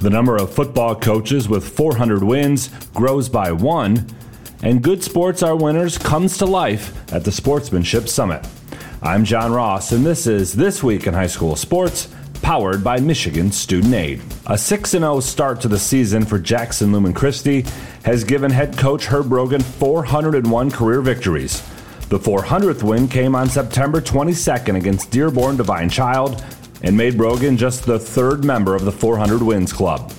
The number of football coaches with 400 wins grows by one, and Good Sports Are Winners comes to life at the Sportsmanship Summit. I'm John Ross, and this is This Week in High School Sports, powered by Michigan Student Aid. A 6 0 start to the season for Jackson Lumen Christi has given head coach Herb Brogan 401 career victories. The 400th win came on September 22nd against Dearborn Divine Child and made Brogan just the third member of the 400 Wins Club.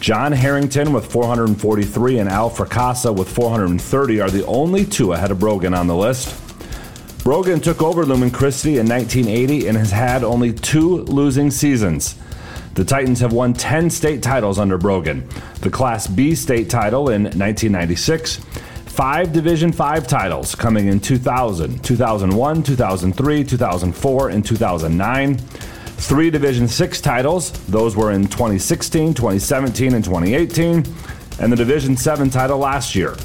John Herrington with 443 and Al Fracassa with 430 are the only two ahead of Brogan on the list. Brogan took over Lumen Christi in 1980 and has had only two losing seasons. The Titans have won 10 state titles under Brogan. The Class B state title in 1996 five Division 5 titles coming in 2000, 2001, 2003, 2004, and 2009. Three Division 6 titles, those were in 2016, 2017, and 2018, and the Division 7 title last year.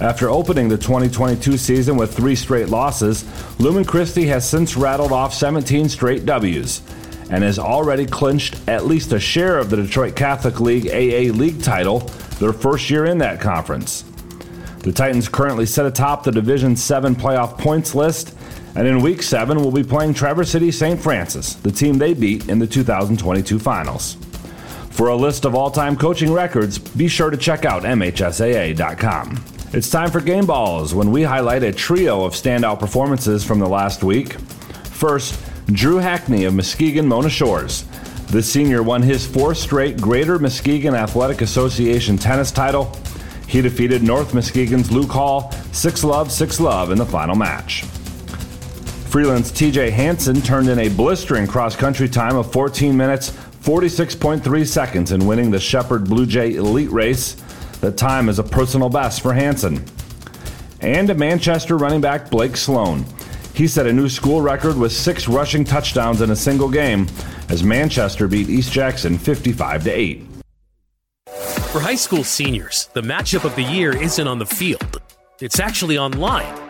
After opening the 2022 season with three straight losses, Lumen Christi has since rattled off 17 straight W's and has already clinched at least a share of the Detroit Catholic League AA League title, their first year in that conference. The Titans currently sit atop the Division 7 playoff points list, and in Week 7 we'll be playing Traverse City St. Francis, the team they beat in the 2022 finals. For a list of all time coaching records, be sure to check out MHSAA.com. It's time for Game Balls when we highlight a trio of standout performances from the last week. First, Drew Hackney of Muskegon Mona Shores. The senior won his fourth straight Greater Muskegon Athletic Association tennis title he defeated North Muskegon's Luke Hall 6 love 6 love in the final match. Freeland's TJ Hansen turned in a blistering cross country time of 14 minutes 46.3 seconds in winning the Shepherd Blue Jay Elite Race. The time is a personal best for Hansen. And Manchester running back Blake Sloan. He set a new school record with six rushing touchdowns in a single game as Manchester beat East Jackson 55 to 8. For high school seniors, the matchup of the year isn't on the field, it's actually online.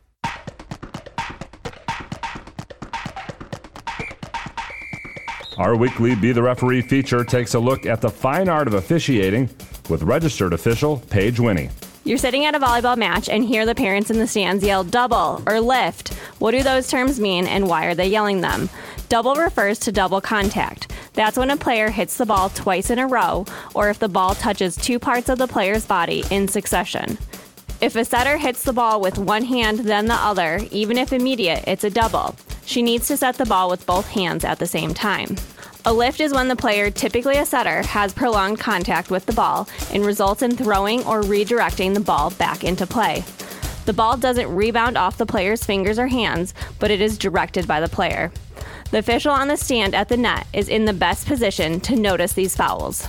Our weekly Be the Referee feature takes a look at the fine art of officiating with registered official Paige Winnie. You're sitting at a volleyball match and hear the parents in the stands yell double or lift. What do those terms mean and why are they yelling them? Double refers to double contact. That's when a player hits the ball twice in a row or if the ball touches two parts of the player's body in succession. If a setter hits the ball with one hand, then the other, even if immediate, it's a double. She needs to set the ball with both hands at the same time. A lift is when the player, typically a setter, has prolonged contact with the ball and results in throwing or redirecting the ball back into play. The ball doesn't rebound off the player's fingers or hands, but it is directed by the player. The official on the stand at the net is in the best position to notice these fouls.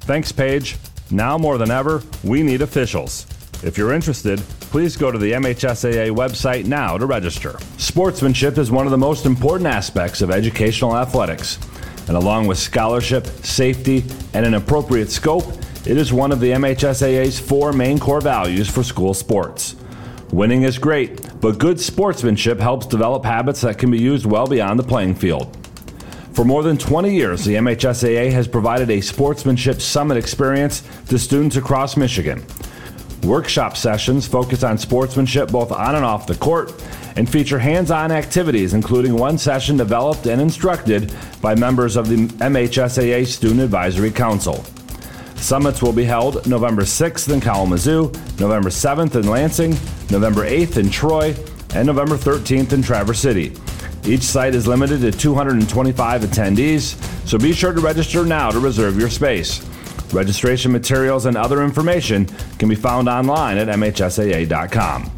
Thanks, Paige. Now more than ever, we need officials. If you're interested, please go to the MHSAA website now to register. Sportsmanship is one of the most important aspects of educational athletics, and along with scholarship, safety, and an appropriate scope, it is one of the MHSAA's four main core values for school sports. Winning is great, but good sportsmanship helps develop habits that can be used well beyond the playing field. For more than 20 years, the MHSAA has provided a sportsmanship summit experience to students across Michigan. Workshop sessions focus on sportsmanship both on and off the court and feature hands on activities, including one session developed and instructed by members of the MHSAA Student Advisory Council. Summits will be held November 6th in Kalamazoo, November 7th in Lansing, November 8th in Troy, and November 13th in Traverse City. Each site is limited to 225 attendees, so be sure to register now to reserve your space. Registration materials and other information can be found online at MHSAA.com.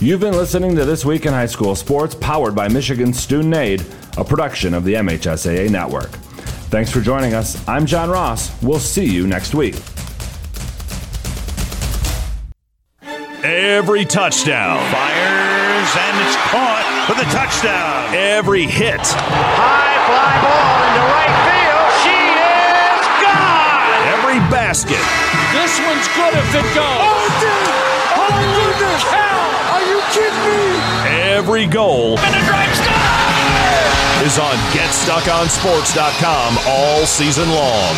You've been listening to This Week in High School Sports, powered by Michigan Student Aid, a production of the MHSAA Network. Thanks for joining us. I'm John Ross. We'll see you next week. Every touchdown. Fires and it's caught for the touchdown. Every hit. High fly ball into right field. She. Every basket. This one's good if it goes. Oh, dude! Oh, my goodness! Cow. Are you kidding me? Every goal And a drive score! is on GetStuckOnSports.com all season long.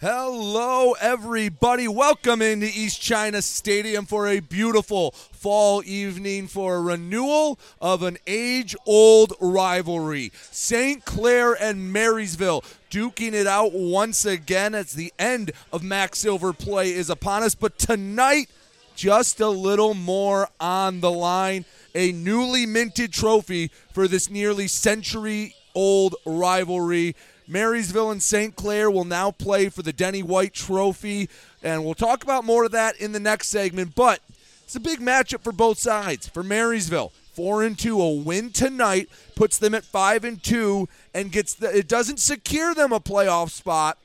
Hello, everybody. Welcome into East China Stadium for a beautiful fall evening for a renewal of an age old rivalry. St. Clair and Marysville duking it out once again as the end of MAC Silver play is upon us. But tonight, just a little more on the line. A newly minted trophy for this nearly century old rivalry. Marysville and St. Clair will now play for the Denny White Trophy, and we'll talk about more of that in the next segment. But it's a big matchup for both sides. For Marysville, four and two, a win tonight puts them at five and two, and gets the, it doesn't secure them a playoff spot,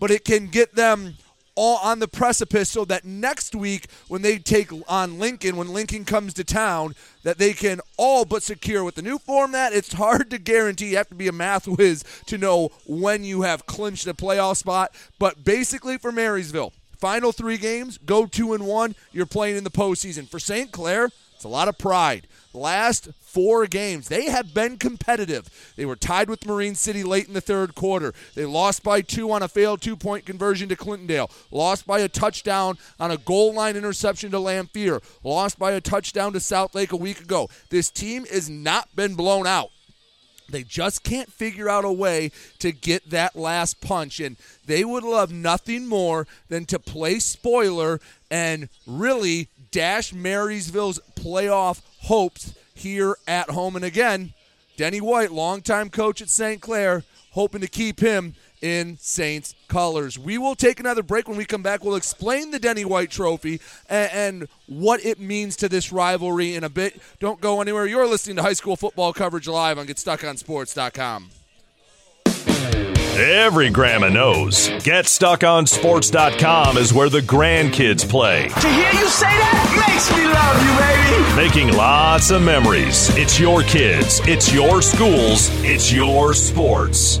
but it can get them all on the precipice so that next week when they take on Lincoln, when Lincoln comes to town, that they can all but secure. With the new format, it's hard to guarantee. You have to be a math whiz to know when you have clinched a playoff spot. But basically for Marysville, final three games, go two and one, you're playing in the postseason. For St. Clair, it's a lot of pride. Last four games, they have been competitive. They were tied with Marine City late in the third quarter. They lost by two on a failed two point conversion to Clintondale. Lost by a touchdown on a goal line interception to Lamphere. Lost by a touchdown to South Lake a week ago. This team has not been blown out. They just can't figure out a way to get that last punch. And they would love nothing more than to play spoiler and really dash Marysville's playoff hopes here at home. And again, Denny White, longtime coach at St. Clair, hoping to keep him in Saints colors. We will take another break. When we come back, we'll explain the Denny White Trophy and, and, what it means to this rivalry in a bit. Don't go anywhere. You're listening to high school football coverage live on GetStuckOnSports.com. Every grandma knows. GetStuckOnSports.com is where the grandkids play. To hear you say that makes me love you, baby. Making lots of memories. It's your kids, it's your schools, it's your sports.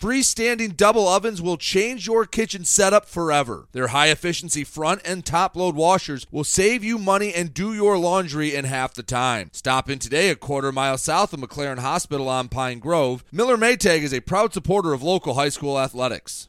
Freestanding double ovens will change your kitchen setup forever. Their high efficiency front and top load washers will save you money and do your laundry in half the time. Stop in today a quarter mile south of McLaren Hospital on Pine Grove. Miller Maytag is a proud supporter of local high school athletics.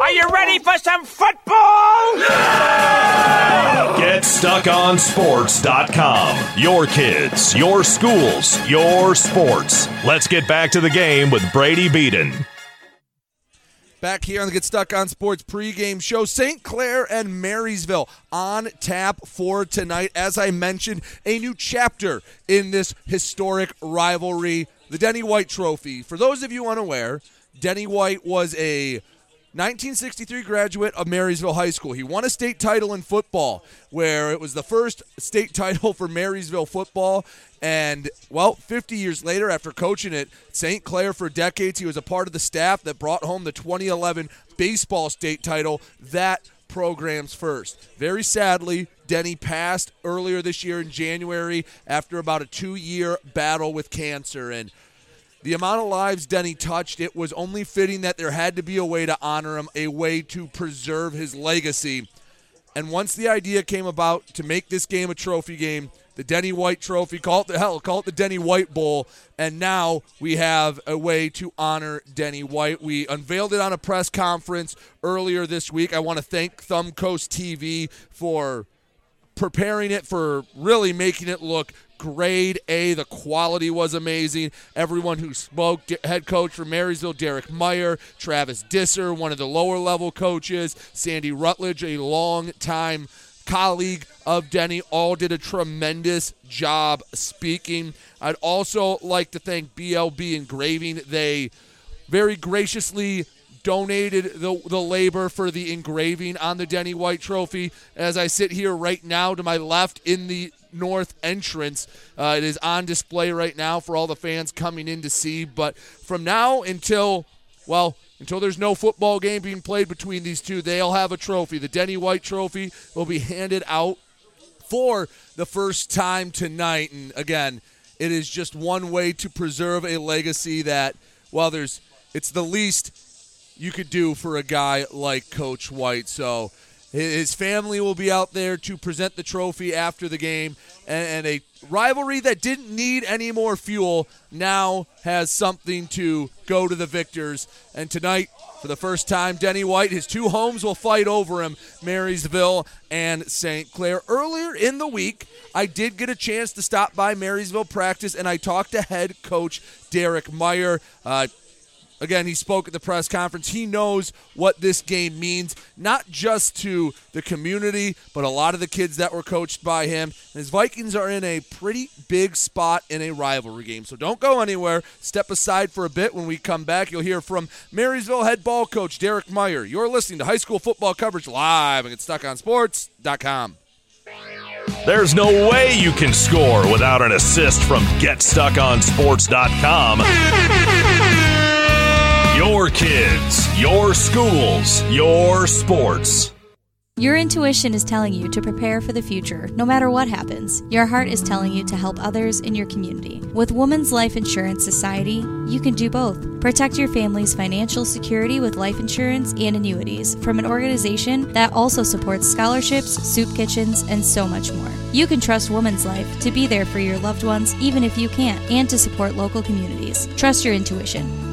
Are you ready for some football? GetStuckOnSports.com. Your kids, your schools, your sports. Let's get back to the game with Brady Beaton. Back here on the Get Stuck on Sports pregame show, St. Clair and Marysville on tap for tonight. As I mentioned, a new chapter in this historic rivalry, the Denny White Trophy. For those of you unaware, Denny White was a 1963 graduate of Marysville High School. He won a state title in football, where it was the first state title for Marysville football. And, well, 50 years later, after coaching at St. Clair for decades, he was a part of the staff that brought home the 2011 baseball state title. That program's first. Very sadly, Denny passed earlier this year in January after about a two year battle with cancer. And the amount of lives Denny touched, it was only fitting that there had to be a way to honor him, a way to preserve his legacy. And once the idea came about to make this game a trophy game, the Denny White Trophy, call it the hell, call it the Denny White Bowl, and now we have a way to honor Denny White. We unveiled it on a press conference earlier this week. I want to thank Thumb Coast TV for preparing it for really making it look grade A. The quality was amazing. Everyone who spoke, head coach for Marysville, Derek Meyer, Travis Disser, one of the lower level coaches, Sandy Rutledge, a long time colleague of Denny, all did a tremendous job speaking. I'd also like to thank BLB Engraving. They very graciously donated the, the labor for the engraving on the Denny White Trophy. As I sit here right now to my left in the north entrance, uh, it is on display right now for all the fans coming in to see. But from now until, well, until there's no football game being played between these two, they'll have a trophy. The Denny White Trophy will be handed out for the first time tonight. And again, it is just one way to preserve a legacy that, while there's, it's the least you could do for a guy like Coach White. So his family will be out there to present the trophy after the game, and, a rivalry that didn't need any more fuel now has something to go to the victors. And tonight, for the first time, Denny White, his two homes will fight over him Marysville and St. Clair. Earlier in the week, I did get a chance to stop by Marysville practice, and I talked to head coach Derek Meyer. Uh, Again, he spoke at the press conference. He knows what this game means, not just to the community, but a lot of the kids that were coached by him. His Vikings are in a pretty big spot in a rivalry game. So don't go anywhere. Step aside for a bit. When we come back, you'll hear from Marysville head ball coach Derek Meyer. You're listening to high school football coverage live at GetStuckOnSports.com. There's no way you can score without an assist from GetStuckOnSports.com. Your kids, your schools, your sports. Your intuition is telling you to prepare for the future, no matter what happens. Your heart is telling you to help others in your community. With Women's Life Insurance Society, you can do both. Protect your family's financial security with life insurance and annuities from an organization that also supports scholarships, soup kitchens, and so much more. You can trust Women's Life to be there for your loved ones even if you can't, and to support local communities. Trust your intuition.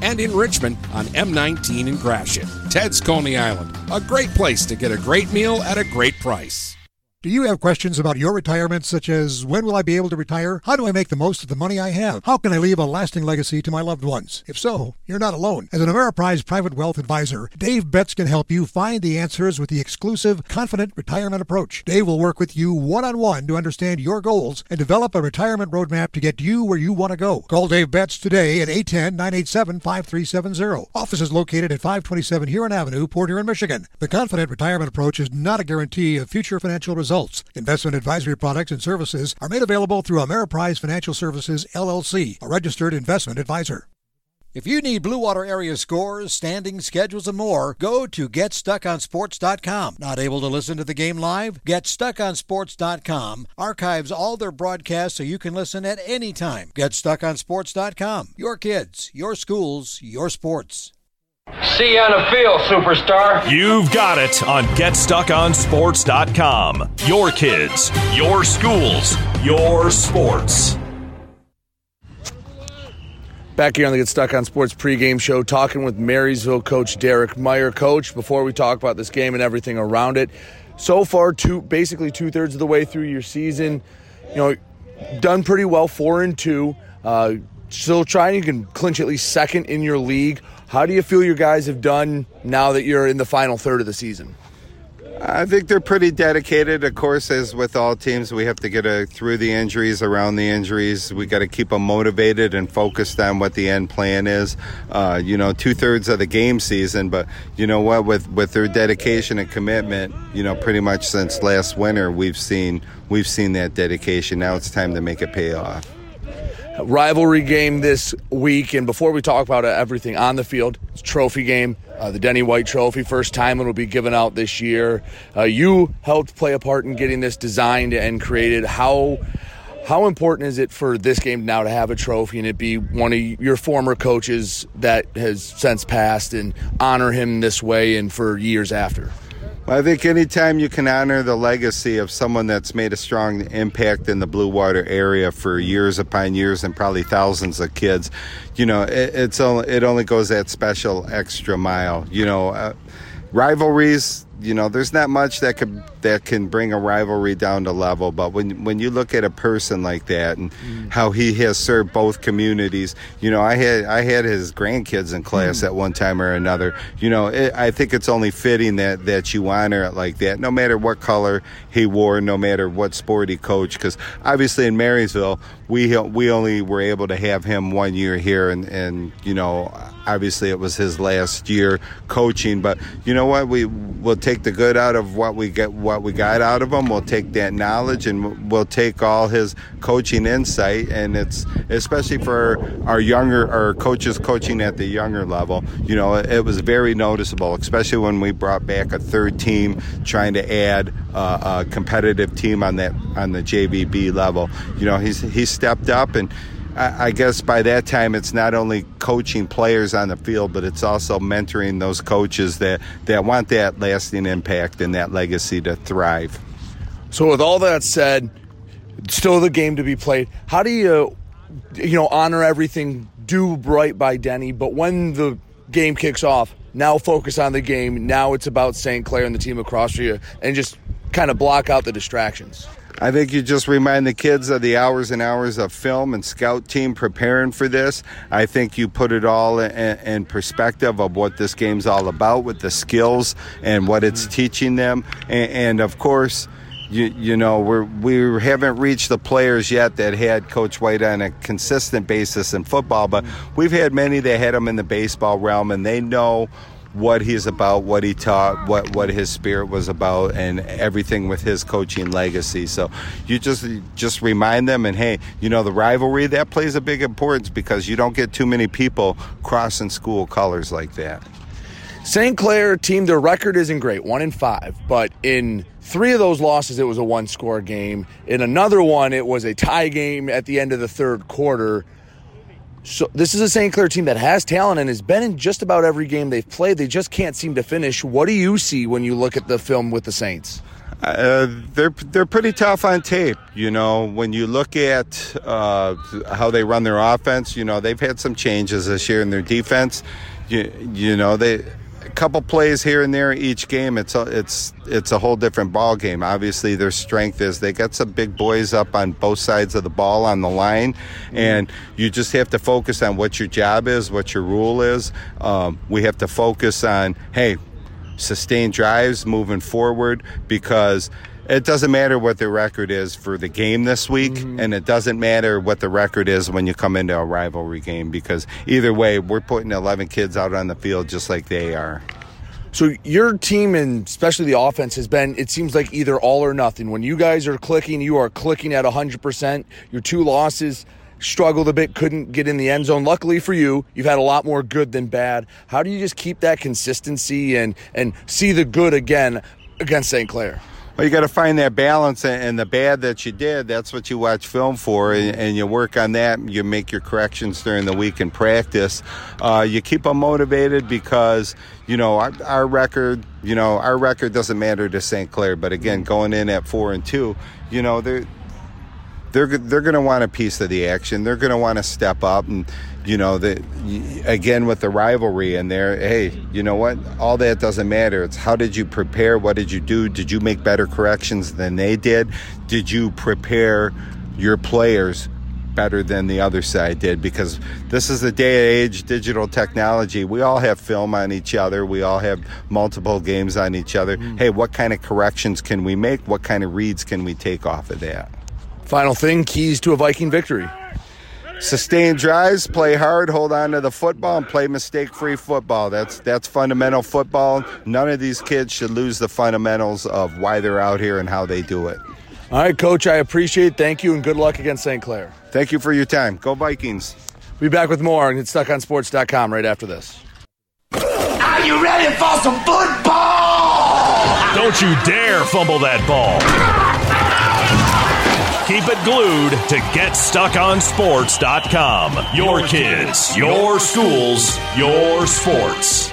and in Richmond on M19 in Gratiot. Ted's Coney Island, a great place to get a great meal at a great price. Do you have questions about your retirement, such as when will I be able to retire? How do I make the most of the money I have? How can I leave a lasting legacy to my loved ones? If so, you're not alone. As an Ameriprise private wealth advisor, Dave Betts can help you find the answers with the exclusive Confident Retirement Approach. Dave will work with you one on one to understand your goals and develop a retirement roadmap to get you where you want to go. Call Dave Betts today at 810 987 5370. Office is located at 527 Huron Avenue, Port Huron, Michigan. The Confident Retirement Approach is not a guarantee of future financial results results. Investment advisory products and services are made available through Ameriprise Financial Services, LLC, a registered investment advisor. If you need Blue Water area scores, standings, schedules, and more, go to GetStuckOnSports.com. Not able to listen to the game live? GetStuckOnSports.com archives all their broadcasts so you can listen at any time. GetStuckOnSports.com. Your kids, your schools, your sports. See you on the field, superstar. You've got it on GetStuckOnSports.com. Your kids, your schools, your sports. Back here on the Get Stuck on Sports pregame show, talking with Marysville coach Derek Meyer. Coach, before we talk about this game and everything around it, so far, two basically two thirds of the way through your season, you know, done pretty well, four and two. Uh, still trying, you can clinch at least second in your league. How do you feel your guys have done now that you're in the final third of the season? I think they're pretty dedicated. Of course, as with all teams, we have to get a, through the injuries, around the injuries. We got to keep them motivated and focused on what the end plan is. Uh, you know, two thirds of the game season, but you know what? With with their dedication and commitment, you know, pretty much since last winter, we've seen we've seen that dedication. Now it's time to make it pay off rivalry game this week. And before we talk about everything on the field, it's trophy game. Uh, the Denny White Trophy, first time it will be given out this year. Uh, you helped play a part in getting this designed and created. How how important is it for this game now to have a trophy and it be one of your former coaches that has since passed and honor him this way and for years after? I think anytime you can honor the legacy of someone that's made a strong impact in the Blue Water area for years upon years and probably thousands of kids, you know, it, it's only, it only goes that special extra mile. You know, uh, rivalries you know, there's not much that could that can bring a rivalry down to level. But when when you look at a person like that and mm. how he has served both communities, you know, I had I had his grandkids in class mm. at one time or another. You know, it, I think it's only fitting that that you honor it like that, no matter what color he wore, no matter what sport he coached. Because obviously in Marysville, we we only were able to have him one year here, and and you know obviously it was his last year coaching. But you know what? We will take the good out of what we get, what we got out of him. We'll take that knowledge and we'll take all his coaching insight. And it's especially for our younger, our coaches coaching at the younger level. You know, it was very noticeable, especially when we brought back a third team, trying to add a competitive team on that on the JVB level. You know, he's he stepped up and I guess by that time it's not only coaching players on the field, but it's also mentoring those coaches that, that want that lasting impact and that legacy to thrive. So, with all that said, still the game to be played. How do you, you know, honor everything, do right by Denny, but when the game kicks off, now focus on the game. Now it's about St. Clair and the team across for you, and just kind of block out the distractions. I think you just remind the kids of the hours and hours of film and scout team preparing for this. I think you put it all in, in perspective of what this game's all about with the skills and what it's mm-hmm. teaching them. And, and of course, you, you know we're we haven't reached the players yet that had Coach White on a consistent basis in football, but we've had many that had him in the baseball realm, and they know what he's about, what he taught, what what his spirit was about, and everything with his coaching legacy. So you just just remind them, and hey, you know the rivalry that plays a big importance because you don't get too many people crossing school colors like that. St. Clair team, their record isn't great, one in five, but in three of those losses, it was a one score game. In another one, it was a tie game at the end of the third quarter. So this is a St. Clair team that has talent and has been in just about every game they've played. They just can't seem to finish. What do you see when you look at the film with the Saints? Uh, they're they're pretty tough on tape. You know, when you look at uh, how they run their offense, you know they've had some changes this year in their defense. You you know they couple plays here and there each game. It's a, it's it's a whole different ball game. Obviously, their strength is they got some big boys up on both sides of the ball on the line, and you just have to focus on what your job is, what your rule is. Um, we have to focus on hey sustained drives moving forward because it doesn't matter what the record is for the game this week, mm-hmm. and it doesn't matter what the record is when you come into a rivalry game because either way, we're putting 11 kids out on the field just like they are. So your team and especially the offense has been it seems like either all or nothing. When you guys are clicking, you are clicking at 100%. Your two losses struggled a bit, couldn't get in the end zone. Luckily for you, you've had a lot more good than bad. How do you just keep that consistency and and see the good again against St. Clair? Well, you got to find that balance, and the bad that you did, that's what you watch film for, and, you work on that. You make your corrections during the week in practice. Uh, you keep them motivated because, you know, our, our, record, you know, our record doesn't matter to St. Clair, but again, going in at four and two, you know, they're they're they're going to want a piece of the action. They're going to want to step up, and you know, that again with the rivalry and there. Hey, you know what? All that doesn't matter. It's how did you prepare? What did you do? Did you make better corrections than they did? Did you prepare your players? better than the other side did because this is the day and age digital technology we all have film on each other we all have multiple games on each other mm. hey what kind of corrections can we make what kind of reads can we take off of that Final thing keys to a Viking victory. Sustain drives, play hard, hold on to the football, and play mistake free football. That's that's fundamental football. None of these kids should lose the fundamentals of why they're out here and how they do it. All right, coach, I appreciate it. Thank you and good luck against St. Clair. Thank you for your time. Go Vikings. We'll be back with more and get stuckonsports.com right after this. Are you ready for some football? Don't you dare fumble that ball. Keep it glued to GetStuckOnSports.com. Your kids, your schools, your sports.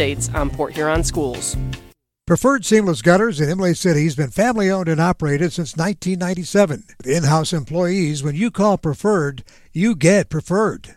updates on Port Huron schools. Preferred Seamless Gutters in Imlay City has been family owned and operated since 1997. With in house employees, when you call Preferred, you get Preferred.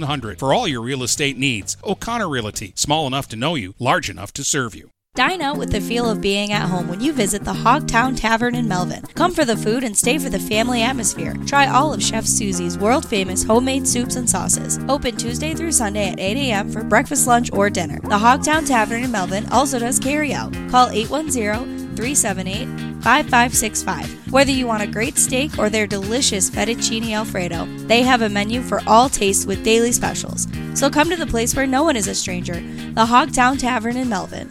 700 for all your real estate needs. O'Connor Realty, small enough to know you, large enough to serve you. Dine out with the feel of being at home when you visit the Hogtown Tavern in Melvin. Come for the food and stay for the family atmosphere. Try all of Chef Susie's world famous homemade soups and sauces. Open Tuesday through Sunday at 8 a.m. for breakfast, lunch, or dinner. The Hogtown Tavern in Melvin also does carry out. Call 810 378 5565. Whether you want a great steak or their delicious fettuccine alfredo, they have a menu for all tastes with daily specials. So come to the place where no one is a stranger, the Hogtown Tavern in Melvin.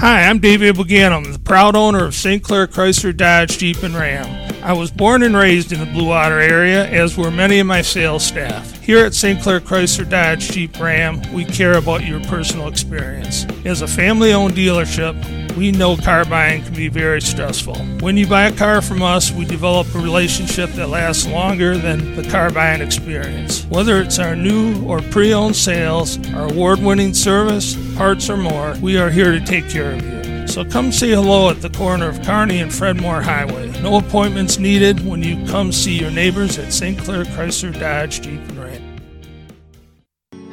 Hi, I'm David Buganum, the proud owner of St. Clair Chrysler Dodge Jeep and Ram. I was born and raised in the Blue Water area, as were many of my sales staff. Here at St. Clair Chrysler Dodge Jeep Ram, we care about your personal experience. As a family owned dealership, we know car buying can be very stressful. When you buy a car from us, we develop a relationship that lasts longer than the car buying experience. Whether it's our new or pre owned sales, our award winning service, parts, or more, we are here to take care of you. So come say hello at the corner of Kearney and Fred Moore Highway. No appointments needed when you come see your neighbors at St. Clair Chrysler Dodge Jeep.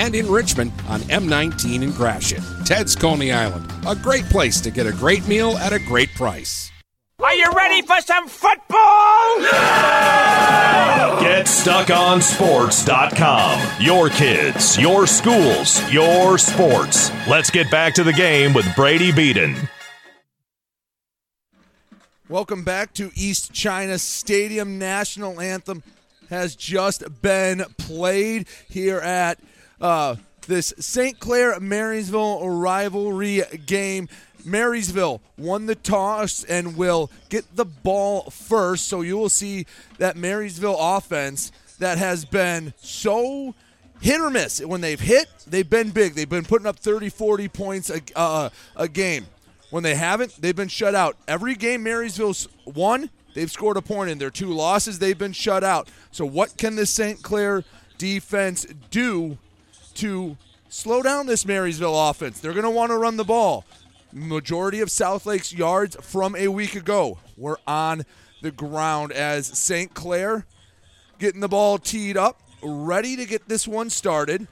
and in Richmond on M19 in Gratiot. Ted's Coney Island, a great place to get a great meal at a great price. Are you ready for some football? GetStuckOnSports.com. Your kids, your schools, your sports. Let's get back to the game with Brady Beaton. Welcome back to East China Stadium. National anthem has just been played here at uh, this St. Clair Marysville rivalry game. Marysville won the toss and will get the ball first. So you will see that Marysville offense that has been so hit or miss. When they've hit, they've been big. They've been putting up 30, 40 points a, uh, a game. When they haven't, they've been shut out. Every game Marysville's won, they've scored a point in. Their two losses, they've been shut out. So what can the St. Clair defense do to slow down this Marysville offense? They're going to want to run the ball. Majority of Southlake's yards from a week ago were on the ground as St. Clair getting the ball teed up, ready to get this one started.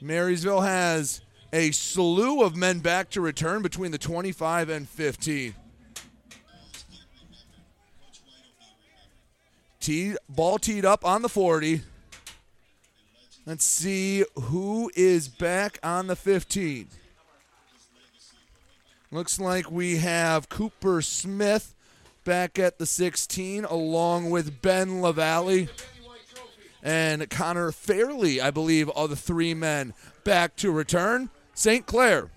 Marysville has a slew of men back to return between the 25 and 15. Tee, ball teed up on the 40. Let's see who is back on the 15. Looks like we have Cooper Smith back at the 16, along with Ben LaValle and Connor Fairley, I believe, are the three men back to return. St. Clair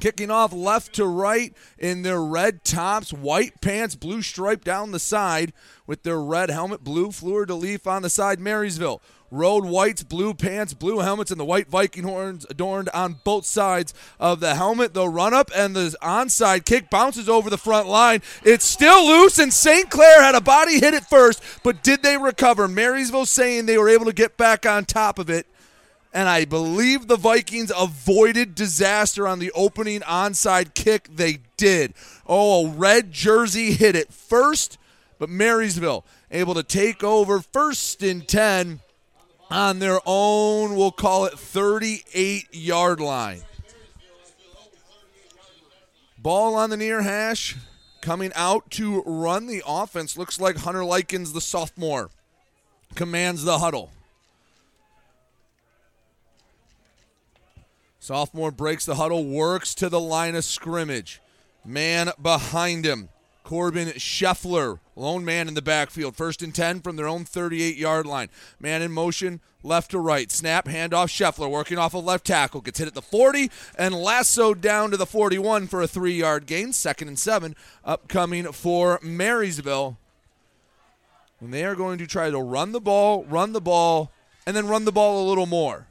kicking off left to right in their red tops, white pants, blue stripe down the side with their red helmet, blue fleur de lis on the side. Marysville road whites, blue pants, blue helmets, and the white Viking horns adorned on both sides of the helmet. The run up and the onside kick bounces over the front line. It's still loose, and St. Clair had a body hit it first, but did they recover? Marysville saying they were able to get back on top of it. And I believe the Vikings avoided disaster on the opening onside kick. They did. Oh, a red jersey hit it first, but Marysville able to take over first and 10 on their own, we'll call it 38 yard line. Ball on the near hash, coming out to run the offense. Looks like Hunter Likens, the sophomore, commands the huddle. Sophomore breaks the huddle, works to the line of scrimmage. Man behind him. Corbin Scheffler, lone man in the backfield. First and 10 from their own 38 yard line. Man in motion, left to right. Snap, handoff. Scheffler working off a left tackle. Gets hit at the 40 and lassoed down to the 41 for a three yard gain. Second and seven upcoming for Marysville. And they are going to try to run the ball, run the ball, and then run the ball a little more.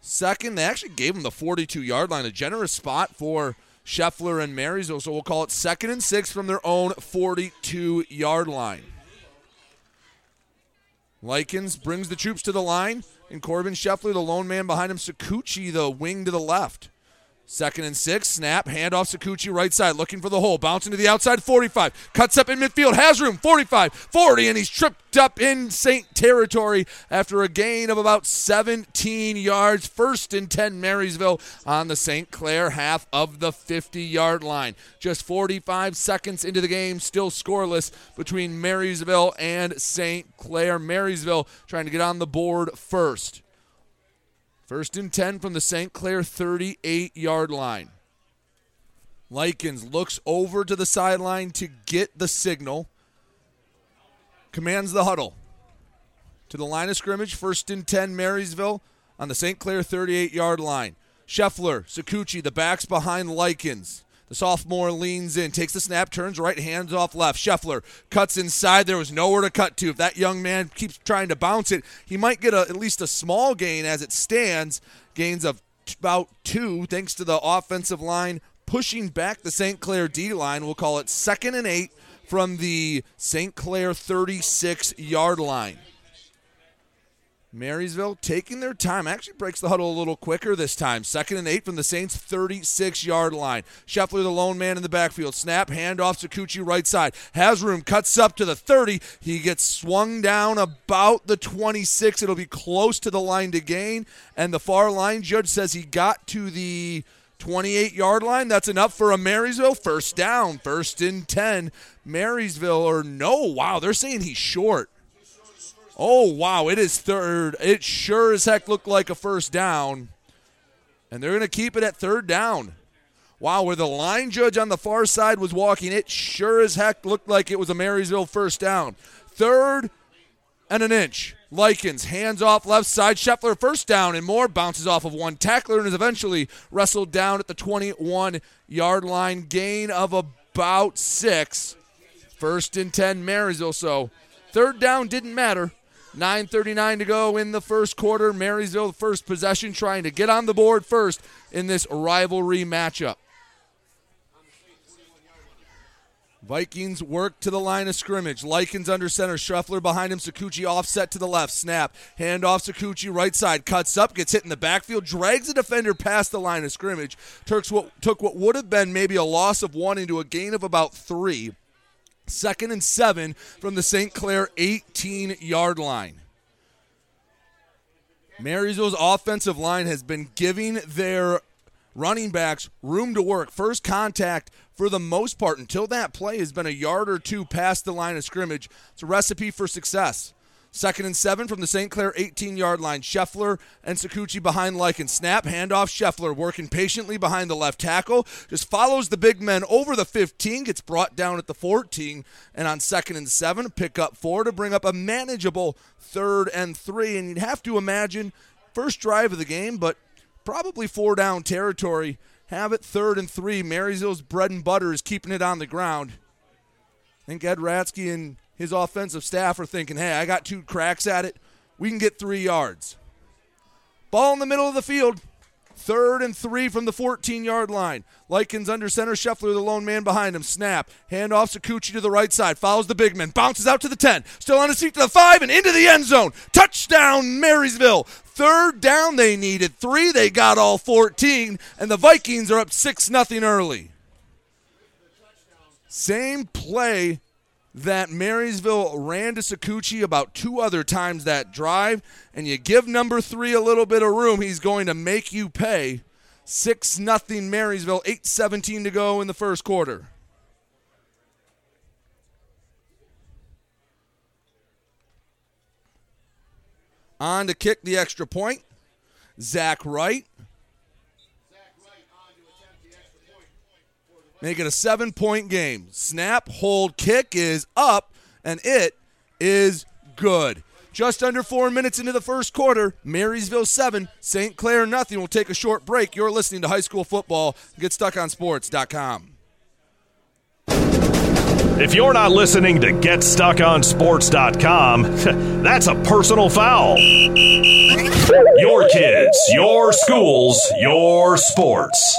Second, they actually gave him the 42 yard line, a generous spot for Scheffler and Marysville. So we'll call it second and six from their own 42 yard line. Likens brings the troops to the line, and Corbin Scheffler, the lone man behind him, Sakuchi, the wing to the left. Second and six, snap, handoff Sakuchi right side, looking for the hole, bouncing to the outside 45, cuts up in midfield, has room 45, 40, and he's tripped up in St. territory after a gain of about 17 yards. First and 10 Marysville on the St. Clair half of the 50 yard line. Just 45 seconds into the game, still scoreless between Marysville and St. Clair. Marysville trying to get on the board first. First and 10 from the St. Clair 38 yard line. Likens looks over to the sideline to get the signal. Commands the huddle. To the line of scrimmage, first and 10 Marysville on the St. Clair 38 yard line. Scheffler, Sakuchi, the backs behind Likens. The sophomore leans in, takes the snap, turns right, hands off left. Scheffler cuts inside. There was nowhere to cut to. If that young man keeps trying to bounce it, he might get a, at least a small gain as it stands. Gains of about two, thanks to the offensive line pushing back the St. Clair D line. We'll call it second and eight from the St. Clair 36 yard line. Marysville taking their time. Actually breaks the huddle a little quicker this time. Second and eight from the Saints 36 yard line. Scheffler, the lone man in the backfield. Snap, handoff, Sakuchi right side. Has room, cuts up to the 30. He gets swung down about the 26. It'll be close to the line to gain. And the far line judge says he got to the 28 yard line. That's enough for a Marysville first down. First and 10. Marysville, or no, wow, they're saying he's short. Oh, wow, it is third. It sure as heck looked like a first down. And they're going to keep it at third down. Wow, where the line judge on the far side was walking, it sure as heck looked like it was a Marysville first down. Third and an inch. Likens, hands off left side. Scheffler first down and more. Bounces off of one tackler and is eventually wrestled down at the 21 yard line. Gain of about six. First and 10, Marysville. So third down didn't matter. 9.39 to go in the first quarter. Marysville, first possession, trying to get on the board first in this rivalry matchup. Vikings work to the line of scrimmage. Likens under center. Scheffler behind him. Sakuchi offset to the left. Snap. Hand off Sakuchi right side. Cuts up. Gets hit in the backfield. Drags the defender past the line of scrimmage. Turks what, took what would have been maybe a loss of one into a gain of about three. Second and seven from the St. Clair 18 yard line. Marysville's offensive line has been giving their running backs room to work. First contact for the most part until that play has been a yard or two past the line of scrimmage. It's a recipe for success. Second and seven from the St. Clair 18 yard line. Scheffler and Sakuchi behind Lycan. Snap, handoff. Scheffler working patiently behind the left tackle. Just follows the big men over the 15, gets brought down at the 14. And on second and seven, pick up four to bring up a manageable third and three. And you'd have to imagine first drive of the game, but probably four down territory. Have it third and three. Marysville's bread and butter is keeping it on the ground. I think Ed Ratsky and his offensive staff are thinking, hey, I got two cracks at it. We can get three yards. Ball in the middle of the field. Third and three from the 14 yard line. Likens under center. Scheffler, the lone man behind him. Snap. Hand off Sakuchi to the right side. Follows the big man. Bounces out to the 10. Still on his feet to the 5 and into the end zone. Touchdown, Marysville. Third down, they needed three. They got all 14. And the Vikings are up 6 0 early. Same play that Marysville ran to Sakuchi about two other times that drive, and you give number three a little bit of room, he's going to make you pay. 6 nothing Marysville, 8.17 to go in the first quarter. On to kick the extra point. Zach Wright. Make it a seven point game. Snap, hold, kick is up, and it is good. Just under four minutes into the first quarter, Marysville 7, St. Clair nothing. We'll take a short break. You're listening to high school football. GetStuckOnSports.com. If you're not listening to GetStuckOnSports.com, that's a personal foul. Your kids, your schools, your sports.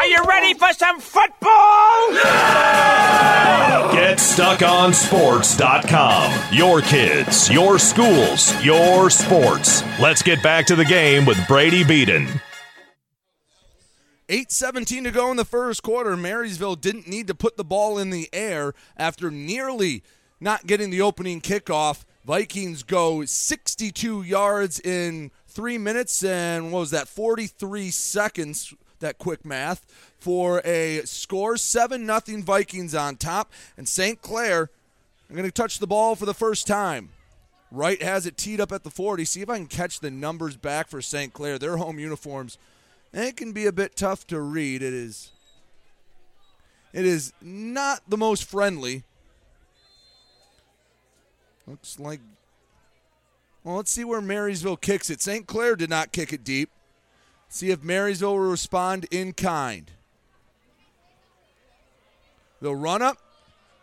Are you ready for some football? GetStuckOnSports.com. Your kids, your schools, your sports. Let's get back to the game with Brady Beaton. 8.17 to go in the first quarter. Marysville didn't need to put the ball in the air after nearly not getting the opening kickoff. Vikings go 62 yards in three minutes and what was that, 43 seconds, that quick math, for a score. 7 nothing Vikings on top. And St. Clair I'm going to touch the ball for the first time. Wright has it teed up at the 40. See if I can catch the numbers back for St. Clair. Their home uniforms – it can be a bit tough to read. It is it is not the most friendly. Looks like well, let's see where Marysville kicks it. St. Clair did not kick it deep. See if Marysville will respond in kind. The run up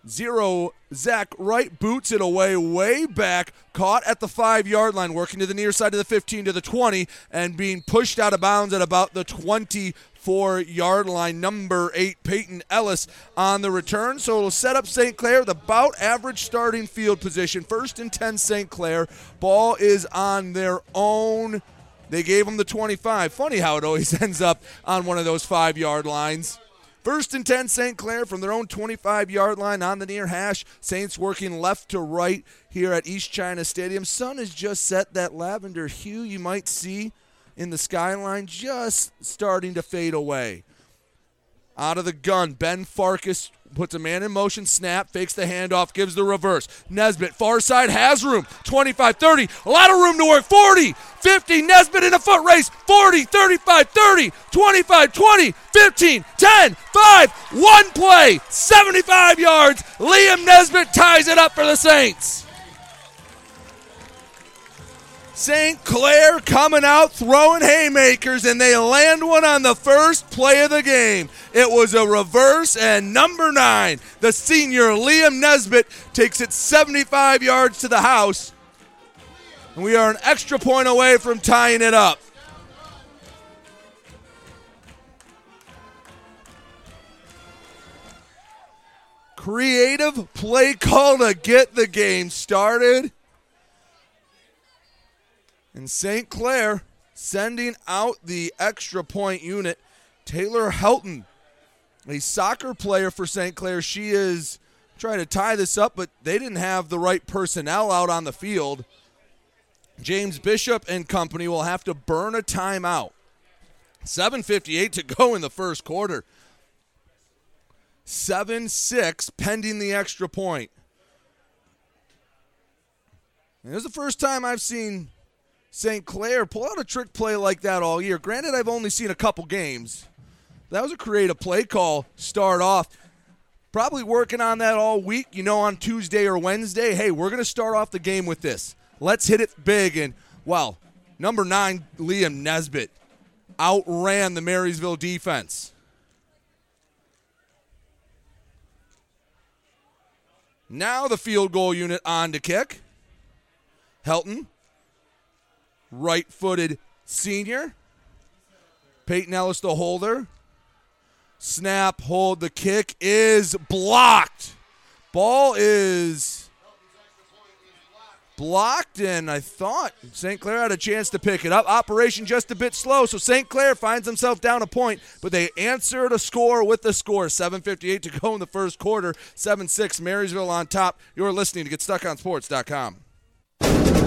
zero. Zach Wright boots it away, way back, caught at the five yard line, working to the near side of the 15 to the 20, and being pushed out of bounds at about the 24 yard line. Number eight, Peyton Ellis on the return. So it'll set up St. Clair with about average starting field position. First and 10, St. Clair. Ball is on their own. They gave them the 25. Funny how it always ends up on one of those five yard lines. First and 10, St. Clair from their own 25 yard line on the near hash. Saints working left to right here at East China Stadium. Sun has just set that lavender hue you might see in the skyline, just starting to fade away. Out of the gun, Ben Farkas puts a man in motion, snap, fakes the handoff, gives the reverse. Nesbitt, far side, has room. 25 30, a lot of room to work. 40, 50, Nesbitt in a foot race. 40, 35, 30, 25, 20, 15, 10, 5, one play, 75 yards. Liam Nesbitt ties it up for the Saints. St. Clair coming out throwing haymakers, and they land one on the first play of the game. It was a reverse, and number nine, the senior Liam Nesbitt, takes it 75 yards to the house. And we are an extra point away from tying it up. Creative play call to get the game started. And St. Clair sending out the extra point unit. Taylor Helton, a soccer player for St. Clair. She is trying to tie this up, but they didn't have the right personnel out on the field. James Bishop and company will have to burn a timeout. 7.58 to go in the first quarter. 7 6 pending the extra point. And this is the first time I've seen St. Clair pull out a trick play like that all year. Granted, I've only seen a couple games. That was a creative play call. Start off. Probably working on that all week. You know, on Tuesday or Wednesday, hey, we're going to start off the game with this. Let's hit it big. And, well, number nine, Liam Nesbitt, outran the Marysville defense. Now the field goal unit on to kick. Helton right footed senior. Peyton Ellis, the holder. Snap, hold, the kick is blocked. Ball is blocked, and I thought St. Clair had a chance to pick it up. Operation just a bit slow, so St. Clair finds himself down a point, but they answer to score with the score. 7.58 to go in the first quarter. 7 6, Marysville on top. You're listening to GetStuckOnSports.com.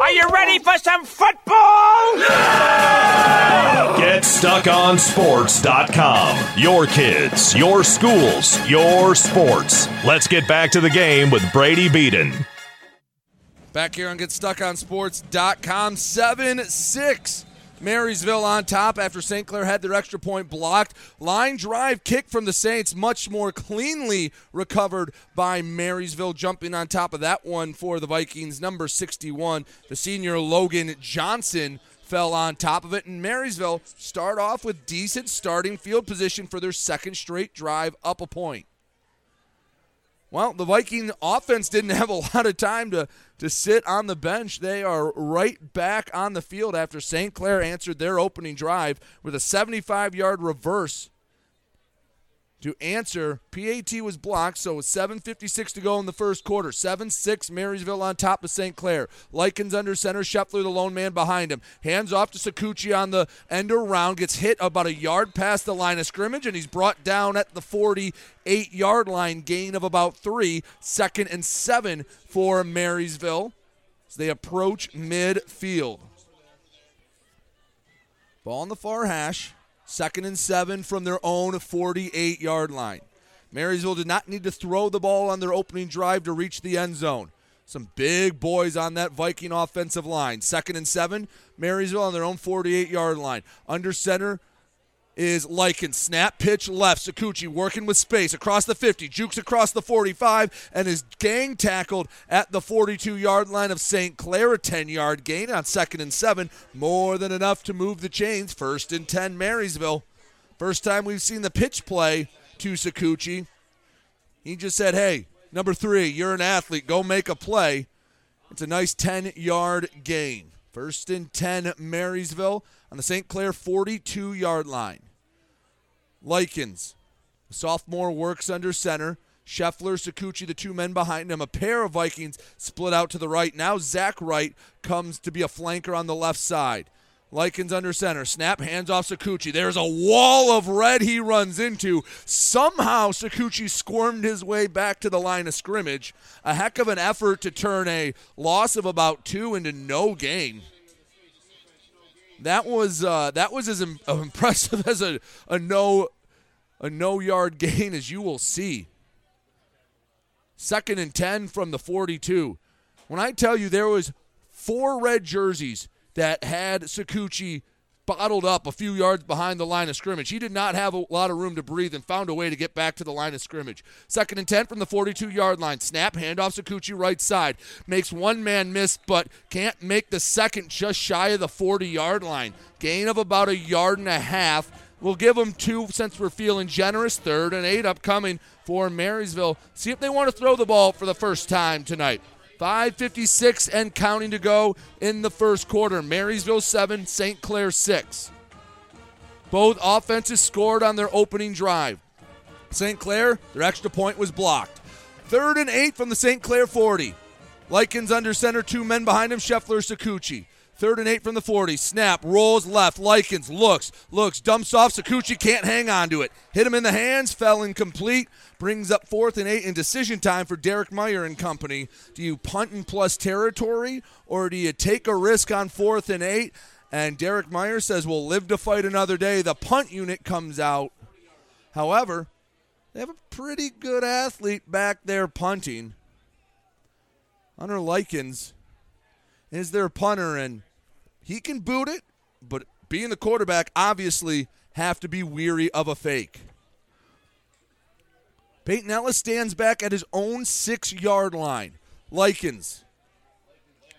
Are you ready for some football? GetStuckOnSports.com. Your kids, your schools, your sports. Let's get back to the game with Brady Beaton. Back here on GetStuckOnSports.com, 7 6. Marysville on top after St. Clair had their extra point blocked. Line drive kick from the Saints, much more cleanly recovered by Marysville, jumping on top of that one for the Vikings. Number 61, the senior Logan Johnson fell on top of it, and Marysville start off with decent starting field position for their second straight drive up a point. Well, the Viking offense didn't have a lot of time to, to sit on the bench. They are right back on the field after St. Clair answered their opening drive with a 75 yard reverse to answer. PAT was blocked, so with 7.56 to go in the first quarter. 7 6, Marysville on top of St. Clair. Likens under center, Scheffler the lone man behind him. Hands off to Sakuchi on the end around, gets hit about a yard past the line of scrimmage, and he's brought down at the 48 yard line, gain of about three. Second and seven for Marysville as they approach midfield. Ball on the far hash. Second and seven from their own 48 yard line. Marysville did not need to throw the ball on their opening drive to reach the end zone. Some big boys on that Viking offensive line. Second and seven, Marysville on their own 48 yard line. Under center is Lykin. Snap pitch left. Sakuchi working with space across the 50, jukes across the 45, and is gang tackled at the 42 yard line of St. Clair. A 10 yard gain on second and seven. More than enough to move the chains. First and 10, Marysville. First time we've seen the pitch play to Sakuchi. He just said, hey, number three, you're an athlete. Go make a play. It's a nice 10 yard gain. First and 10, Marysville on the St. Clair 42 yard line. Likens, sophomore, works under center. Scheffler, Sakuchi, the two men behind him. A pair of Vikings split out to the right. Now Zach Wright comes to be a flanker on the left side. Likens under center. Snap, hands off Sakuchi. There's a wall of red he runs into. Somehow Sakuchi squirmed his way back to the line of scrimmage. A heck of an effort to turn a loss of about two into no gain. That was uh, that was as Im- impressive as a, a no a no yard gain as you will see. Second and ten from the 42. When I tell you there was four red jerseys that had Sakuchi bottled up a few yards behind the line of scrimmage. He did not have a lot of room to breathe and found a way to get back to the line of scrimmage. Second and 10 from the 42 yard line. Snap, handoff Sakuchi right side. Makes one man miss, but can't make the second just shy of the 40 yard line. Gain of about a yard and a half. We'll give them two since we're feeling generous. Third and eight upcoming for Marysville. See if they want to throw the ball for the first time tonight. 5.56 and counting to go in the first quarter. Marysville 7, St. Clair 6. Both offenses scored on their opening drive. St. Clair, their extra point was blocked. Third and eight from the St. Clair 40. Likens under center, two men behind him, Scheffler, Sakuchi. Third and eight from the 40. Snap, rolls left. Likens looks, looks, dumps off. Sakuchi can't hang on to it. Hit him in the hands, fell incomplete. Brings up fourth and eight in decision time for Derek Meyer and company. Do you punt in plus territory or do you take a risk on fourth and eight? And Derek Meyer says, We'll live to fight another day. The punt unit comes out. However, they have a pretty good athlete back there punting. Hunter Likens is their punter, and he can boot it, but being the quarterback, obviously have to be weary of a fake. Peyton Ellis stands back at his own six yard line. Likens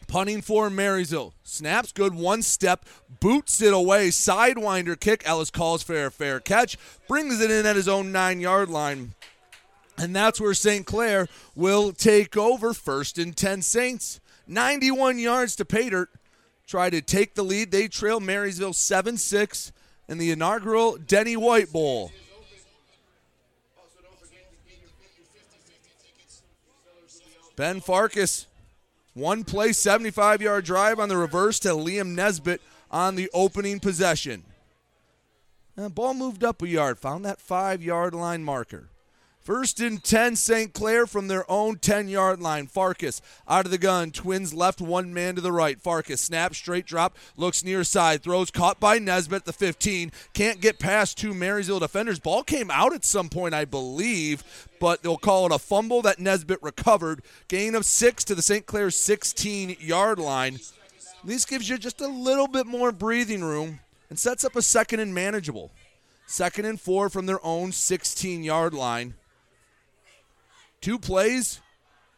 punting for Marysville. Snaps good, one step, boots it away, sidewinder kick. Ellis calls for a fair catch, brings it in at his own nine yard line. And that's where St. Clair will take over first and 10 Saints. 91 yards to Pater try to take the lead. They trail Marysville 7 6 in the inaugural Denny White Bowl. Ben Farkas, one play, 75 yard drive on the reverse to Liam Nesbitt on the opening possession. And ball moved up a yard, found that five yard line marker. First and 10, St. Clair from their own 10 yard line. Farkas out of the gun. Twins left, one man to the right. Farkas snap, straight drop, looks near side, throws caught by Nesbitt, the 15. Can't get past two Marysville defenders. Ball came out at some point, I believe, but they'll call it a fumble that Nesbitt recovered. Gain of six to the St. Clair 16 yard line. This gives you just a little bit more breathing room and sets up a second and manageable. Second and four from their own 16 yard line. Two plays,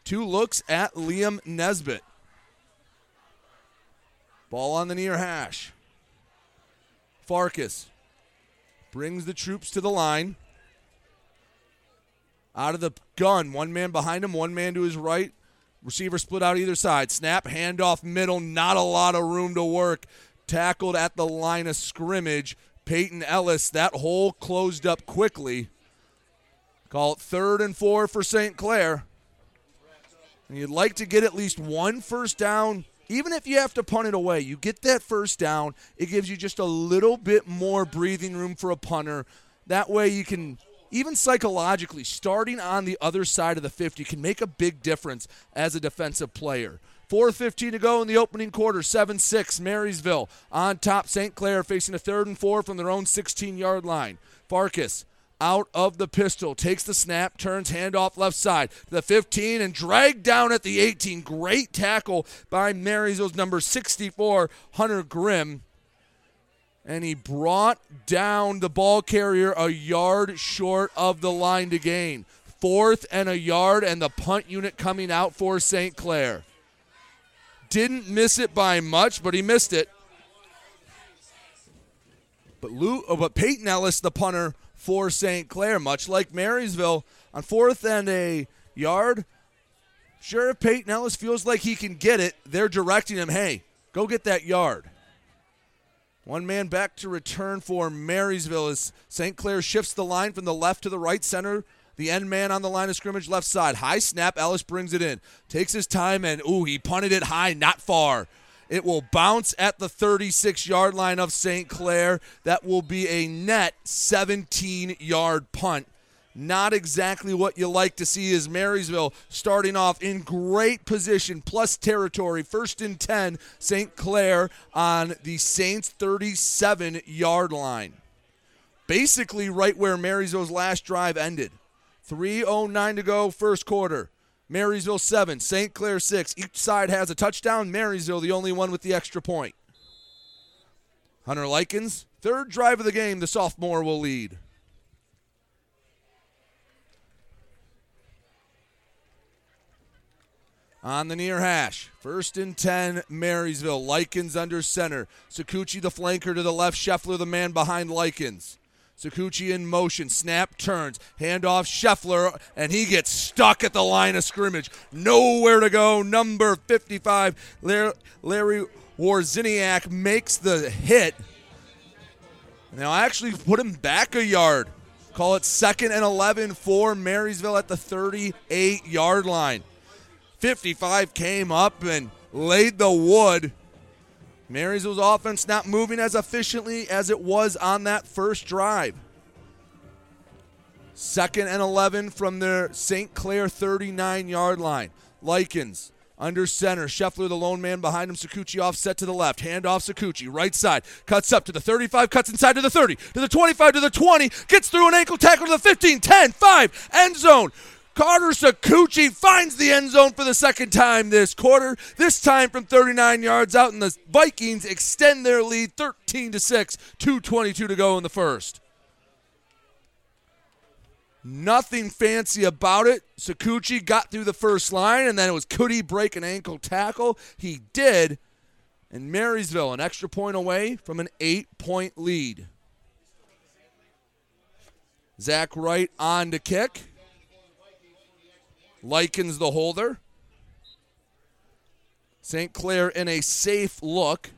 two looks at Liam Nesbitt. Ball on the near hash. Farkas brings the troops to the line. Out of the gun, one man behind him, one man to his right. Receiver split out either side. Snap, handoff middle, not a lot of room to work. Tackled at the line of scrimmage. Peyton Ellis, that hole closed up quickly. Call it third and four for St. Clair. And you'd like to get at least one first down, even if you have to punt it away. You get that first down, it gives you just a little bit more breathing room for a punter. That way you can even psychologically, starting on the other side of the 50 can make a big difference as a defensive player. 4.15 to go in the opening quarter. 7 6, Marysville on top. St. Clair facing a third and four from their own 16 yard line. Farkas out of the pistol, takes the snap, turns handoff left side to the 15 and dragged down at the 18. Great tackle by Marysville's number 64, Hunter Grimm. And he brought down the ball carrier a yard short of the line to gain. Fourth and a yard, and the punt unit coming out for St. Clair. Didn't miss it by much, but he missed it. But Lou, oh, but Peyton Ellis, the punter for St. Clair, much like Marysville, on fourth and a yard. If Peyton Ellis feels like he can get it, they're directing him, hey, go get that yard. One man back to return for Marysville as St. Clair shifts the line from the left to the right center. The end man on the line of scrimmage left side. High snap. Ellis brings it in. Takes his time and, ooh, he punted it high, not far. It will bounce at the 36 yard line of St. Clair. That will be a net 17 yard punt. Not exactly what you like to see is Marysville starting off in great position, plus territory. First and 10, St. Clair on the Saints' 37 yard line. Basically, right where Marysville's last drive ended. 3.09 to go, first quarter. Marysville 7, St. Clair 6. Each side has a touchdown. Marysville, the only one with the extra point. Hunter Likens, third drive of the game, the sophomore will lead. On the near hash, first and 10, Marysville. Likens under center. Sakuchi the flanker to the left. Scheffler the man behind Likens. Sakuchi in motion, snap turns, handoff Scheffler, and he gets stuck at the line of scrimmage. Nowhere to go. Number 55, Larry Warziniak makes the hit. Now I actually put him back a yard. Call it second and 11 for Marysville at the 38 yard line. 55 came up and laid the wood. Marysville's offense not moving as efficiently as it was on that first drive. Second and 11 from their St. Clair 39 yard line. Likens under center. Scheffler, the lone man behind him. Sakuchi offset to the left. Hand off Sakuchi. Right side. Cuts up to the 35. Cuts inside to the 30. To the 25. To the 20. Gets through an ankle tackle to the 15. 10. 5. End zone. Carter Sakuchi finds the end zone for the second time this quarter. This time from 39 yards out, and the Vikings extend their lead 13 to 6. 2:22 to go in the first. Nothing fancy about it. Sakuchi got through the first line, and then it was could he break an ankle tackle? He did. And Marysville, an extra point away from an eight point lead. Zach Wright on to kick. Likens the holder. St. Clair in a safe look.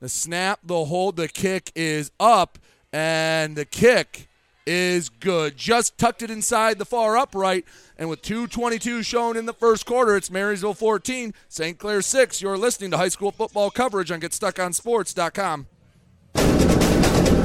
The snap, the hold, the kick is up, and the kick is good. Just tucked it inside the far upright, and with 2.22 shown in the first quarter, it's Marysville 14, St. Clair 6. You're listening to high school football coverage on GetStuckOnSports.com.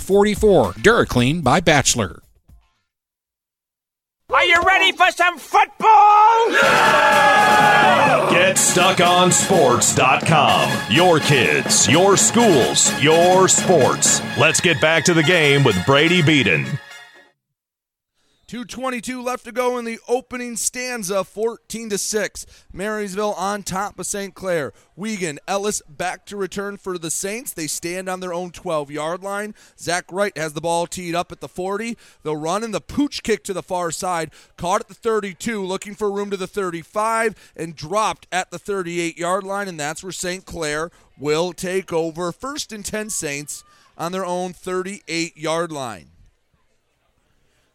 44. DuraClean by Bachelor. Are you ready for some football? Get stuck on sports.com. Your kids, your schools, your sports. Let's get back to the game with Brady Beaton. 222 left to go in the opening stanza 14 to 6 marysville on top of st clair. Wiegand ellis back to return for the saints. They stand on their own 12 yard line. Zach wright has the ball teed up at the 40 they'll run in the pooch kick to the far side. Caught at the 32 looking for room to the 35 and dropped at the 38 yard line and that's where st clair will take over. First and 10 saints on their own 38 yard line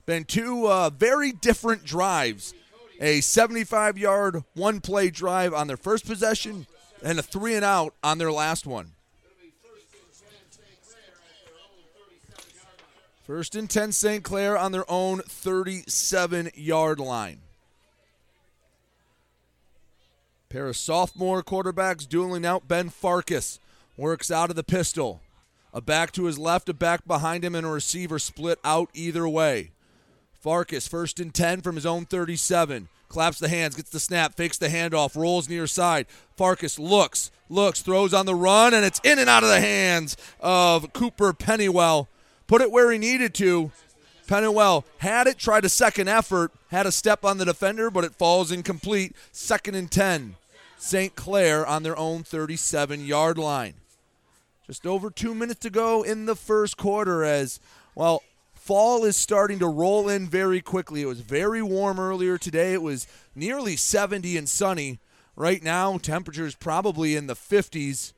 been two uh, very different drives. A 75 yard one play drive on their first possession and a three and out on their last one. First and 10 St. Clair on their own 37 yard line. Pair of sophomore quarterbacks dueling out. Ben Farkas works out of the pistol. A back to his left, a back behind him, and a receiver split out either way. Farkas, first and 10 from his own 37. Claps the hands, gets the snap, fakes the handoff, rolls near side. Farkas looks, looks, throws on the run, and it's in and out of the hands of Cooper Pennywell. Put it where he needed to. Pennywell had it, tried a second effort, had a step on the defender, but it falls incomplete. Second and 10. St. Clair on their own 37 yard line. Just over two minutes to go in the first quarter as, well, fall is starting to roll in very quickly. It was very warm earlier today. It was nearly 70 and sunny. Right now, temperatures probably in the 50s,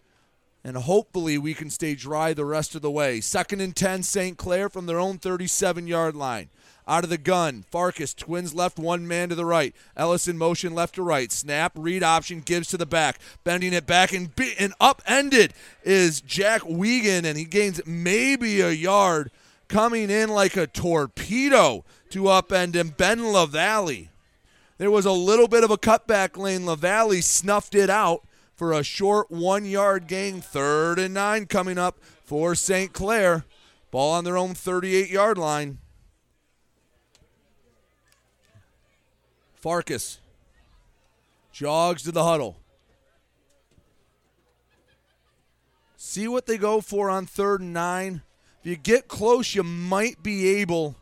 and hopefully we can stay dry the rest of the way. Second and 10, St. Clair from their own 37 yard line. Out of the gun, Farkas, twins left, one man to the right. Ellison motion left to right. Snap, read option, gives to the back. Bending it back and, be, and upended is Jack Wiegand, and he gains maybe a yard coming in like a torpedo to upend him, Ben LaValle. There was a little bit of a cutback lane. LaValle snuffed it out for a short one yard gain. Third and nine coming up for St. Clair. Ball on their own 38 yard line. Farkas jogs to the huddle. See what they go for on third and nine. You get close, you might be able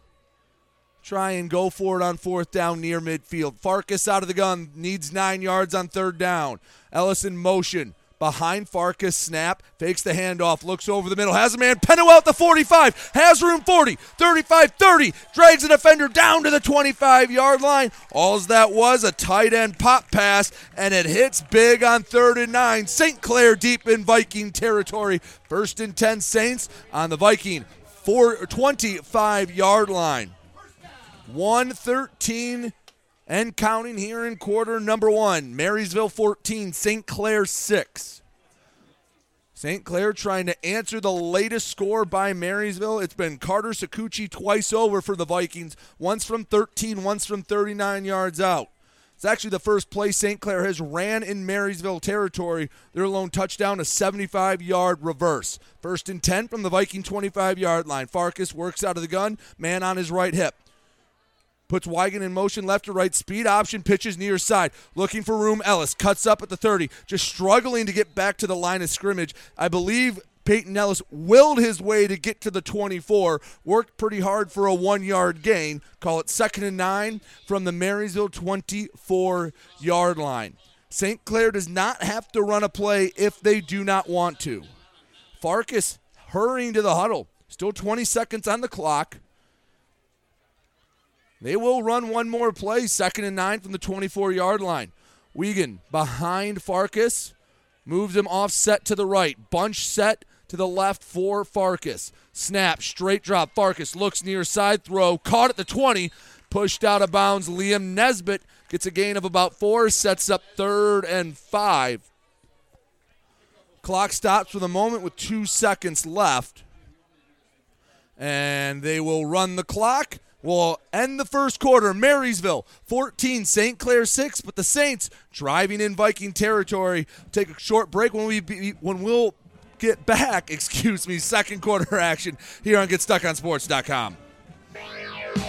try and go for it on fourth down near midfield. Farkas out of the gun needs nine yards on third down. Ellison motion behind Farkas. Snap, fakes the handoff, looks over the middle, has a man. Pennywell at the 45, has room 40, 35 30, drags the defender down to the 25 yard line. All's that was a tight end pop pass, and it hits big on third and nine. St. Clair deep in Viking territory. First and 10 Saints on the Viking four, 25 yard line. 113 and counting here in quarter number one. Marysville 14, St. Clair 6. St. Clair trying to answer the latest score by Marysville. It's been Carter Sakuchi twice over for the Vikings, once from 13, once from 39 yards out. It's actually the first play St. Clair has ran in Marysville territory. Their lone touchdown, a 75 yard reverse. First and 10 from the Viking 25 yard line. Farkas works out of the gun, man on his right hip. Puts Wiegand in motion left to right. Speed option pitches near side. Looking for room. Ellis cuts up at the 30. Just struggling to get back to the line of scrimmage. I believe Peyton Ellis willed his way to get to the 24. Worked pretty hard for a one yard gain. Call it second and nine from the Marysville 24 yard line. St. Clair does not have to run a play if they do not want to. Farkas hurrying to the huddle. Still 20 seconds on the clock. They will run one more play, second and nine from the 24 yard line. Wiegand behind Farkas, moves him offset to the right. Bunch set to the left for Farkas. Snap, straight drop. Farkas looks near side throw, caught at the 20, pushed out of bounds. Liam Nesbitt gets a gain of about four, sets up third and five. Clock stops for the moment with two seconds left. And they will run the clock will end the first quarter. Marysville 14, St. Clair 6, but the Saints driving in Viking territory. Take a short break when we be, when we'll get back, excuse me, second quarter action here on GetStuckOnSports.com.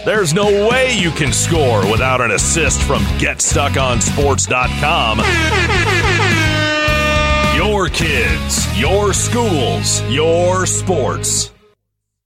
There's no way you can score without an assist from GetStuckOnSports.com. Your kids, your schools, your sports.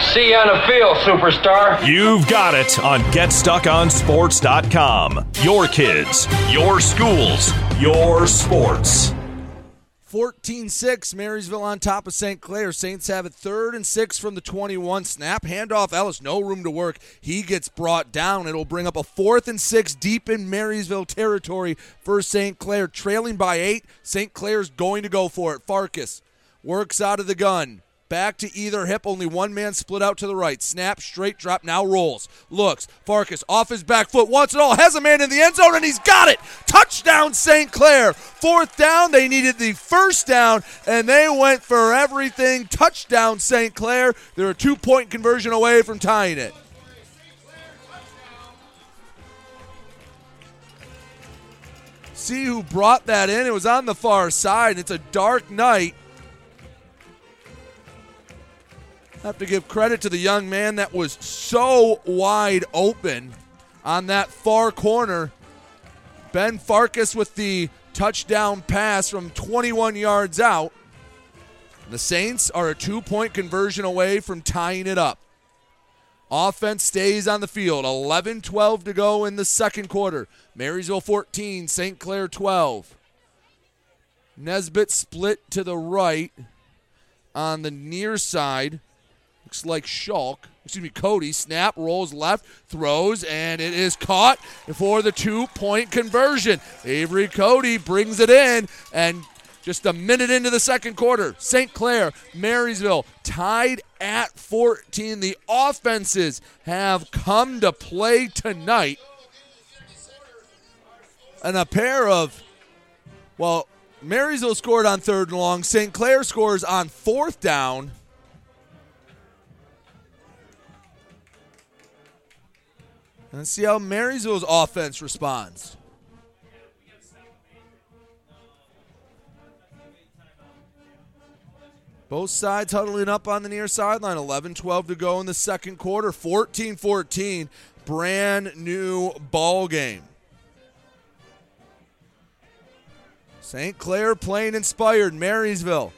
See you on the field, superstar. You've got it on GetStuckOnSports.com. Your kids, your schools, your sports. 14 6, Marysville on top of St. Clair. Saints have it third and six from the 21. Snap, handoff, Ellis, no room to work. He gets brought down. It'll bring up a fourth and six deep in Marysville territory for St. Clair. Trailing by eight, St. Clair's going to go for it. Farkas works out of the gun. Back to either hip, only one man split out to the right. Snap, straight drop, now rolls. Looks, Farkas off his back foot, wants it all, has a man in the end zone, and he's got it. Touchdown, St. Clair. Fourth down, they needed the first down, and they went for everything. Touchdown, St. Clair. They're a two point conversion away from tying it. See who brought that in. It was on the far side. It's a dark night. Have to give credit to the young man that was so wide open on that far corner. Ben Farkas with the touchdown pass from 21 yards out. The Saints are a two point conversion away from tying it up. Offense stays on the field. 11 12 to go in the second quarter. Marysville 14, St. Clair 12. Nesbitt split to the right on the near side. Looks like Shulk, excuse me, Cody. Snap, rolls left, throws, and it is caught for the two point conversion. Avery Cody brings it in, and just a minute into the second quarter, St. Clair, Marysville tied at 14. The offenses have come to play tonight. And a pair of, well, Marysville scored on third and long. St. Clair scores on fourth down. And let's see how Marysville's offense responds. Both sides huddling up on the near sideline. 11 12 to go in the second quarter. 14 14. Brand new ball game. St. Clair playing inspired. Marysville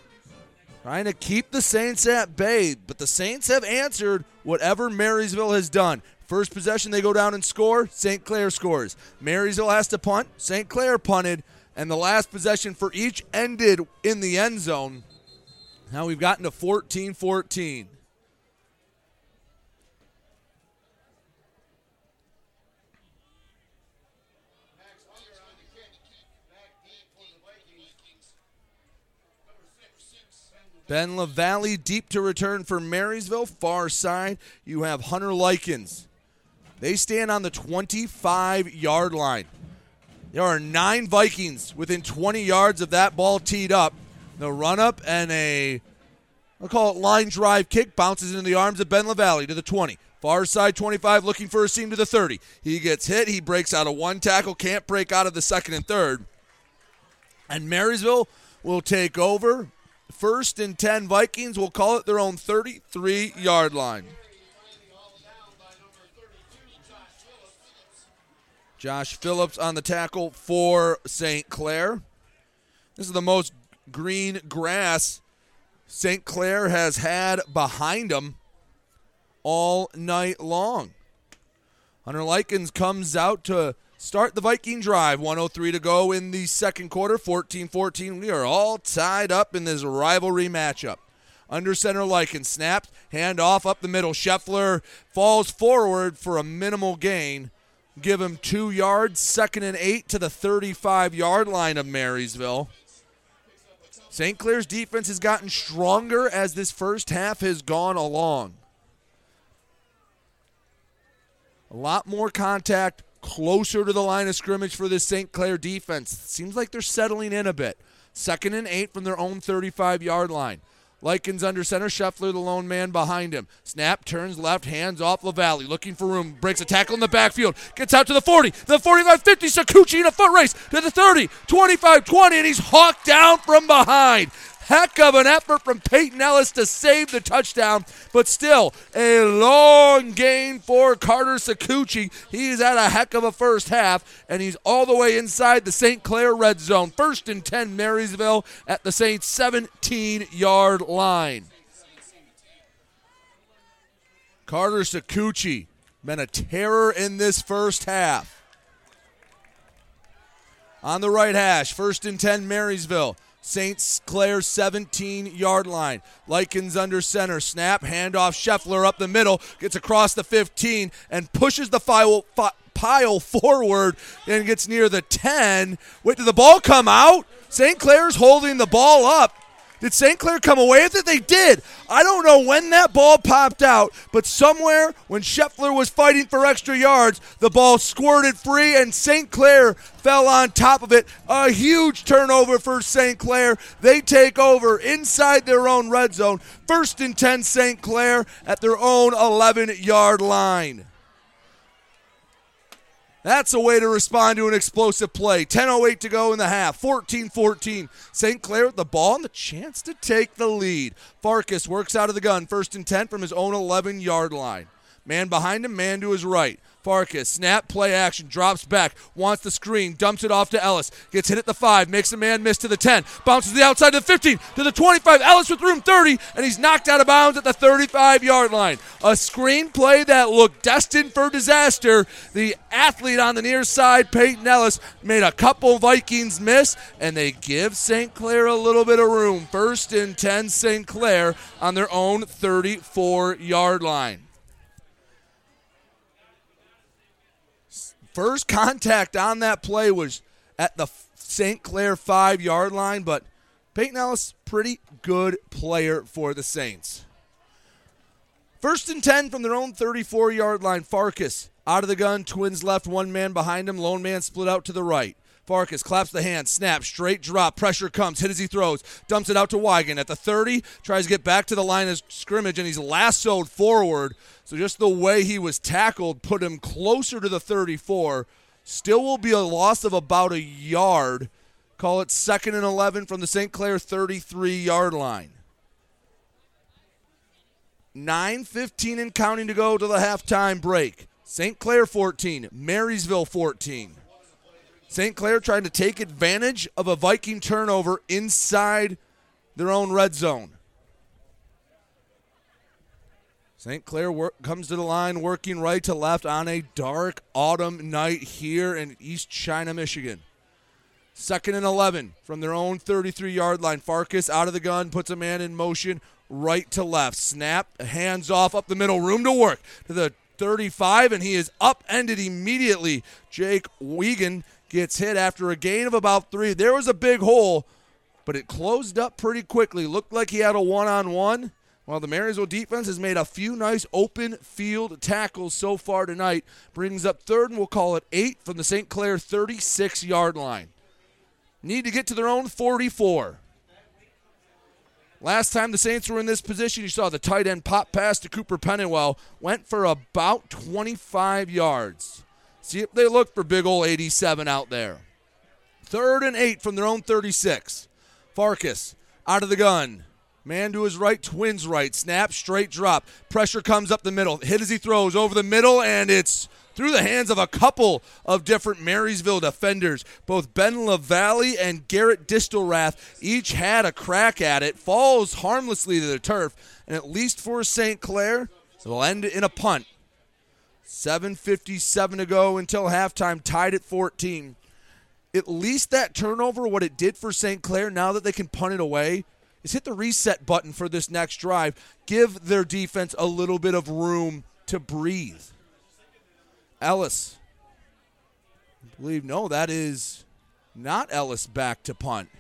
trying to keep the Saints at bay, but the Saints have answered whatever Marysville has done. First possession, they go down and score. St. Clair scores. Marysville has to punt. St. Clair punted. And the last possession for each ended in the end zone. Now we've gotten to 14 14. Ben LaValle deep to return for Marysville. Far side, you have Hunter Likens. They stand on the 25 yard line. There are nine Vikings within 20 yards of that ball teed up. The run up and a, I'll call it line drive kick, bounces into the arms of Ben LaValle to the 20. Far side 25 looking for a seam to the 30. He gets hit. He breaks out of one tackle, can't break out of the second and third. And Marysville will take over. First and 10 Vikings will call it their own 33 yard line. Josh Phillips on the tackle for St. Clair. This is the most green grass St. Clair has had behind them all night long. Hunter Likens comes out to start the Viking drive. 103 to go in the second quarter. 14 14. We are all tied up in this rivalry matchup. Under center Likens snaps, hand off up the middle. Scheffler falls forward for a minimal gain. Give him two yards, second and eight to the 35 yard line of Marysville. St. Clair's defense has gotten stronger as this first half has gone along. A lot more contact closer to the line of scrimmage for this St. Clair defense. Seems like they're settling in a bit. Second and eight from their own 35 yard line. Likens under center. Scheffler, the lone man behind him. Snap, turns left, hands off LaValle. Looking for room. Breaks a tackle in the backfield. Gets out to the 40, the 45 50. Sakuchi in a foot race to the 30, 25 20, and he's hawked down from behind. Heck of an effort from Peyton Ellis to save the touchdown, but still a long gain for Carter Sakuchi. He's had a heck of a first half, and he's all the way inside the St. Clair red zone. First and 10, Marysville at the Saints' 17 yard line. Carter Sakuchi been a terror in this first half. On the right hash, first and 10, Marysville. St. Clair's 17 yard line. Likens under center. Snap, handoff. Scheffler up the middle. Gets across the 15 and pushes the file, fi- pile forward and gets near the 10. Wait, did the ball come out? St. Clair's holding the ball up. Did St. Clair come away with it? They did. I don't know when that ball popped out, but somewhere when Scheffler was fighting for extra yards, the ball squirted free and St. Clair fell on top of it. A huge turnover for St. Clair. They take over inside their own red zone. First and 10 St. Clair at their own 11 yard line. That's a way to respond to an explosive play. 10.08 to go in the half. 14 14. St. Clair with the ball and the chance to take the lead. Farkas works out of the gun. First and 10 from his own 11 yard line. Man behind him, man to his right. Farkas, snap, play action, drops back, wants the screen, dumps it off to Ellis, gets hit at the 5, makes a man miss to the 10, bounces the outside to the 15, to the 25, Ellis with room 30, and he's knocked out of bounds at the 35 yard line. A screen play that looked destined for disaster. The athlete on the near side, Peyton Ellis, made a couple Vikings miss, and they give St. Clair a little bit of room. First and 10, St. Clair on their own 34 yard line. First contact on that play was at the St. Clair five yard line, but Peyton Ellis, pretty good player for the Saints. First and 10 from their own 34 yard line. Farkas out of the gun, twins left, one man behind him, lone man split out to the right. Farkas claps the hand, snap, straight drop, pressure comes, hit as he throws, dumps it out to Wiegand at the 30, tries to get back to the line of scrimmage, and he's lassoed forward. So just the way he was tackled put him closer to the 34. Still will be a loss of about a yard. Call it second and 11 from the St. Clair 33 yard line. 9.15 and counting to go to the halftime break. St. Clair 14, Marysville 14. St. Clair trying to take advantage of a Viking turnover inside their own red zone. St. Clair work, comes to the line working right to left on a dark autumn night here in East China, Michigan. Second and 11 from their own 33 yard line. Farkas out of the gun, puts a man in motion right to left. Snap, hands off up the middle, room to work to the 35, and he is upended immediately. Jake Wiegand gets hit after a gain of about three. There was a big hole, but it closed up pretty quickly. Looked like he had a one on one. While the Marysville defense has made a few nice open field tackles so far tonight, brings up third and we'll call it eight from the St. Clair 36 yard line. Need to get to their own 44. Last time the Saints were in this position, you saw the tight end pop pass to Cooper Pennywell, went for about 25 yards. See they look for big old 87 out there. Third and eight from their own 36. Farkas out of the gun. Man to his right, twins right. Snap, straight drop. Pressure comes up the middle. Hit as he throws over the middle, and it's through the hands of a couple of different Marysville defenders. Both Ben LaValle and Garrett Distelrath each had a crack at it. Falls harmlessly to the turf, and at least for St. Clair, it'll end in a punt. 7.57 to go until halftime, tied at 14. At least that turnover, what it did for St. Clair, now that they can punt it away, is hit the reset button for this next drive. Give their defense a little bit of room to breathe. Ellis. I believe, no, that is not Ellis back to punt.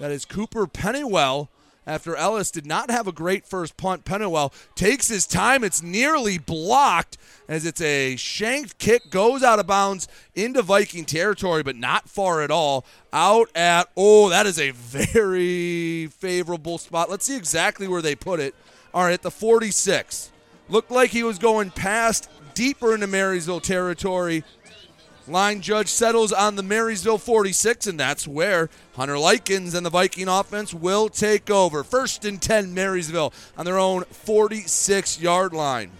That is Cooper Pennywell after Ellis did not have a great first punt. Pennywell takes his time. It's nearly blocked as it's a shanked kick, goes out of bounds into Viking territory, but not far at all. Out at, oh, that is a very favorable spot. Let's see exactly where they put it. All right, at the 46. Looked like he was going past deeper into Marysville territory. Line judge settles on the Marysville 46, and that's where Hunter Likens and the Viking offense will take over. First and 10, Marysville on their own 46 yard line.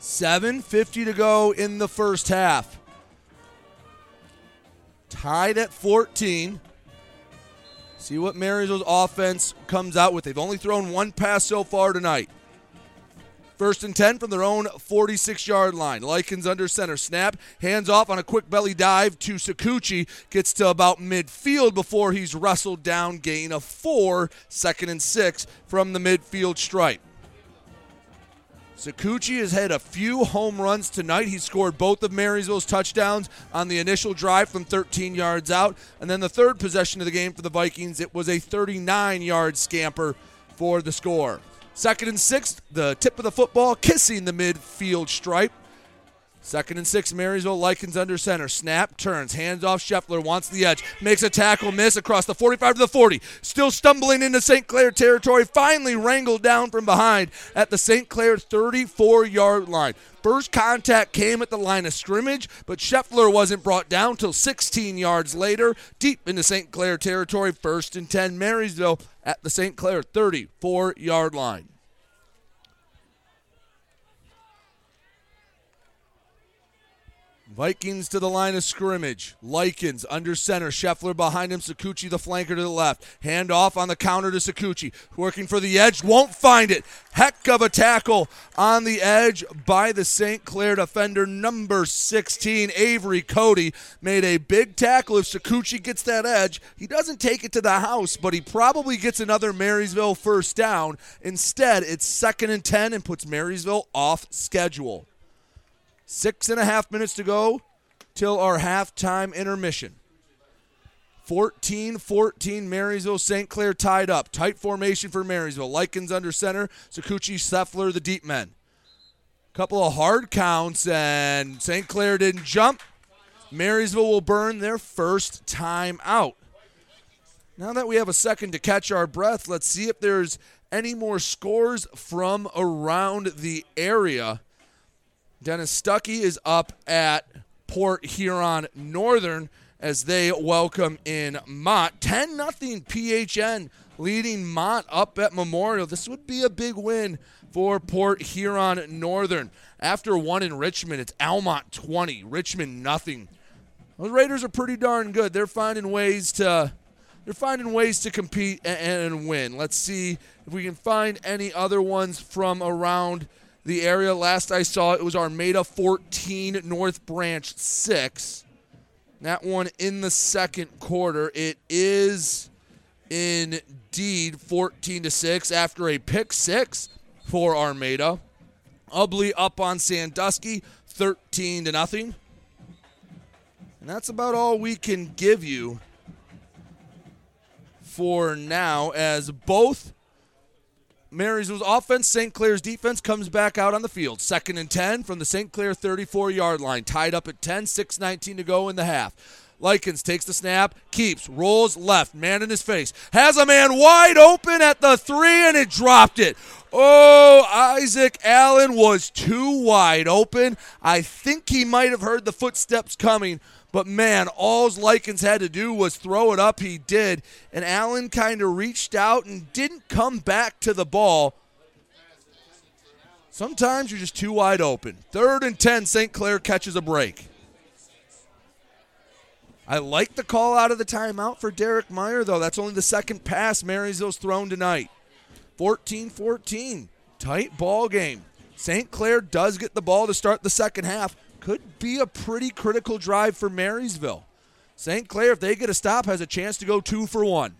7.50 to go in the first half. Tied at 14. See what Marysville's offense comes out with. They've only thrown one pass so far tonight. First and 10 from their own 46 yard line. Likens under center. Snap. Hands off on a quick belly dive to Sakuchi. Gets to about midfield before he's wrestled down. Gain of four. Second and six from the midfield stripe. Sakuchi has had a few home runs tonight. He scored both of Marysville's touchdowns on the initial drive from 13 yards out. And then the third possession of the game for the Vikings, it was a 39 yard scamper for the score. Second and six, the tip of the football kissing the midfield stripe. Second and six, Marysville Likens under center. Snap, turns, hands off Scheffler, wants the edge, makes a tackle, miss across the 45 to the 40. Still stumbling into St. Clair territory, finally wrangled down from behind at the St. Clair 34 yard line. First contact came at the line of scrimmage, but Scheffler wasn't brought down till 16 yards later, deep into St. Clair territory. First and 10, Marysville at the St. Clair 34 yard line. Vikings to the line of scrimmage. Likens under center. Scheffler behind him. Sakuchi the flanker to the left. Hand off on the counter to Sakuchi. Working for the edge. Won't find it. Heck of a tackle on the edge by the St. Clair defender number 16. Avery Cody made a big tackle. If Sakuchi gets that edge, he doesn't take it to the house, but he probably gets another Marysville first down. Instead, it's second and 10 and puts Marysville off schedule. Six and a half minutes to go till our halftime intermission. 14 14, Marysville, St. Clair tied up. Tight formation for Marysville. Likens under center, Sakuchi, Scheffler, the deep men. Couple of hard counts, and St. Clair didn't jump. Marysville will burn their first time out. Now that we have a second to catch our breath, let's see if there's any more scores from around the area. Dennis Stuckey is up at Port Huron Northern as they welcome in Mott. 10 nothing PHN leading Mott up at Memorial. This would be a big win for Port Huron Northern. After one in Richmond, it's Almont 20, Richmond nothing. Those Raiders are pretty darn good. They're finding ways to they're finding ways to compete and, and win. Let's see if we can find any other ones from around the area. Last I saw, it was Armada 14, North Branch 6. That one in the second quarter. It is indeed 14 to 6 after a pick six for Armada. Ubly up on Sandusky 13 to nothing. And that's about all we can give you for now as both Marysville's offense, St. Clair's defense comes back out on the field. Second and 10 from the St. Clair 34 yard line. Tied up at 10, 6.19 to go in the half. Likens takes the snap, keeps, rolls left, man in his face. Has a man wide open at the three, and it dropped it. Oh, Isaac Allen was too wide open. I think he might have heard the footsteps coming, but man, all Likens had to do was throw it up. He did. And Allen kind of reached out and didn't come back to the ball. Sometimes you're just too wide open. Third and 10, St. Clair catches a break. I like the call out of the timeout for Derek Meyer, though. That's only the second pass Marysville's thrown tonight. 14 14. Tight ball game. St. Clair does get the ball to start the second half could be a pretty critical drive for Marysville. St. Clair, if they get a stop, has a chance to go two for one.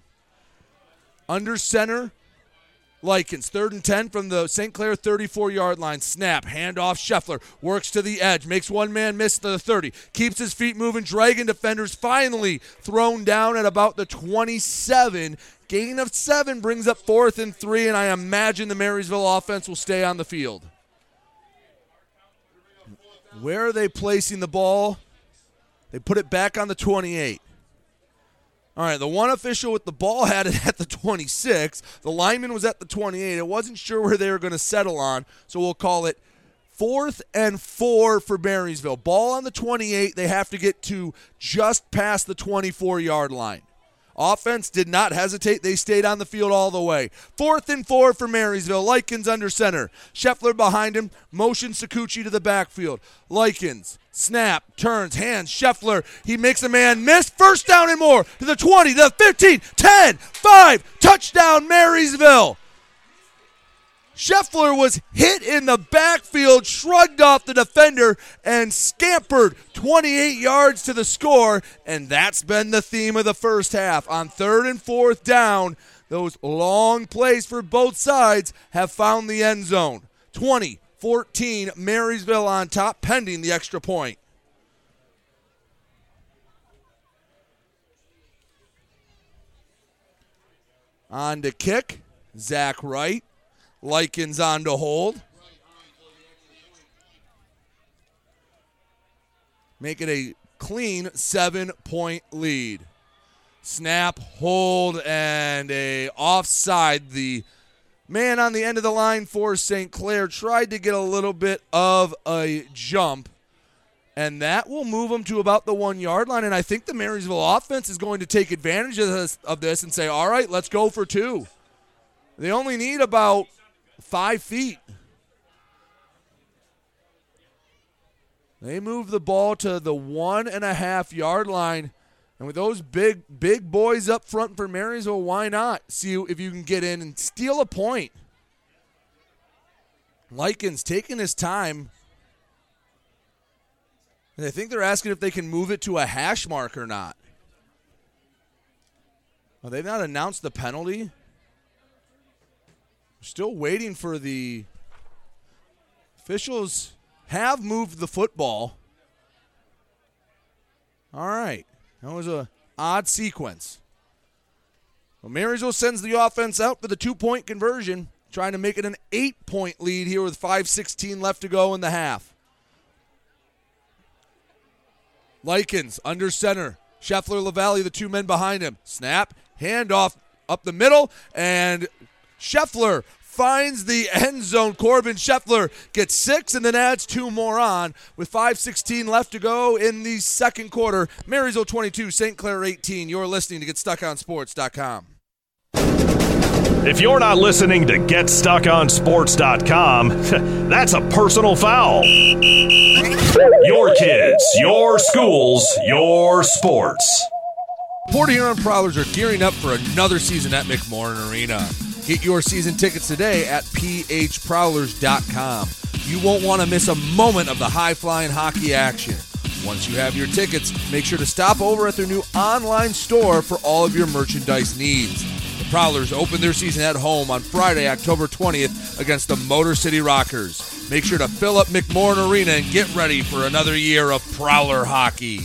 Under center, Likens, third and 10 from the St. Clair 34 yard line. Snap, handoff, Scheffler works to the edge, makes one man miss the 30, keeps his feet moving. Dragon defenders finally thrown down at about the 27. Gain of seven brings up fourth and three, and I imagine the Marysville offense will stay on the field. Where are they placing the ball? They put it back on the 28. All right, the one official with the ball had it at the 26. The lineman was at the 28. It wasn't sure where they were going to settle on, so we'll call it fourth and four for Marysville. Ball on the 28. They have to get to just past the 24 yard line. Offense did not hesitate. They stayed on the field all the way. Fourth and four for Marysville. Likens under center. Scheffler behind him. Motion Sakuchi to the backfield. Likens. Snap. Turns. Hands. Scheffler. He makes a man miss. First down and more. To the 20. To the 15. 10. 5. Touchdown Marysville. Scheffler was hit in the backfield, shrugged off the defender, and scampered 28 yards to the score. And that's been the theme of the first half. On third and fourth down, those long plays for both sides have found the end zone. 20 14, Marysville on top, pending the extra point. On to kick, Zach Wright. Likens on to hold. Make it a clean seven point lead. Snap, hold, and a offside. The man on the end of the line for St. Clair tried to get a little bit of a jump, and that will move them to about the one yard line. And I think the Marysville offense is going to take advantage of this, of this and say, all right, let's go for two. They only need about five feet. They move the ball to the one and a half yard line. And with those big, big boys up front for Marysville, why not? See if you can get in and steal a point. Likens taking his time. And I think they're asking if they can move it to a hash mark or not. Well, they've not announced the penalty. Still waiting for the officials have moved the football. All right. That was a odd sequence. Well, Marysville sends the offense out for the two-point conversion, trying to make it an eight-point lead here with 5.16 left to go in the half. Likens under center. Scheffler LaValle, the two men behind him. Snap, handoff up the middle, and Scheffler finds the end zone. Corbin Scheffler gets six and then adds two more on with 5.16 left to go in the second quarter. Marysville 22, St. Clair 18. You're listening to GetStuckOnSports.com. If you're not listening to GetStuckOnSports.com, that's a personal foul. Your kids, your schools, your sports. Port Huron Prowlers are gearing up for another season at McMorran Arena. Get your season tickets today at phprowlers.com. You won't want to miss a moment of the high flying hockey action. Once you have your tickets, make sure to stop over at their new online store for all of your merchandise needs. The Prowlers open their season at home on Friday, October 20th against the Motor City Rockers. Make sure to fill up McMorran Arena and get ready for another year of Prowler hockey.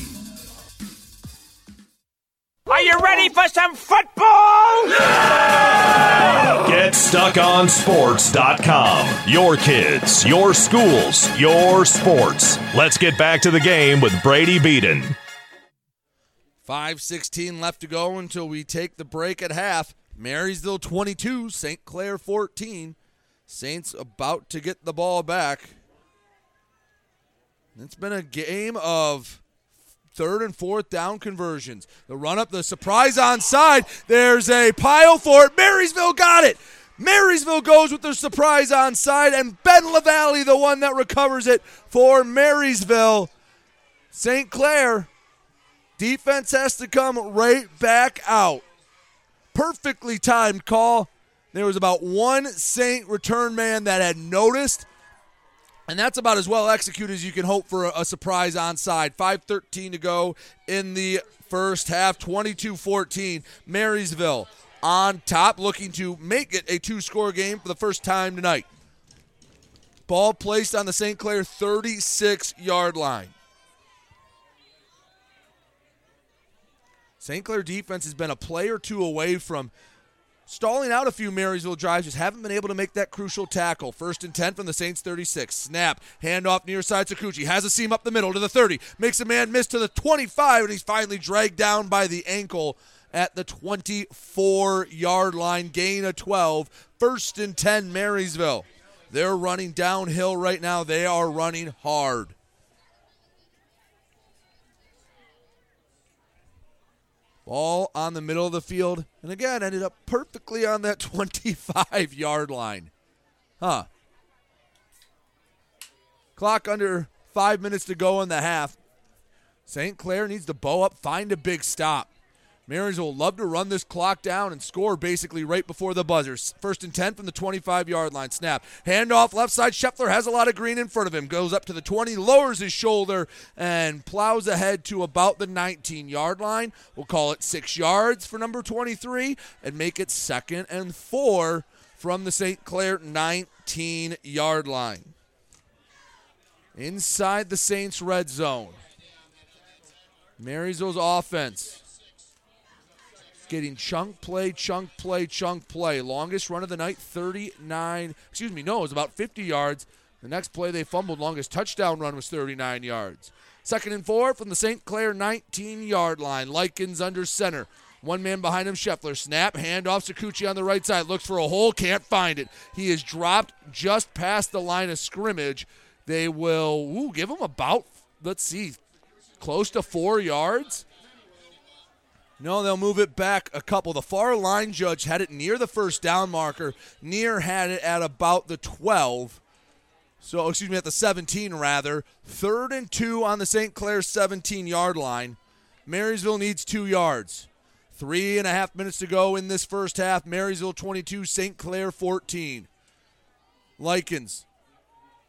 Are you ready for some football? Get stuck on GetStuckOnSports.com. Your kids, your schools, your sports. Let's get back to the game with Brady Beaton. 5.16 left to go until we take the break at half. Marysville 22, St. Clair 14. Saints about to get the ball back. It's been a game of third and fourth down conversions. The run up, the surprise onside. There's a pile for it. Marysville got it. Marysville goes with their surprise onside, and Ben LaValle, the one that recovers it for Marysville. St. Clair, defense has to come right back out. Perfectly timed call. There was about one Saint return man that had noticed and that's about as well executed as you can hope for a, a surprise onside. 5.13 to go in the first half, 22 14. Marysville on top, looking to make it a two score game for the first time tonight. Ball placed on the St. Clair 36 yard line. St. Clair defense has been a play or two away from stalling out a few Marysville drives, just haven't been able to make that crucial tackle. First and 10 from the Saints 36. Snap, handoff near side Sakuchi. Has a seam up the middle to the 30. Makes a man miss to the 25, and he's finally dragged down by the ankle at the 24 yard line. Gain of 12. First and 10, Marysville. They're running downhill right now. They are running hard. Ball on the middle of the field, and again ended up perfectly on that 25 yard line. Huh. Clock under five minutes to go in the half. St. Clair needs to bow up, find a big stop. Marysville will love to run this clock down and score basically right before the buzzers. First and 10 from the 25 yard line. Snap. Handoff left side. Scheffler has a lot of green in front of him. Goes up to the 20, lowers his shoulder, and plows ahead to about the 19 yard line. We'll call it six yards for number 23 and make it second and four from the St. Clair 19 yard line. Inside the Saints red zone. Marysville's offense getting chunk play, chunk play, chunk play. Longest run of the night, 39. Excuse me, no, it was about 50 yards. The next play they fumbled, longest touchdown run was 39 yards. Second and four from the St. Clair 19 yard line. Likens under center. One man behind him, Scheffler. Snap, handoff. Sakuchi on the right side. Looks for a hole, can't find it. He is dropped just past the line of scrimmage. They will ooh, give him about, let's see, close to four yards. No, they'll move it back a couple. The far line judge had it near the first down marker. Near had it at about the 12. So, excuse me, at the 17 rather. Third and two on the St. Clair 17 yard line. Marysville needs two yards. Three and a half minutes to go in this first half. Marysville 22, St. Clair 14. Likens.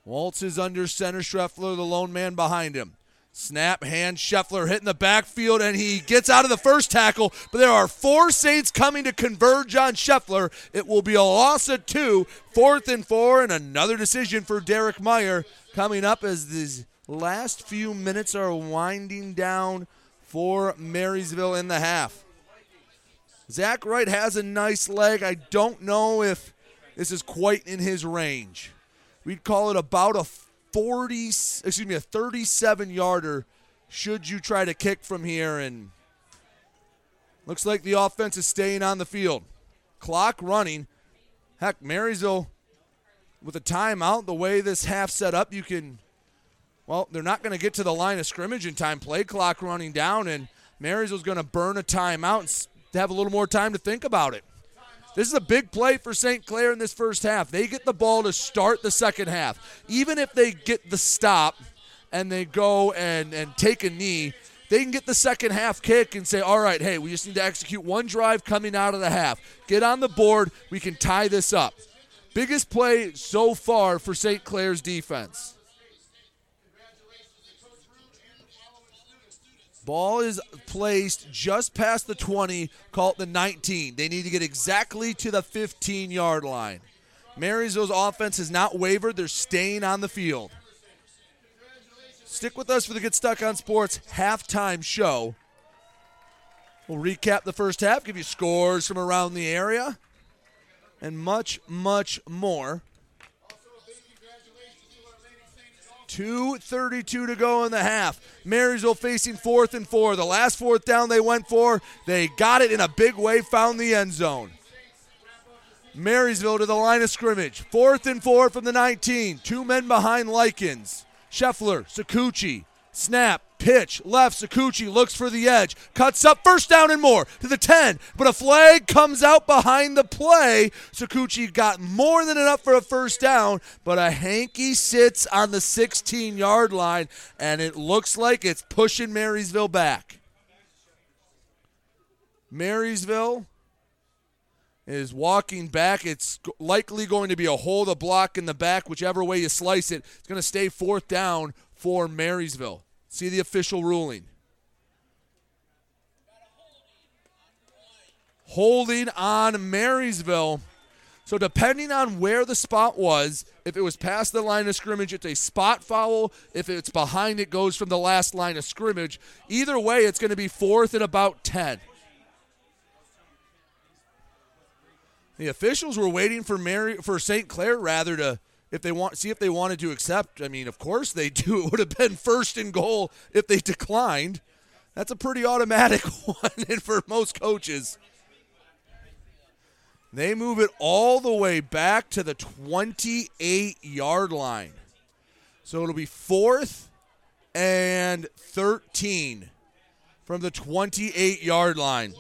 Waltz is under center. Scheffler, the lone man behind him. Snap, hand, Scheffler hitting the backfield, and he gets out of the first tackle. But there are four Saints coming to converge on Scheffler. It will be a loss of two, fourth and four, and another decision for Derek Meyer coming up as these last few minutes are winding down for Marysville in the half. Zach Wright has a nice leg. I don't know if this is quite in his range. We'd call it about a 40, excuse me, a 37 yarder should you try to kick from here. And looks like the offense is staying on the field. Clock running. Heck, Marysville with a timeout, the way this half set up, you can, well, they're not going to get to the line of scrimmage in time. Play clock running down, and Marysville's going to burn a timeout and have a little more time to think about it. This is a big play for St. Clair in this first half. They get the ball to start the second half. Even if they get the stop and they go and, and take a knee, they can get the second half kick and say, all right, hey, we just need to execute one drive coming out of the half. Get on the board. We can tie this up. Biggest play so far for St. Clair's defense. Ball is placed just past the 20, call it the 19. They need to get exactly to the 15 yard line. Marysville's offense has not wavered, they're staying on the field. Stick with us for the Get Stuck on Sports halftime show. We'll recap the first half, give you scores from around the area, and much, much more. 2.32 to go in the half. Marysville facing fourth and four. The last fourth down they went for, they got it in a big way, found the end zone. Marysville to the line of scrimmage. Fourth and four from the 19. Two men behind Likens. Scheffler, Sakuchi, snap, pitch, left. Sakuchi looks for the edge, cuts up, first down and more to the 10. But a flag comes out behind the play. Sakuchi got more than enough for a first down, but a hanky sits on the 16 yard line, and it looks like it's pushing Marysville back. Marysville is walking back. It's likely going to be a hold a block in the back, whichever way you slice it. It's going to stay fourth down for Marysville. See the official ruling. Holding on Marysville. So, depending on where the spot was, if it was past the line of scrimmage, it's a spot foul. If it's behind, it goes from the last line of scrimmage. Either way, it's going to be fourth and about 10. The officials were waiting for Mary for St. Clair rather to if they want see if they wanted to accept. I mean, of course they do. It would have been first and goal if they declined. That's a pretty automatic one for most coaches. They move it all the way back to the 28 yard line. So it'll be fourth and 13 from the 28 yard line.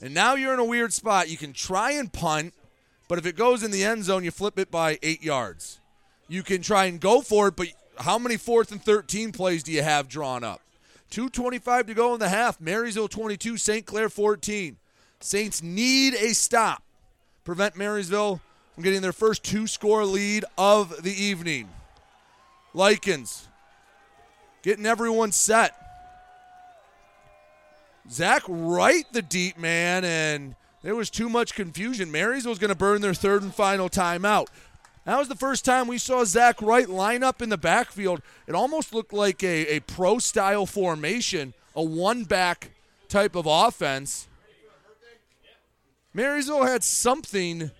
And now you're in a weird spot. You can try and punt, but if it goes in the end zone, you flip it by eight yards. You can try and go for it, but how many fourth and 13 plays do you have drawn up? 2.25 to go in the half. Marysville 22, St. Clair 14. Saints need a stop. Prevent Marysville from getting their first two score lead of the evening. Likens getting everyone set. Zach Wright, the deep man, and there was too much confusion. Marysville's going to burn their third and final timeout. That was the first time we saw Zach Wright line up in the backfield. It almost looked like a, a pro style formation, a one back type of offense. Marysville had something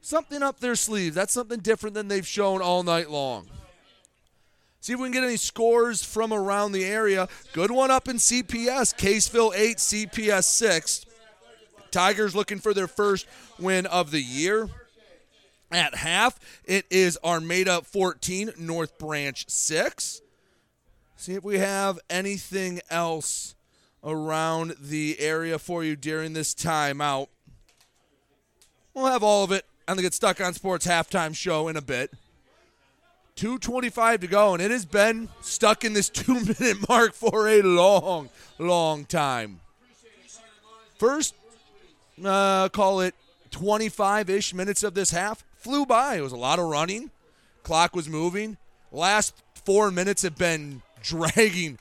something up their sleeve. That's something different than they've shown all night long. See if we can get any scores from around the area. Good one up in CPS. Caseville 8, CPS 6. Tigers looking for their first win of the year. At half, it is Armada 14, North Branch 6. See if we have anything else around the area for you during this timeout. We'll have all of it on the Get Stuck on Sports halftime show in a bit. 2.25 to go, and it has been stuck in this two minute mark for a long, long time. First, uh, call it 25 ish minutes of this half flew by. It was a lot of running, clock was moving. Last four minutes have been dragging.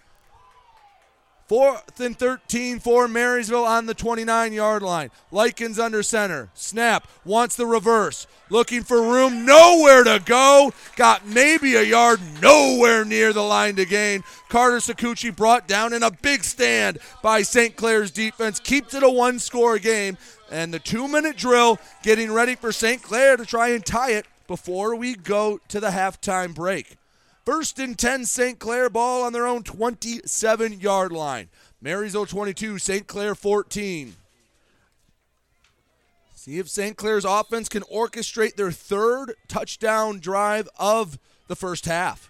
Fourth and 13 for Marysville on the 29 yard line. Likens under center. Snap. Wants the reverse. Looking for room. Nowhere to go. Got maybe a yard. Nowhere near the line to gain. Carter Sakuchi brought down in a big stand by St. Clair's defense. Keeps it a one score game. And the two minute drill getting ready for St. Clair to try and tie it before we go to the halftime break. First and 10, St. Clair ball on their own 27 yard line. Marysville 22, St. Clair 14. See if St. Clair's offense can orchestrate their third touchdown drive of the first half.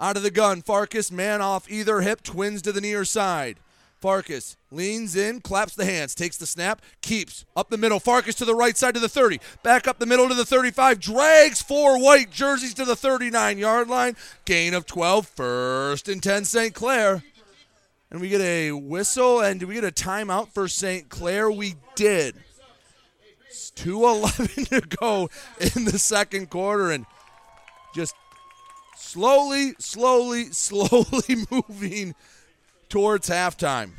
Out of the gun, Farkas, man off either hip, twins to the near side. Farkas leans in, claps the hands, takes the snap, keeps up the middle. Farkas to the right side to the 30, back up the middle to the 35, drags four white jerseys to the 39 yard line. Gain of 12, first and 10, St. Clair. And we get a whistle, and do we get a timeout for St. Clair? We did. It's 2.11 to go in the second quarter, and just slowly, slowly, slowly moving towards halftime.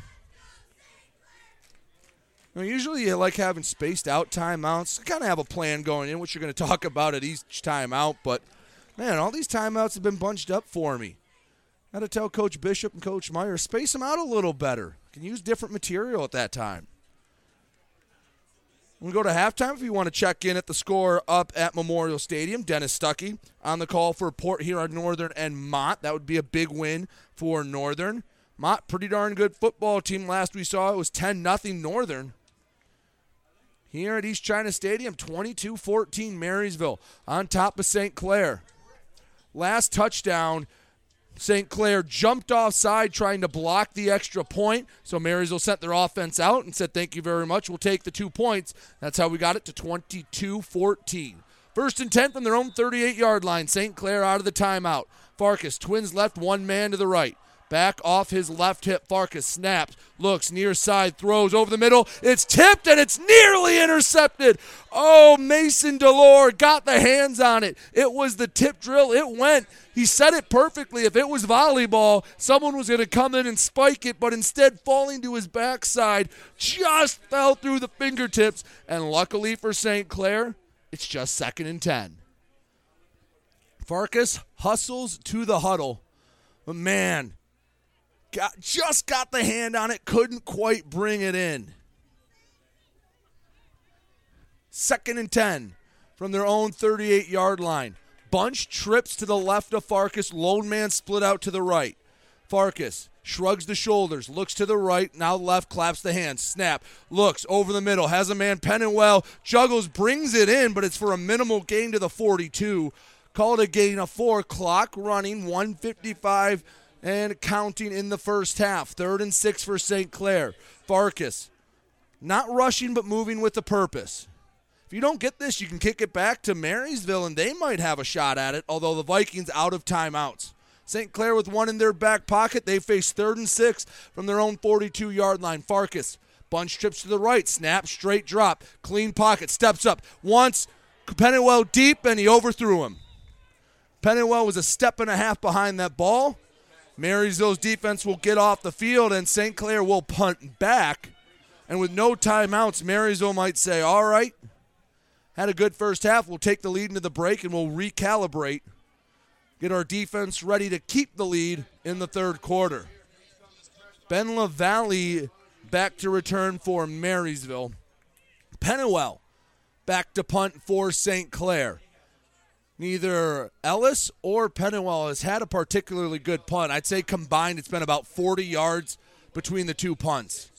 Now, usually you like having spaced out timeouts. You kind of have a plan going in, which you're going to talk about at each timeout. But man, all these timeouts have been bunched up for me. Got to tell Coach Bishop and Coach Meyer space them out a little better. Can use different material at that time. We go to halftime if you want to check in at the score up at Memorial Stadium. Dennis Stuckey on the call for Port Huron Northern and Mott. That would be a big win for Northern. Mott, pretty darn good football team. Last we saw it was 10 0 Northern. Here at East China Stadium, 22 14 Marysville on top of St. Clair. Last touchdown, St. Clair jumped offside trying to block the extra point. So Marysville sent their offense out and said, Thank you very much. We'll take the two points. That's how we got it to 22 14. First and 10 from their own 38 yard line. St. Clair out of the timeout. Farkas, twins left, one man to the right. Back off his left hip. Farkas snaps, looks near side, throws over the middle. It's tipped and it's nearly intercepted. Oh, Mason Delore got the hands on it. It was the tip drill. It went. He said it perfectly. If it was volleyball, someone was going to come in and spike it, but instead, falling to his backside, just fell through the fingertips. And luckily for St. Clair, it's just second and 10. Farkas hustles to the huddle. But man, got just got the hand on it, couldn't quite bring it in. Second and 10 from their own 38 yard line. Bunch trips to the left of Farkas. Lone man split out to the right. Farkas shrugs the shoulders, looks to the right, now left, claps the hands, snap, looks over the middle, has a man Pennywell, juggles, brings it in, but it's for a minimal gain to the 42. Called a gain of four, clock running, 155 and counting in the first half. Third and six for St. Clair. Farkas, not rushing but moving with a purpose. If you don't get this, you can kick it back to Marysville and they might have a shot at it, although the Vikings out of timeouts. St. Clair with one in their back pocket. They face third and six from their own 42 yard line. Farkas, bunch trips to the right, snap, straight drop, clean pocket, steps up, wants Pennywell deep, and he overthrew him. Pennywell was a step and a half behind that ball. Marysville's defense will get off the field, and St. Clair will punt back. And with no timeouts, Marysville might say, All right, had a good first half. We'll take the lead into the break and we'll recalibrate, get our defense ready to keep the lead in the third quarter. Ben LaValle back to return for Marysville. Pennywell back to punt for St. Clair. Neither Ellis or Pennywell has had a particularly good punt. I'd say combined it's been about 40 yards between the two punts.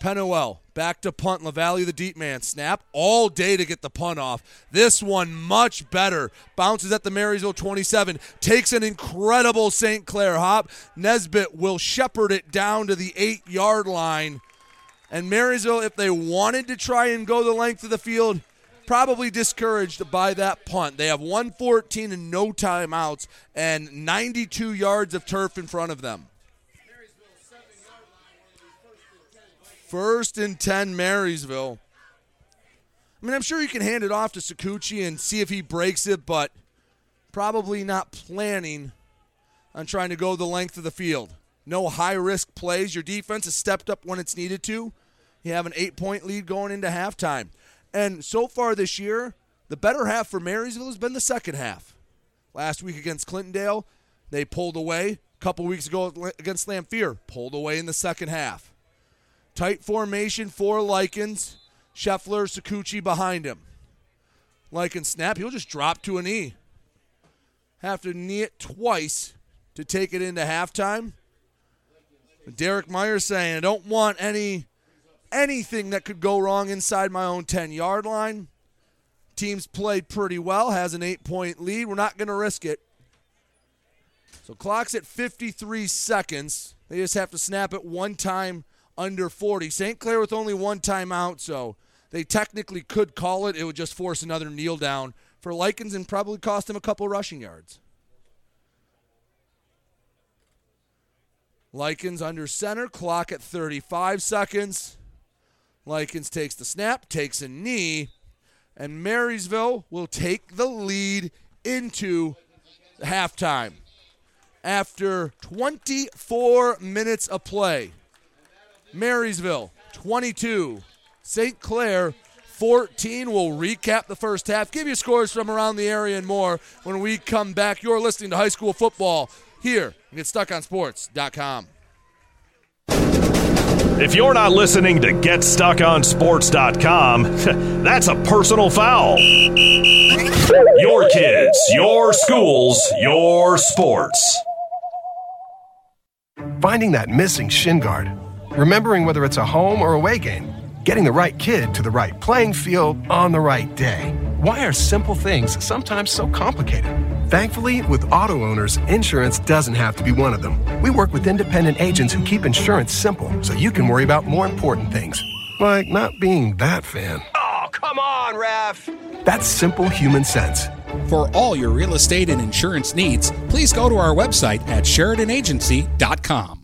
Pennywell back to punt. LaValle, the deep man. Snap all day to get the punt off. This one much better. Bounces at the Marysville 27. Takes an incredible St. Clair hop. Nesbitt will shepherd it down to the eight yard line. And Marysville, if they wanted to try and go the length of the field, probably discouraged by that punt. They have 114 and no timeouts and 92 yards of turf in front of them. First and 10, Marysville. I mean, I'm sure you can hand it off to Sakuchi and see if he breaks it, but probably not planning on trying to go the length of the field. No high risk plays. Your defense has stepped up when it's needed to. You have an eight point lead going into halftime. And so far this year, the better half for Marysville has been the second half. Last week against Clintondale, they pulled away. A couple weeks ago against Lamphere, pulled away in the second half. Tight formation for Likens. Scheffler, Sakuchi behind him. Likens snap. He'll just drop to a knee. Have to knee it twice to take it into halftime. Derek Meyer saying, I don't want any anything that could go wrong inside my own 10 yard line. Team's played pretty well, has an eight point lead. We're not going to risk it. So clock's at 53 seconds. They just have to snap it one time under 40. St. Clair with only one timeout, so they technically could call it. It would just force another kneel down for Likens and probably cost him a couple rushing yards. Likens under center, clock at 35 seconds. Likens takes the snap, takes a knee, and Marysville will take the lead into halftime. After 24 minutes of play, Marysville 22, St. Clair 14. We'll recap the first half, give you scores from around the area and more when we come back. You're listening to high school football here at GetStuckOnSports.com. If you're not listening to GetStuckOnSports.com, that's a personal foul. Your kids, your schools, your sports. Finding that missing shin guard, remembering whether it's a home or away game, getting the right kid to the right playing field on the right day. Why are simple things sometimes so complicated? Thankfully, with auto owners, insurance doesn't have to be one of them. We work with independent agents who keep insurance simple so you can worry about more important things, like not being that fan. Oh, come on, ref! That's simple human sense. For all your real estate and insurance needs, please go to our website at SheridanAgency.com.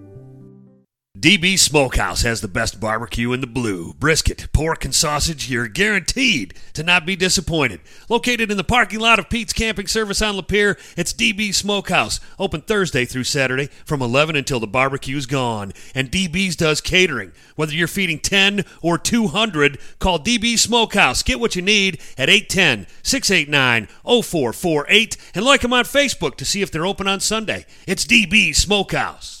DB Smokehouse has the best barbecue in the blue. Brisket, pork, and sausage, you're guaranteed to not be disappointed. Located in the parking lot of Pete's Camping Service on Lapeer, it's DB Smokehouse. Open Thursday through Saturday from 11 until the barbecue's gone. And DB's does catering. Whether you're feeding 10 or 200, call DB Smokehouse. Get what you need at 810 689 0448 and like them on Facebook to see if they're open on Sunday. It's DB Smokehouse.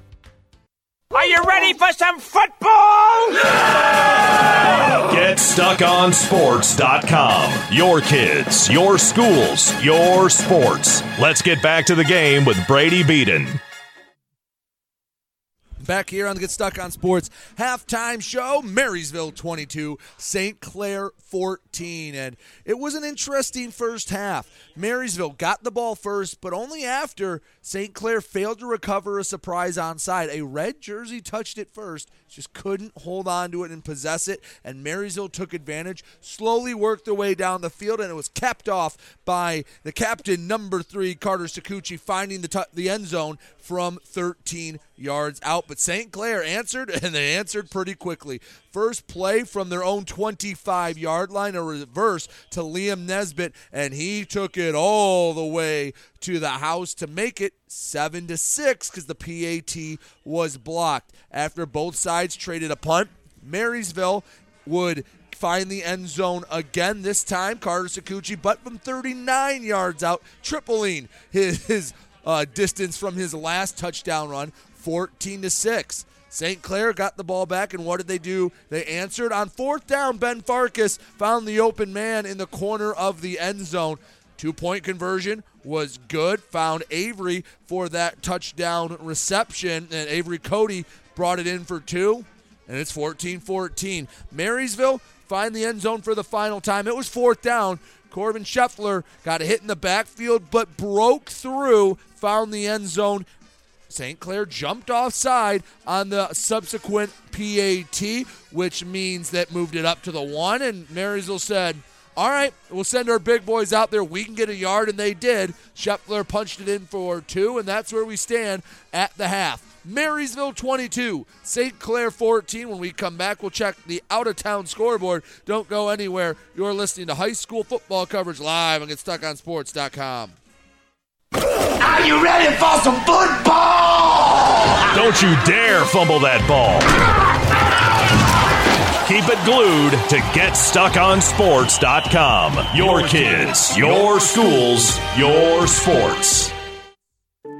Are you ready for some football? Get GetStuckOnSports.com. Your kids, your schools, your sports. Let's get back to the game with Brady Beaton. Back here on the Get Stuck on Sports halftime show, Marysville 22, St. Clair 14. And it was an interesting first half. Marysville got the ball first, but only after St. Clair failed to recover a surprise onside. A red jersey touched it first, just couldn't hold on to it and possess it. And Marysville took advantage, slowly worked their way down the field, and it was capped off by the captain, number three, Carter Sakuchi, finding the, t- the end zone from 13 yards out. But St. Clair answered, and they answered pretty quickly. First play from their own 25 yard line, a reverse to Liam Nesbitt, and he took it all the way to the house to make it 7 to 6 because the PAT was blocked. After both sides traded a punt, Marysville would find the end zone again this time. Carter Sakuchi, but from 39 yards out, tripling his, his uh, distance from his last touchdown run, 14 to 6. St. Clair got the ball back, and what did they do? They answered on fourth down. Ben Farkas found the open man in the corner of the end zone. Two point conversion was good. Found Avery for that touchdown reception, and Avery Cody brought it in for two, and it's 14 14. Marysville find the end zone for the final time. It was fourth down. Corbin Scheffler got a hit in the backfield, but broke through, found the end zone. St. Clair jumped offside on the subsequent PAT, which means that moved it up to the one, and Marysville said, all right, we'll send our big boys out there. We can get a yard, and they did. Scheffler punched it in for two, and that's where we stand at the half. Marysville 22, St. Clair 14. When we come back, we'll check the out of town scoreboard. Don't go anywhere. You're listening to high school football coverage live on GetStuckOnSports.com. Are you ready for some football? Don't you dare fumble that ball. Keep it glued to GetStuckOnSports.com. Your kids, your schools, your sports.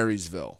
Marysville.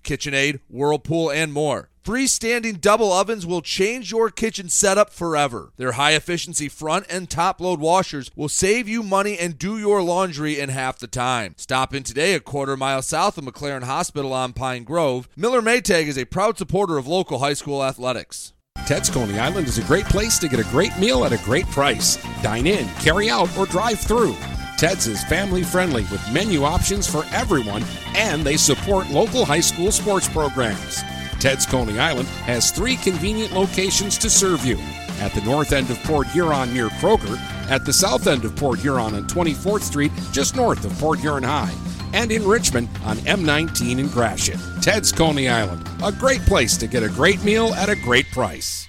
KitchenAid, Whirlpool, and more. Freestanding double ovens will change your kitchen setup forever. Their high efficiency front and top load washers will save you money and do your laundry in half the time. Stop in today a quarter mile south of McLaren Hospital on Pine Grove. Miller Maytag is a proud supporter of local high school athletics. Ted's Coney Island is a great place to get a great meal at a great price. Dine in, carry out, or drive through. Ted's is family friendly with menu options for everyone, and they support local high school sports programs. Ted's Coney Island has three convenient locations to serve you at the north end of Port Huron near Kroger, at the south end of Port Huron on 24th Street, just north of Port Huron High, and in Richmond on M19 in Gratiot. Ted's Coney Island, a great place to get a great meal at a great price.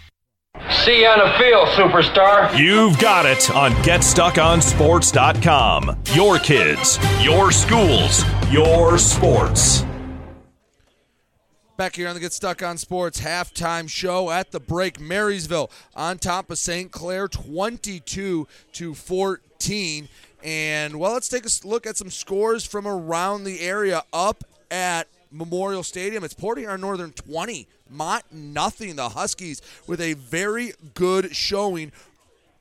See you on the field, superstar. You've got it on GetStuckOnSports.com. Your kids, your schools, your sports. Back here on the Get Stuck on Sports halftime show at the break, Marysville on top of St. Clair, 22 to 14. And well, let's take a look at some scores from around the area up at Memorial Stadium. It's Port Huron Northern 20, Mott nothing. The Huskies with a very good showing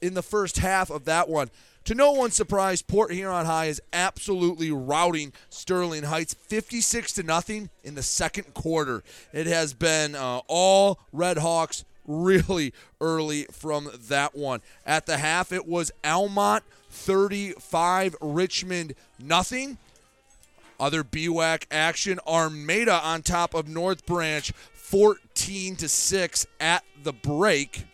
in the first half of that one. To no one's surprise, Port Huron High is absolutely routing Sterling Heights 56 to nothing in the second quarter. It has been uh, all Red Hawks really early from that one. At the half, it was Almont 35, Richmond nothing. Other BWAC action, Armada on top of North Branch 14 to 6 at the break.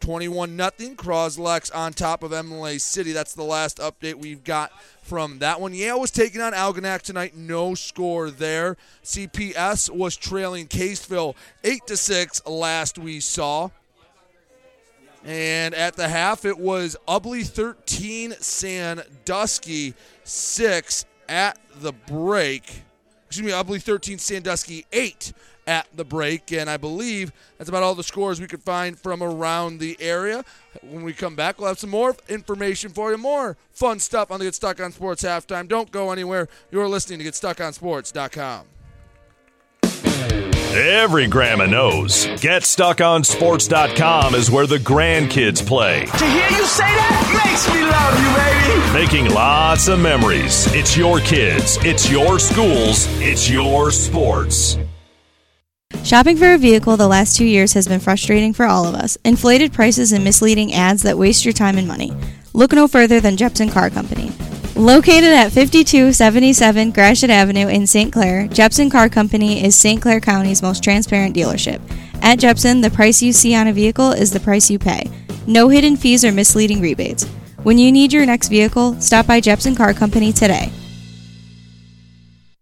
21 nothing. Croslex on top of Imlay City. That's the last update we've got from that one. Yale was taking on Algonac tonight. No score there. CPS was trailing Caseville 8 to 6 last we saw. And at the half, it was Ubly 13, Sandusky 6 at the break. Excuse me, I believe 13, Sandusky 8 at the break. And I believe that's about all the scores we could find from around the area. When we come back, we'll have some more information for you, more fun stuff on the Get Stuck on Sports halftime. Don't go anywhere. You're listening to GetStuckOnSports.com. Every grandma knows. GetStuckOnSports.com is where the grandkids play. To hear you say that makes me love you, baby. Making lots of memories. It's your kids, it's your schools, it's your sports. Shopping for a vehicle the last two years has been frustrating for all of us. Inflated prices and misleading ads that waste your time and money. Look no further than Jepson Car Company. Located at 5277 Gratiot Avenue in St. Clair, Jepson Car Company is St. Clair County's most transparent dealership. At Jepson, the price you see on a vehicle is the price you pay. No hidden fees or misleading rebates. When you need your next vehicle, stop by Jepson Car Company today.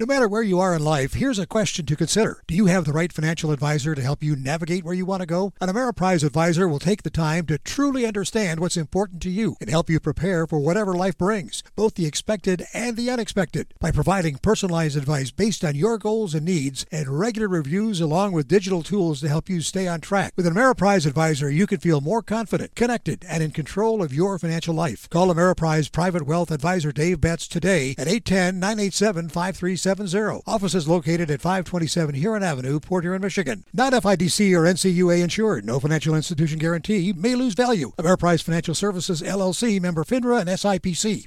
No matter where you are in life, here's a question to consider. Do you have the right financial advisor to help you navigate where you want to go? An Ameriprise advisor will take the time to truly understand what's important to you and help you prepare for whatever life brings, both the expected and the unexpected, by providing personalized advice based on your goals and needs and regular reviews along with digital tools to help you stay on track. With an Ameriprise advisor, you can feel more confident, connected, and in control of your financial life. Call Ameriprise Private Wealth Advisor Dave Betts today at 810 987 5370. Office is located at 527 Huron Avenue, Port Huron, Michigan. Not FDIC or NCUA insured. No financial institution guarantee may lose value. Ameriprise Financial Services LLC member FINRA and SIPC.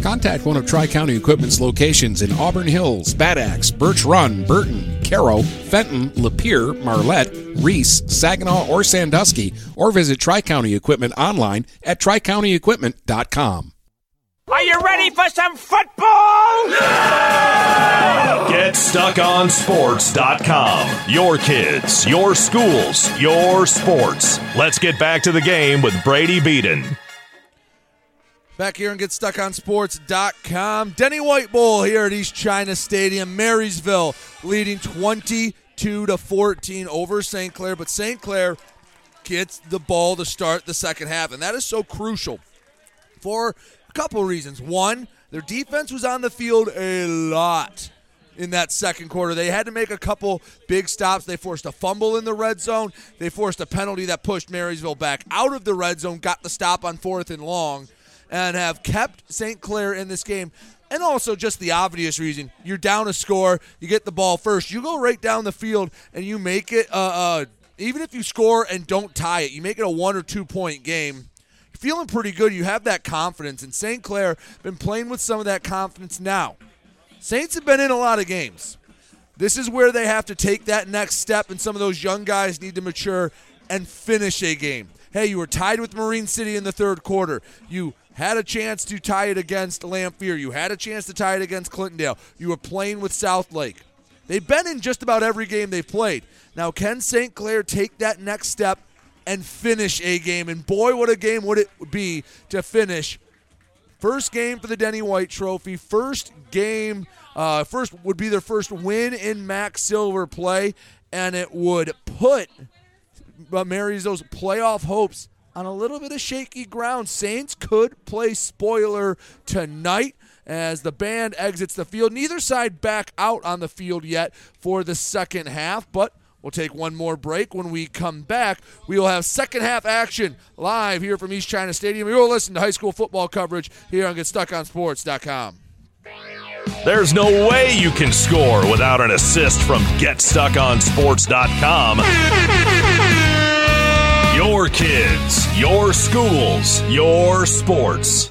Contact one of Tri County Equipment's locations in Auburn Hills, Bad Axe, Birch Run, Burton, Caro, Fenton, Lapeer, Marlette, Reese, Saginaw, or Sandusky, or visit Tri County Equipment online at tricountyequipment.com. Are you ready for some football? GetStuckOnSports.com. Your kids, your schools, your sports. Let's get back to the game with Brady Beaton. Back here and GetStuckOnSports.com. Denny White Bowl here at East China Stadium. Marysville leading 22 to 14 over St. Clair, but St. Clair gets the ball to start the second half, and that is so crucial for a couple reasons. One, their defense was on the field a lot in that second quarter. They had to make a couple big stops. They forced a fumble in the red zone. They forced a penalty that pushed Marysville back out of the red zone, got the stop on fourth and long and have kept St. Clair in this game. And also, just the obvious reason you're down a score, you get the ball first, you go right down the field and you make it, uh, uh, even if you score and don't tie it, you make it a one or two point game. Feeling pretty good. You have that confidence. And St. Clair been playing with some of that confidence now. Saints have been in a lot of games. This is where they have to take that next step, and some of those young guys need to mature and finish a game. Hey, you were tied with Marine City in the third quarter. You had a chance to tie it against Lamphere. You had a chance to tie it against Clintondale. You were playing with South Lake. They've been in just about every game they've played. Now, can St. Clair take that next step and finish a game? And boy, what a game would it be to finish. First game for the Denny White Trophy. First game, uh, first would be their first win in MAC Silver play, and it would put uh, Marysville's playoff hopes on a little bit of shaky ground. Saints could play spoiler tonight as the band exits the field. Neither side back out on the field yet for the second half, but we'll take one more break. When we come back, we will have second half action live here from East China Stadium. You will listen to high school football coverage here on GetStuckOnSports.com. There's no way you can score without an assist from GetStuckOnSports.com. Your kids, your schools, your sports.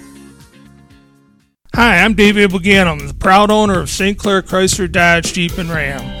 Hi, I'm David Buganum, the proud owner of St. Clair Chrysler Dodge Jeep and Ram.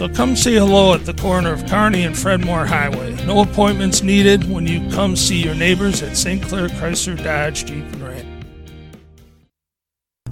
So come say hello at the corner of Kearney and Fred Moore Highway. No appointments needed when you come see your neighbors at St. Clair Chrysler Dodge Jeep and Ram.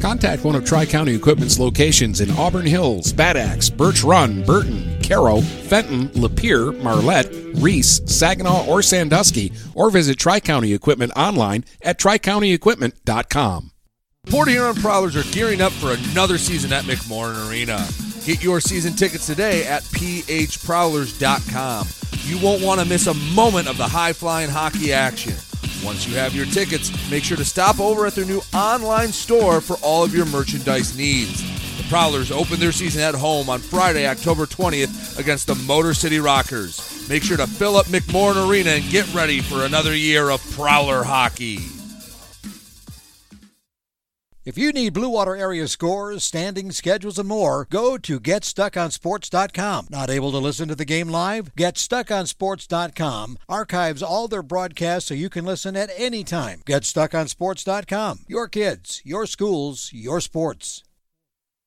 Contact one of Tri County Equipment's locations in Auburn Hills, Bad Axe, Birch Run, Burton, Caro, Fenton, Lapeer, Marlette, Reese, Saginaw, or Sandusky, or visit Tri County Equipment online at tricountyequipment.com. Port Huron Prowlers are gearing up for another season at McMorran Arena. Get your season tickets today at phprowlers.com. You won't want to miss a moment of the high flying hockey action. Once you have your tickets, make sure to stop over at their new online store for all of your merchandise needs. The Prowlers open their season at home on Friday, October 20th against the Motor City Rockers. Make sure to fill up McMorran Arena and get ready for another year of Prowler hockey. If you need Blue Water area scores, standings, schedules, and more, go to GetStuckOnSports.com. Not able to listen to the game live? GetStuckOnSports.com archives all their broadcasts so you can listen at any time. GetStuckOnSports.com. Your kids, your schools, your sports.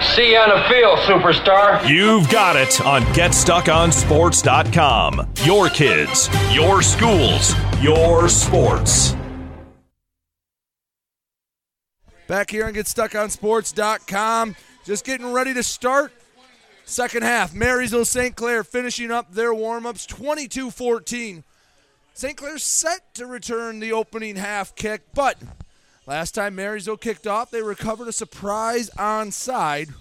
See you on the field, superstar. You've got it on GetStuckOnSports.com. Your kids, your schools, your sports. Back here and GetStuckOnSports.com. Just getting ready to start. Second half, Marysville St. Clair finishing up their warm ups 22 14. St. Clair set to return the opening half kick, but Last time Marysville kicked off, they recovered a surprise onside.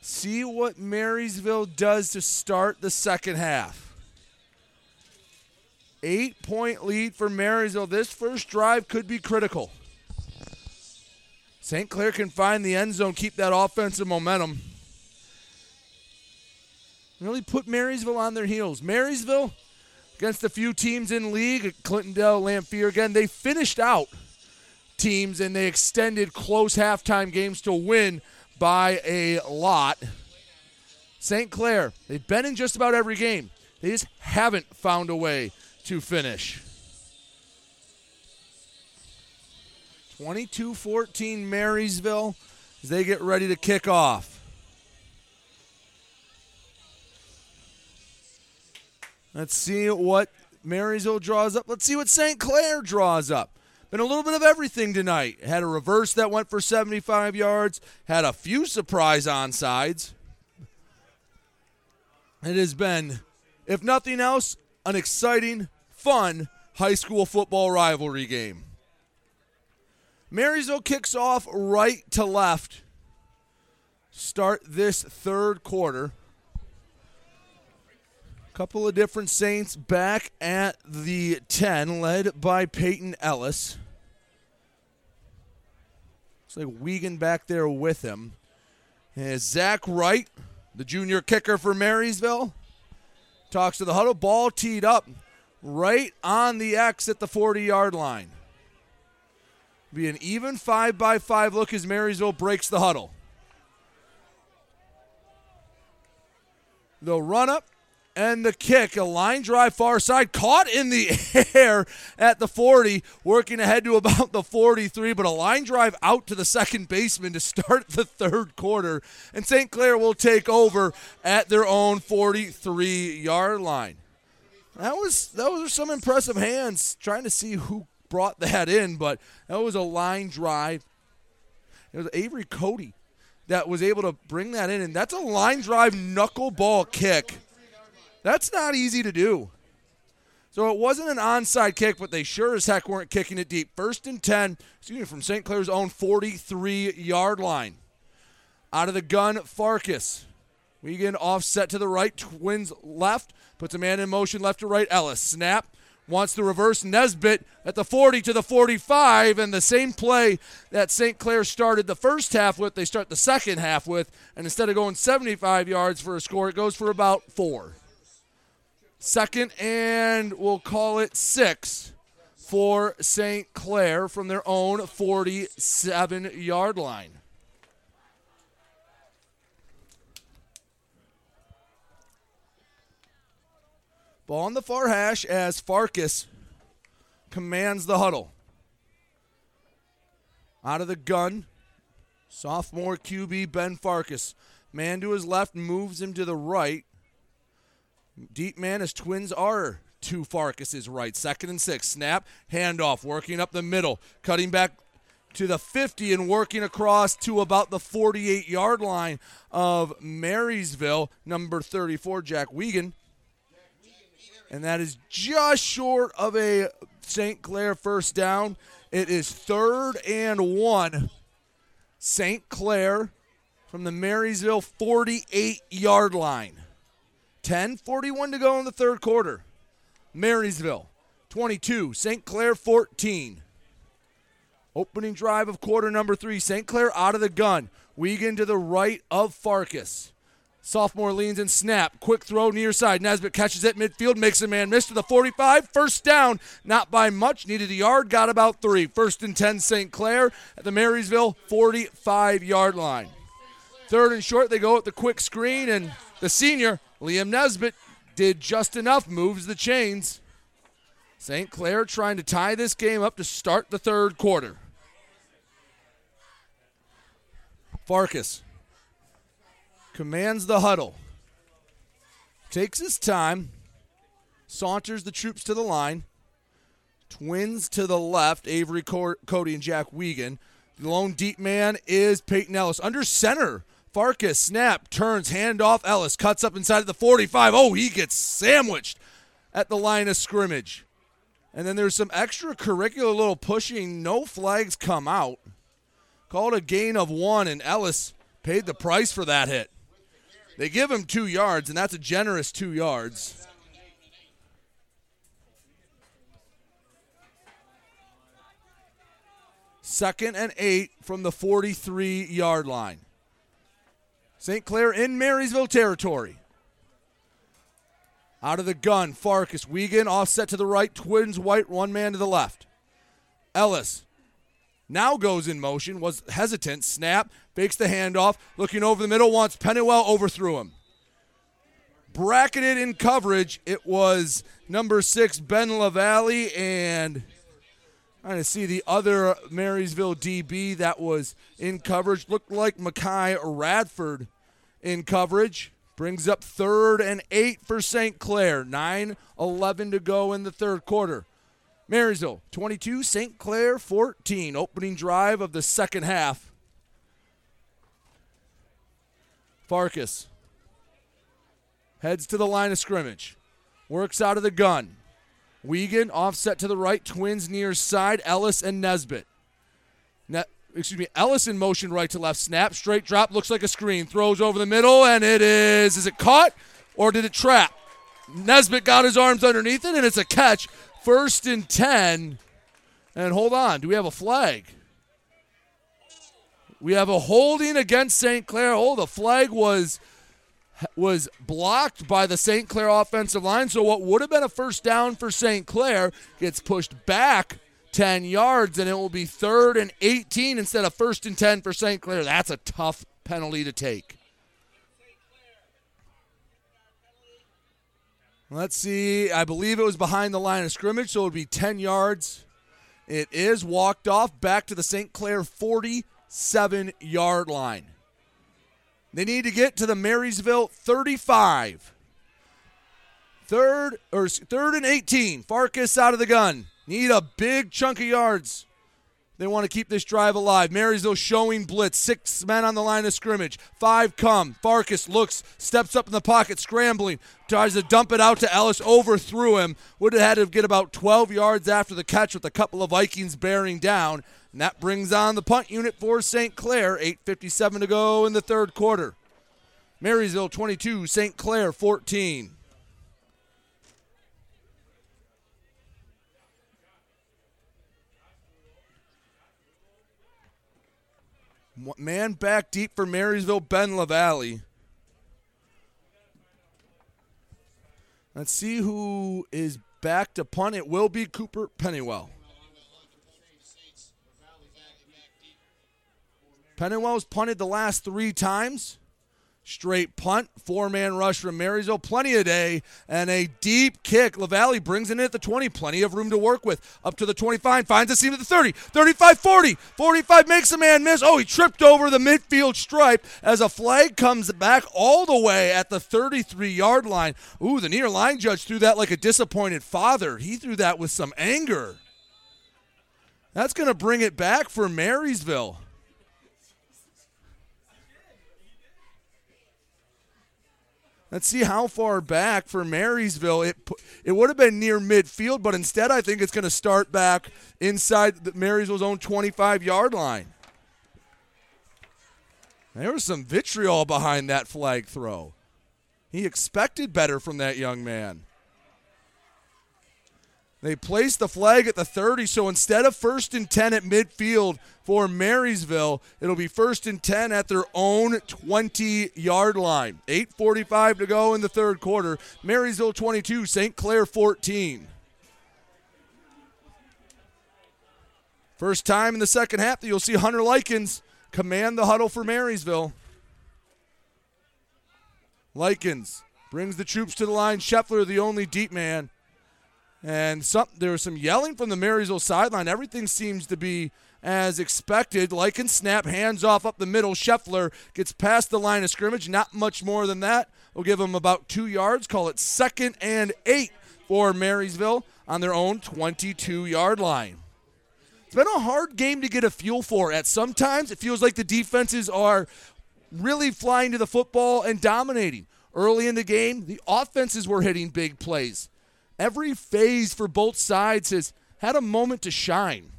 See what Marysville does to start the second half. Eight point lead for Marysville. This first drive could be critical. St. Clair can find the end zone, keep that offensive momentum. Really put Marysville on their heels. Marysville, against a few teams in league, Clintondale, Lamphere again, they finished out teams and they extended close halftime games to win by a lot. St. Clair, they've been in just about every game. They just haven't found a way to finish. 22 14 Marysville as they get ready to kick off. Let's see what Marysville draws up. Let's see what St. Clair draws up. Been a little bit of everything tonight. Had a reverse that went for 75 yards, had a few surprise onsides. It has been, if nothing else, an exciting, fun high school football rivalry game. Marysville kicks off right to left. Start this third quarter. Couple of different Saints back at the 10, led by Peyton Ellis. Like Wiegand back there with him. And Zach Wright, the junior kicker for Marysville, talks to the huddle. Ball teed up right on the X at the 40 yard line. Be an even five by five look as Marysville breaks the huddle. They'll run up and the kick, a line drive far side, caught in the air at the 40, working ahead to about the 43, but a line drive out to the second baseman to start the third quarter. And St. Clair will take over at their own 43 yard line. That was that was some impressive hands trying to see who brought that in, but that was a line drive. It was Avery Cody that was able to bring that in, and that's a line drive knuckleball kick that's not easy to do. So it wasn't an onside kick, but they sure as heck weren't kicking it deep. First and 10, excuse me, from St. Clair's own 43 yard line. Out of the gun, Farkas. Wiegand offset to the right, twins left, puts a man in motion left to right. Ellis snap, wants the reverse Nesbitt at the 40 to the 45, and the same play that St. Clair started the first half with, they start the second half with, and instead of going 75 yards for a score, it goes for about four. Second, and we'll call it six for St. Clair from their own 47 yard line. Ball on the far hash as Farkas commands the huddle. Out of the gun, sophomore QB Ben Farkas. Man to his left moves him to the right. Deep man as Twins are to Farkas's right. Second and six. Snap, handoff, working up the middle, cutting back to the 50 and working across to about the 48 yard line of Marysville. Number 34, Jack Wiegand. And that is just short of a St. Clair first down. It is third and one. St. Clair from the Marysville 48 yard line. 10 41 to go in the third quarter. Marysville 22, St. Clair 14. Opening drive of quarter number three. St. Clair out of the gun. Wiegand to the right of Farkas. Sophomore leans and snap. Quick throw near side. Nesbitt catches it midfield, makes a man miss to the 45. First down, not by much. Needed a yard, got about three. First and 10, St. Clair at the Marysville 45 yard line. Third and short, they go at the quick screen, and the senior, Liam Nesbitt, did just enough, moves the chains. St. Clair trying to tie this game up to start the third quarter. Farkas commands the huddle, takes his time, saunters the troops to the line. Twins to the left, Avery Cody and Jack Wiegand. The lone deep man is Peyton Ellis. Under center, Farkas snap, turns, handoff. Ellis cuts up inside of the 45. Oh, he gets sandwiched at the line of scrimmage. And then there's some extracurricular little pushing. No flags come out. Called a gain of one, and Ellis paid the price for that hit. They give him two yards, and that's a generous two yards. Second and eight from the 43 yard line. St. Clair in Marysville territory. Out of the gun, Farkas. Wiegand offset to the right. Twins white, one man to the left. Ellis now goes in motion, was hesitant, snap, fakes the handoff, looking over the middle, wants Pennywell, overthrew him. Bracketed in coverage, it was number six, Ben LaValle, and trying to see the other Marysville DB that was in coverage. Looked like Mackay Radford in coverage. Brings up third and eight for St. Clair. 9 11 to go in the third quarter. Marysville 22, St. Clair 14. Opening drive of the second half. Farkas heads to the line of scrimmage. Works out of the gun. Wiegand offset to the right. Twins near side. Ellis and Nesbitt. Ne- excuse me. Ellis in motion right to left. Snap. Straight drop. Looks like a screen. Throws over the middle, and it is. Is it caught or did it trap? Nesbitt got his arms underneath it, and it's a catch First and 10. And hold on, do we have a flag? We have a holding against St. Clair. Oh, the flag was was blocked by the St. Clair offensive line. So what would have been a first down for St. Clair gets pushed back 10 yards, and it will be third and 18 instead of first and 10 for St. Clair. That's a tough penalty to take. Let's see. I believe it was behind the line of scrimmage, so it would be 10 yards. It is walked off back to the St. Clair 47 yard line. They need to get to the Marysville 35. Third or third and 18. Farkas out of the gun. Need a big chunk of yards. They want to keep this drive alive. Marysville showing blitz. Six men on the line of scrimmage. Five come. Farkas looks, steps up in the pocket, scrambling. Tries to dump it out to Ellis. Overthrew him. Would have had to get about 12 yards after the catch with a couple of Vikings bearing down. And that brings on the punt unit for St. Clair. 8.57 to go in the third quarter. Marysville 22, St. Clair 14. Man back deep for Marysville, Ben LaValle. Let's see who is back to punt. It will be Cooper Pennywell. Pennywell's punted the last three times. Straight punt, four man rush from Marysville, plenty of day, and a deep kick. LaValle brings it in at the 20, plenty of room to work with. Up to the 25, finds a seam at the 30, 35 40, 45 makes a man miss. Oh, he tripped over the midfield stripe as a flag comes back all the way at the 33 yard line. Ooh, the near line judge threw that like a disappointed father. He threw that with some anger. That's going to bring it back for Marysville. Let's see how far back for Marysville. It it would have been near midfield, but instead I think it's going to start back inside Marysville's own 25 yard line. There was some vitriol behind that flag throw. He expected better from that young man. They placed the flag at the 30, so instead of first and 10 at midfield for Marysville, it'll be first and 10 at their own 20 yard line. 8.45 to go in the third quarter. Marysville 22, St. Clair 14. First time in the second half that you'll see Hunter Likens command the huddle for Marysville. Likens brings the troops to the line. Scheffler, the only deep man. And some, there was some yelling from the Marysville sideline. Everything seems to be as expected. Likens snap, hands off up the middle. Scheffler gets past the line of scrimmage. Not much more than that. We'll give them about two yards. Call it second and eight for Marysville on their own 22 yard line. It's been a hard game to get a feel for. At sometimes it feels like the defenses are really flying to the football and dominating. Early in the game, the offenses were hitting big plays every phase for both sides has had a moment to shine.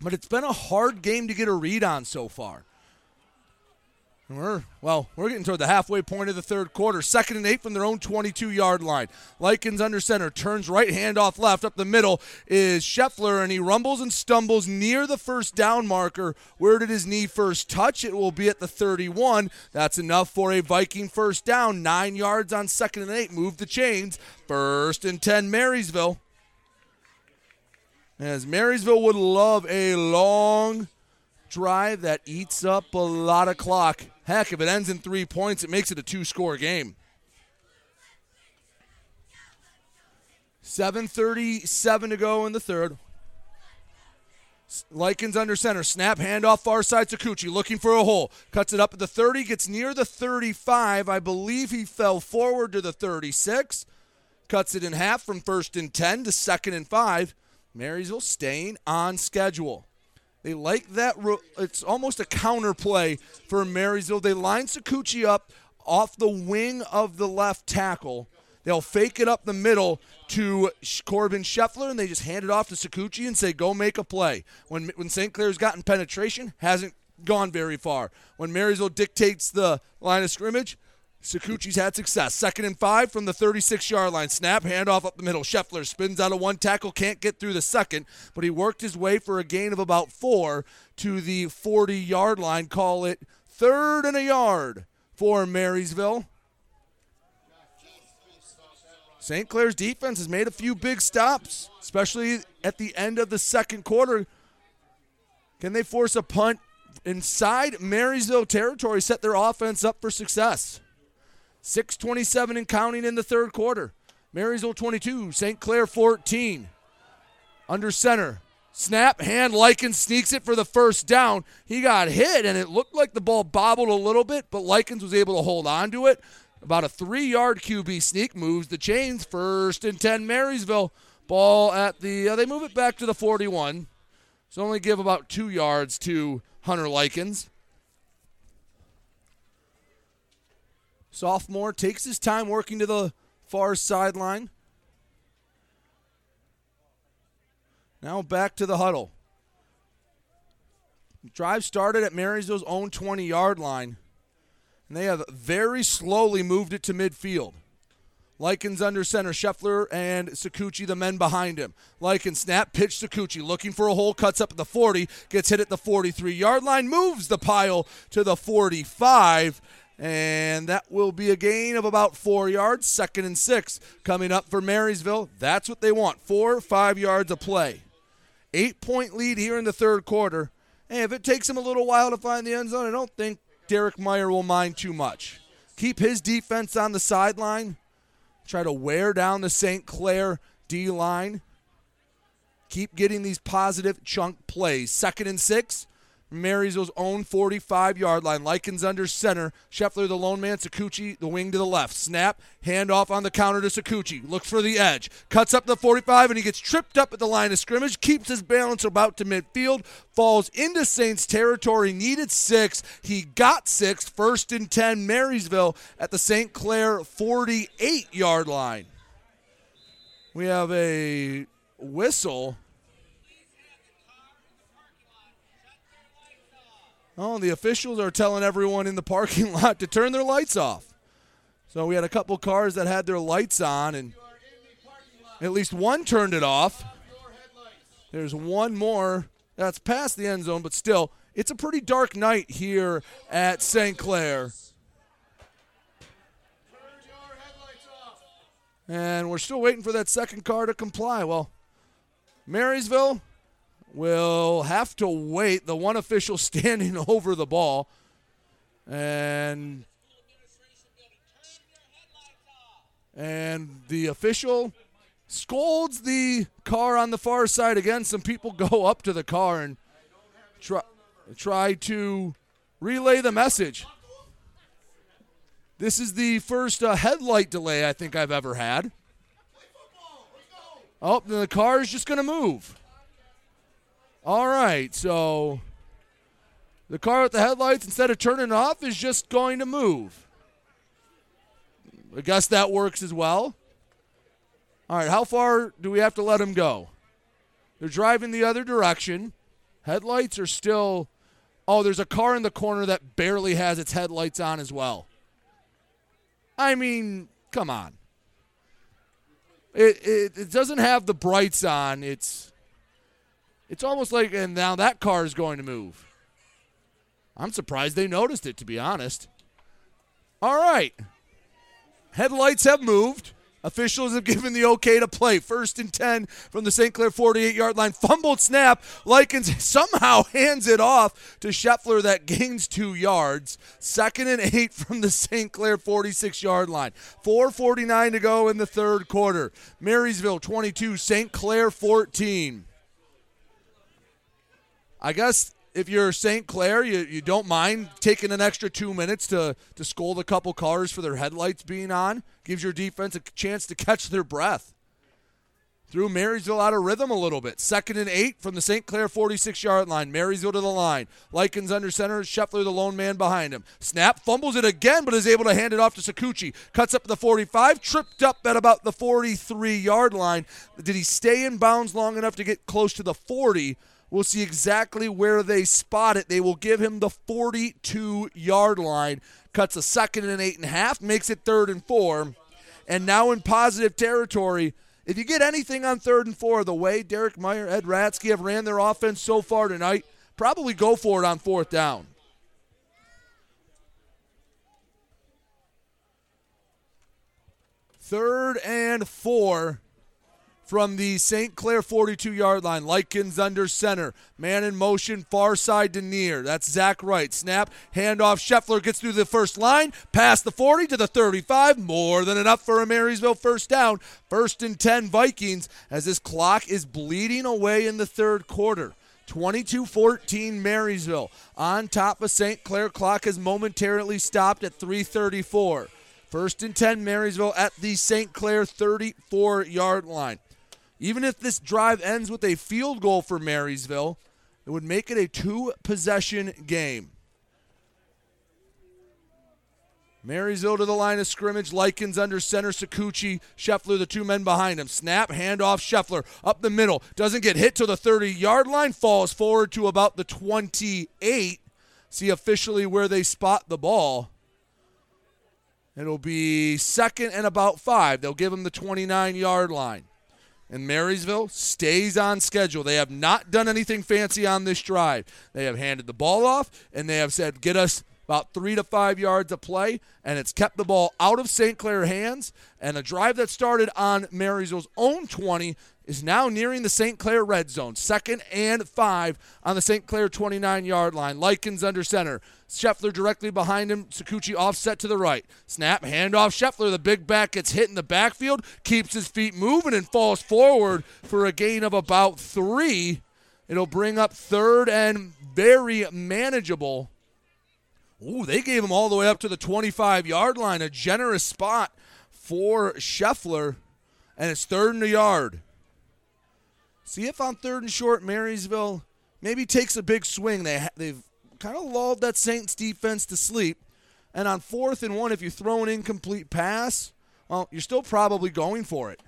But it's been a hard game to get a read on so far. We're well, we're getting toward the halfway point of the third quarter. Second and eight from their own 22-yard line. Likens under center turns right hand off left. Up the middle is Scheffler, and he rumbles and stumbles near the first down marker. Where did his knee first touch? It will be at the 31. That's enough for a Viking first down. Nine yards on second and eight. Move the chains. First and 10, Marysville. As Marysville would love a long drive that eats up a lot of clock. Heck, if it ends in three points, it makes it a two score game. 7.37 to go in the third. Likens under center. Snap, handoff far side to Sakuchi looking for a hole. Cuts it up at the 30, gets near the 35. I believe he fell forward to the 36. Cuts it in half from first and 10 to second and 5. Marysville staying on schedule. They like that. It's almost a counter play for Marysville. They line Sakuchi up off the wing of the left tackle. They'll fake it up the middle to Corbin Scheffler, and they just hand it off to Sakuchi and say, "Go make a play." When when St. Clair's gotten penetration, hasn't gone very far. When Marysville dictates the line of scrimmage, Sakuchi's had success. Second and five from the 36 yard line. Snap, handoff up the middle. Scheffler spins out of one tackle, can't get through the second, but he worked his way for a gain of about four to the 40 yard line. Call it third and a yard for Marysville. St. Clair's defense has made a few big stops, especially at the end of the second quarter. Can they force a punt inside Marysville territory, set their offense up for success? 627 and counting in the third quarter. Marysville 22, St. Clair 14. Under center. Snap, hand, Likens sneaks it for the first down. He got hit, and it looked like the ball bobbled a little bit, but Likens was able to hold on to it. About a three yard QB sneak moves the chains. First and 10, Marysville. Ball at the, uh, they move it back to the 41. So only give about two yards to Hunter Likens. Sophomore takes his time working to the far sideline. Now back to the huddle. Drive started at Marysville's own 20 yard line, and they have very slowly moved it to midfield. Likens under center, Scheffler and Sakuchi, the men behind him. Likens snap, pitch Sakuchi, looking for a hole, cuts up at the 40, gets hit at the 43 yard line, moves the pile to the 45, and that will be a gain of about four yards. Second and six coming up for Marysville. That's what they want four, five yards of play. Eight point lead here in the third quarter. And if it takes them a little while to find the end zone, I don't think Derek Meyer will mind too much. keep his defense on the sideline, try to wear down the St. Clair D line. Keep getting these positive chunk plays. Second and six. Marysville's own 45 yard line. Likens under center. Scheffler, the lone man. Sakuchi, the wing to the left. Snap. Handoff on the counter to Sakuchi. Looks for the edge. Cuts up the 45 and he gets tripped up at the line of scrimmage. Keeps his balance about to midfield. Falls into Saints territory. Needed six. He got six. First and 10. Marysville at the St. Clair 48 yard line. We have a whistle. Oh, the officials are telling everyone in the parking lot to turn their lights off. So we had a couple cars that had their lights on, and at least one turned it off. There's one more that's past the end zone, but still, it's a pretty dark night here at St. Clair. And we're still waiting for that second car to comply. Well, Marysville will have to wait. The one official standing over the ball. And and the official scolds the car on the far side again. Some people go up to the car and try try to relay the message. This is the first uh, headlight delay I think I've ever had. Oh, the car is just going to move. All right, so the car with the headlights, instead of turning off, is just going to move. I guess that works as well. All right, how far do we have to let them go? They're driving the other direction. Headlights are still. Oh, there's a car in the corner that barely has its headlights on as well. I mean, come on. It, it, it doesn't have the brights on. It's it's almost like, and now that car is going to move. I'm surprised they noticed it, to be honest. All right. Headlights have moved. Officials have given the okay to play. First and 10 from the St. Clair 48 yard line. Fumbled snap. Likens somehow hands it off to Scheffler that gains two yards. Second and eight from the St. Clair 46 yard line. 4.49 to go in the third quarter. Marysville 22, St. Clair 14. I guess if you're St. Clair, you, you don't mind taking an extra two minutes to, to scold a couple cars for their headlights being on. Gives your defense a chance to catch their breath. Threw Marysville out of rhythm a little bit. Second and eight from the St. Clair 46 yard line. Marysville to the line. Likens under center. Scheffler, the lone man behind him. Snap, fumbles it again, but is able to hand it off to Sakuchi. Cuts up the 45, tripped up at about the 43 yard line. Did he stay in bounds long enough to get close to the 40? We'll see exactly where they spot it. They will give him the 42 yard line. Cuts a second and eight and a half, makes it third and four. And now in positive territory. If you get anything on third and four, the way Derek Meyer, Ed Ratsky have ran their offense so far tonight, probably go for it on fourth down. Third and four from the St. Clair 42 yard line. Likens under center. Man in motion, far side to near. That's Zach Wright. Snap, handoff. Scheffler gets through the first line, past the 40 to the 35. More than enough for a Marysville first down. First and 10 Vikings as this clock is bleeding away in the third quarter. 22 14 Marysville. On top of St. Clair, clock has momentarily stopped at 334. First and 10 Marysville at the St. Clair 34 yard line. Even if this drive ends with a field goal for Marysville, it would make it a two possession game. Marysville to the line of scrimmage. Likens under center. Sakuchi. Scheffler, the two men behind him. Snap, handoff. Scheffler up the middle. Doesn't get hit to the 30 yard line. Falls forward to about the 28. See officially where they spot the ball. It'll be second and about five. They'll give him the 29 yard line Marysville stays on schedule. They have not done anything fancy on this drive. They have handed the ball off and they have said, get us about three to five yards of play, and it's kept the ball out of St. Clair hands. And a drive that started on Marysville's own 20 is now nearing the St. Clair red zone. Second and five on the St. Clair 29 yard line. Likens under center. Scheffler directly behind him. Sakuchi offset to the right. Snap, handoff. Scheffler, the big back, gets hit in the backfield, keeps his feet moving, and falls forward for a gain of about three. It'll bring up third and very manageable. Ooh, they gave him all the way up to the 25 yard line. A generous spot for Scheffler, and it's third and a yard. See if on third and short, Marysville maybe takes a big swing. They they've kind of lulled that Saints defense to sleep. And on fourth and one, if you throw an incomplete pass, well, you're still probably going for it.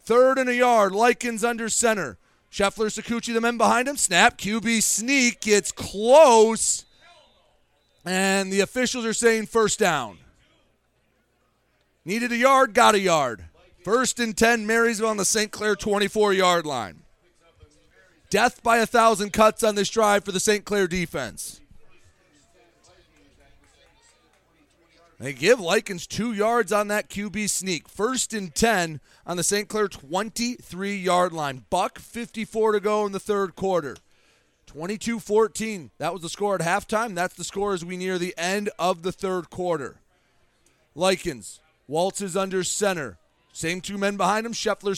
Third and a yard, Likens under center. Scheffler, Sakuchi, the men behind him. Snap, QB sneak gets close. And the officials are saying first down. Needed a yard, got a yard. First and 10, Marysville on the St. Clair 24 yard line. Death by a thousand cuts on this drive for the St. Clair defense. They give Likens two yards on that QB sneak. First and 10 on the St. Clair 23 yard line. Buck 54 to go in the third quarter. 22 14. That was the score at halftime. That's the score as we near the end of the third quarter. Likens waltzes under center. Same two men behind him, Scheffler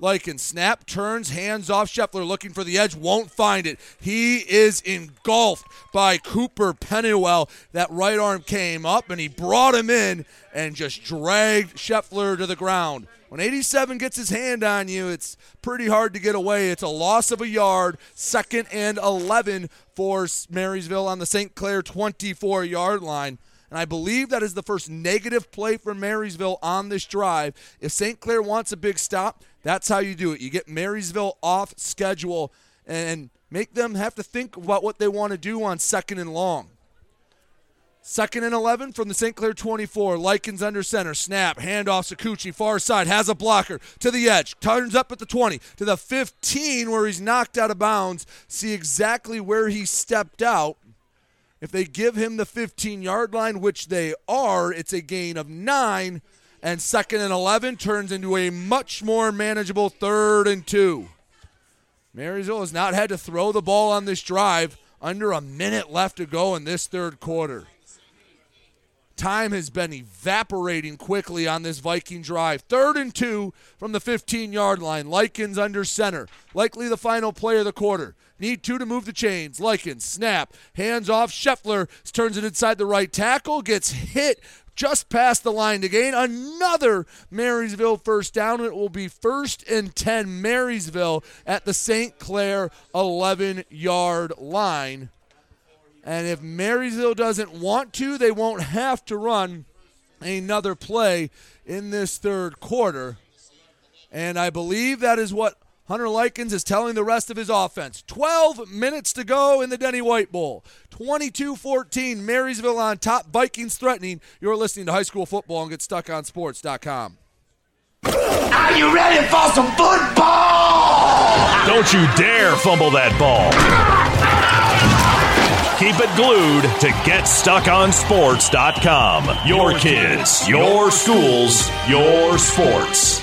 Sakuchi. Lykin snap, turns, hands off. Scheffler looking for the edge, won't find it. He is engulfed by Cooper Pennywell. That right arm came up and he brought him in and just dragged Scheffler to the ground. When 87 gets his hand on you, it's pretty hard to get away. It's a loss of a yard, second and 11 for Marysville on the St. Clair 24 yard line. And I believe that is the first negative play for Marysville on this drive. If St. Clair wants a big stop, that's how you do it. You get Marysville off schedule and make them have to think about what they want to do on second and long. Second and 11 from the St. Clair 24. Likens under center. Snap. Handoff. Sakuchi. Far side. Has a blocker. To the edge. Turns up at the 20. To the 15 where he's knocked out of bounds. See exactly where he stepped out. If they give him the 15 yard line, which they are, it's a gain of nine. And second and 11 turns into a much more manageable third and two. Marysville has not had to throw the ball on this drive. Under a minute left to go in this third quarter. Time has been evaporating quickly on this Viking drive. Third and two from the 15 yard line. Likens under center. Likely the final play of the quarter. Need two to move the chains. Likens, snap, hands off. Scheffler turns it inside the right tackle, gets hit just past the line to gain another Marysville first down. It will be first and 10 Marysville at the St. Clair 11 yard line. And if Marysville doesn't want to, they won't have to run another play in this third quarter. And I believe that is what Hunter Likens is telling the rest of his offense. 12 minutes to go in the Denny White Bowl. 22 14, Marysville on top, Vikings threatening. You're listening to high school football and GetStuckOnSports.com. Are you ready for some football? Don't you dare fumble that ball. Keep it glued to GetStuckOnSports.com. Your kids, your schools, your sports.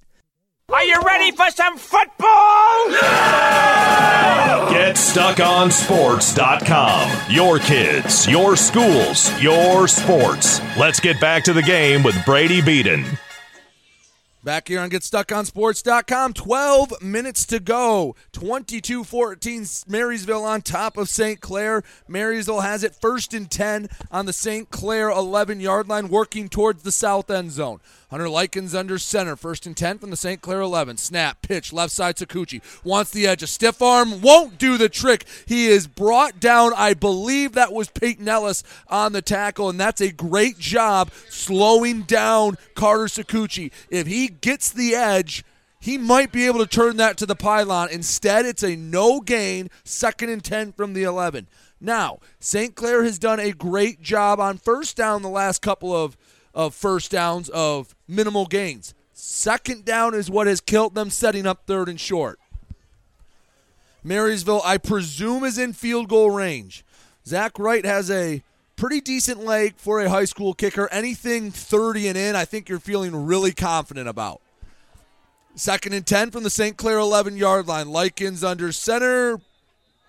Are you ready for some football? Get GetStuckOnSports.com. Your kids, your schools, your sports. Let's get back to the game with Brady Beaton. Back here on GetStuckOnSports.com, 12 minutes to go. 22 14, Marysville on top of St. Clair. Marysville has it first and 10 on the St. Clair 11 yard line, working towards the south end zone. Hunter Likens under center, first and 10 from the St. Clair 11. Snap, pitch, left side Sakuchi. Wants the edge. A stiff arm won't do the trick. He is brought down. I believe that was Peyton Ellis on the tackle, and that's a great job slowing down Carter Sakuchi. If he gets the edge, he might be able to turn that to the pylon. Instead, it's a no gain, second and 10 from the 11. Now, St. Clair has done a great job on first down the last couple of of first downs of minimal gains. Second down is what has killed them, setting up third and short. Marysville, I presume, is in field goal range. Zach Wright has a pretty decent leg for a high school kicker. Anything 30 and in, I think you're feeling really confident about. Second and 10 from the St. Clair 11 yard line. Likens under center,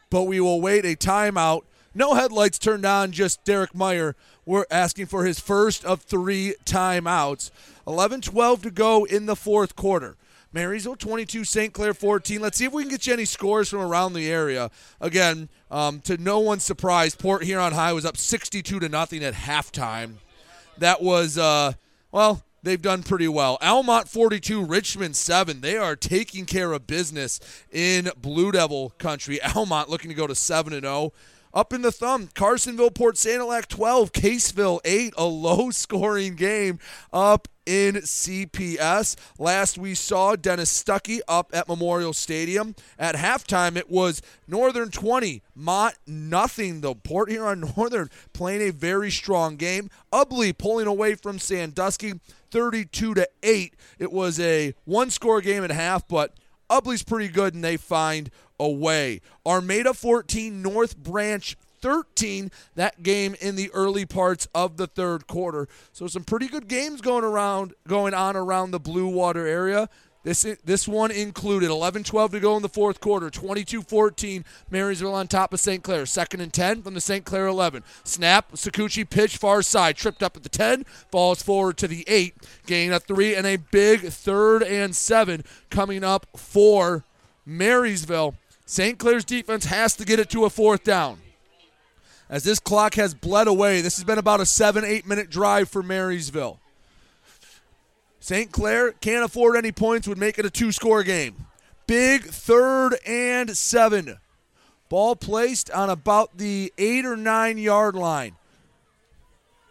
but we will wait a timeout. No headlights turned on, just Derek Meyer we're asking for his first of three timeouts. 11 12 to go in the fourth quarter. Marysville 22, St. Clair 14. Let's see if we can get you any scores from around the area. Again, um, to no one's surprise, Port Huron High was up 62 to nothing at halftime. That was, uh, well, they've done pretty well. Almont 42, Richmond 7. They are taking care of business in Blue Devil country. Almont looking to go to 7 and 0. Up in the thumb, Carsonville, Port Sanilac 12, Caseville 8, a low scoring game up in CPS. Last we saw Dennis Stuckey up at Memorial Stadium. At halftime, it was Northern 20, Mott nothing, The Port Huron Northern playing a very strong game. Ubly pulling away from Sandusky 32 to 8. It was a one score game at half, but Ubly's pretty good and they find a way. Armada 14, North Branch 13 that game in the early parts of the third quarter. So some pretty good games going around going on around the Blue Water area. This this one included 11-12 to go in the fourth quarter. 22-14 Marysville on top of St. Clair. Second and 10 from the St. Clair 11. Snap, Sakuchi pitch far side. Tripped up at the 10. Falls forward to the 8. Gain a 3 and a big third and 7 coming up for Marysville. St. Clair's defense has to get it to a fourth down. As this clock has bled away, this has been about a seven, eight minute drive for Marysville. St. Clair can't afford any points, would make it a two score game. Big third and seven. Ball placed on about the eight or nine yard line.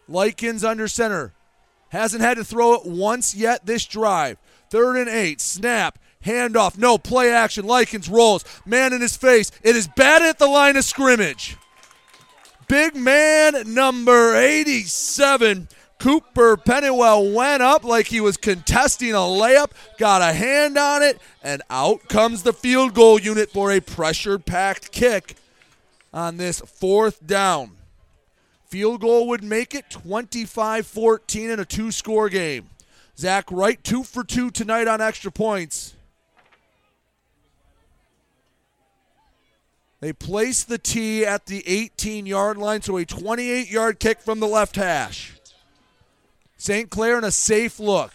Likens under center. Hasn't had to throw it once yet this drive. Third and eight. Snap. Handoff. No play action. Likens rolls. Man in his face. It is bad at the line of scrimmage. Big man number 87. Cooper Pennywell went up like he was contesting a layup, got a hand on it, and out comes the field goal unit for a pressure packed kick on this fourth down. Field goal would make it 25 14 in a two score game. Zach Wright, two for two tonight on extra points. They place the tee at the 18 yard line, so a 28 yard kick from the left hash. St. Clair in a safe look.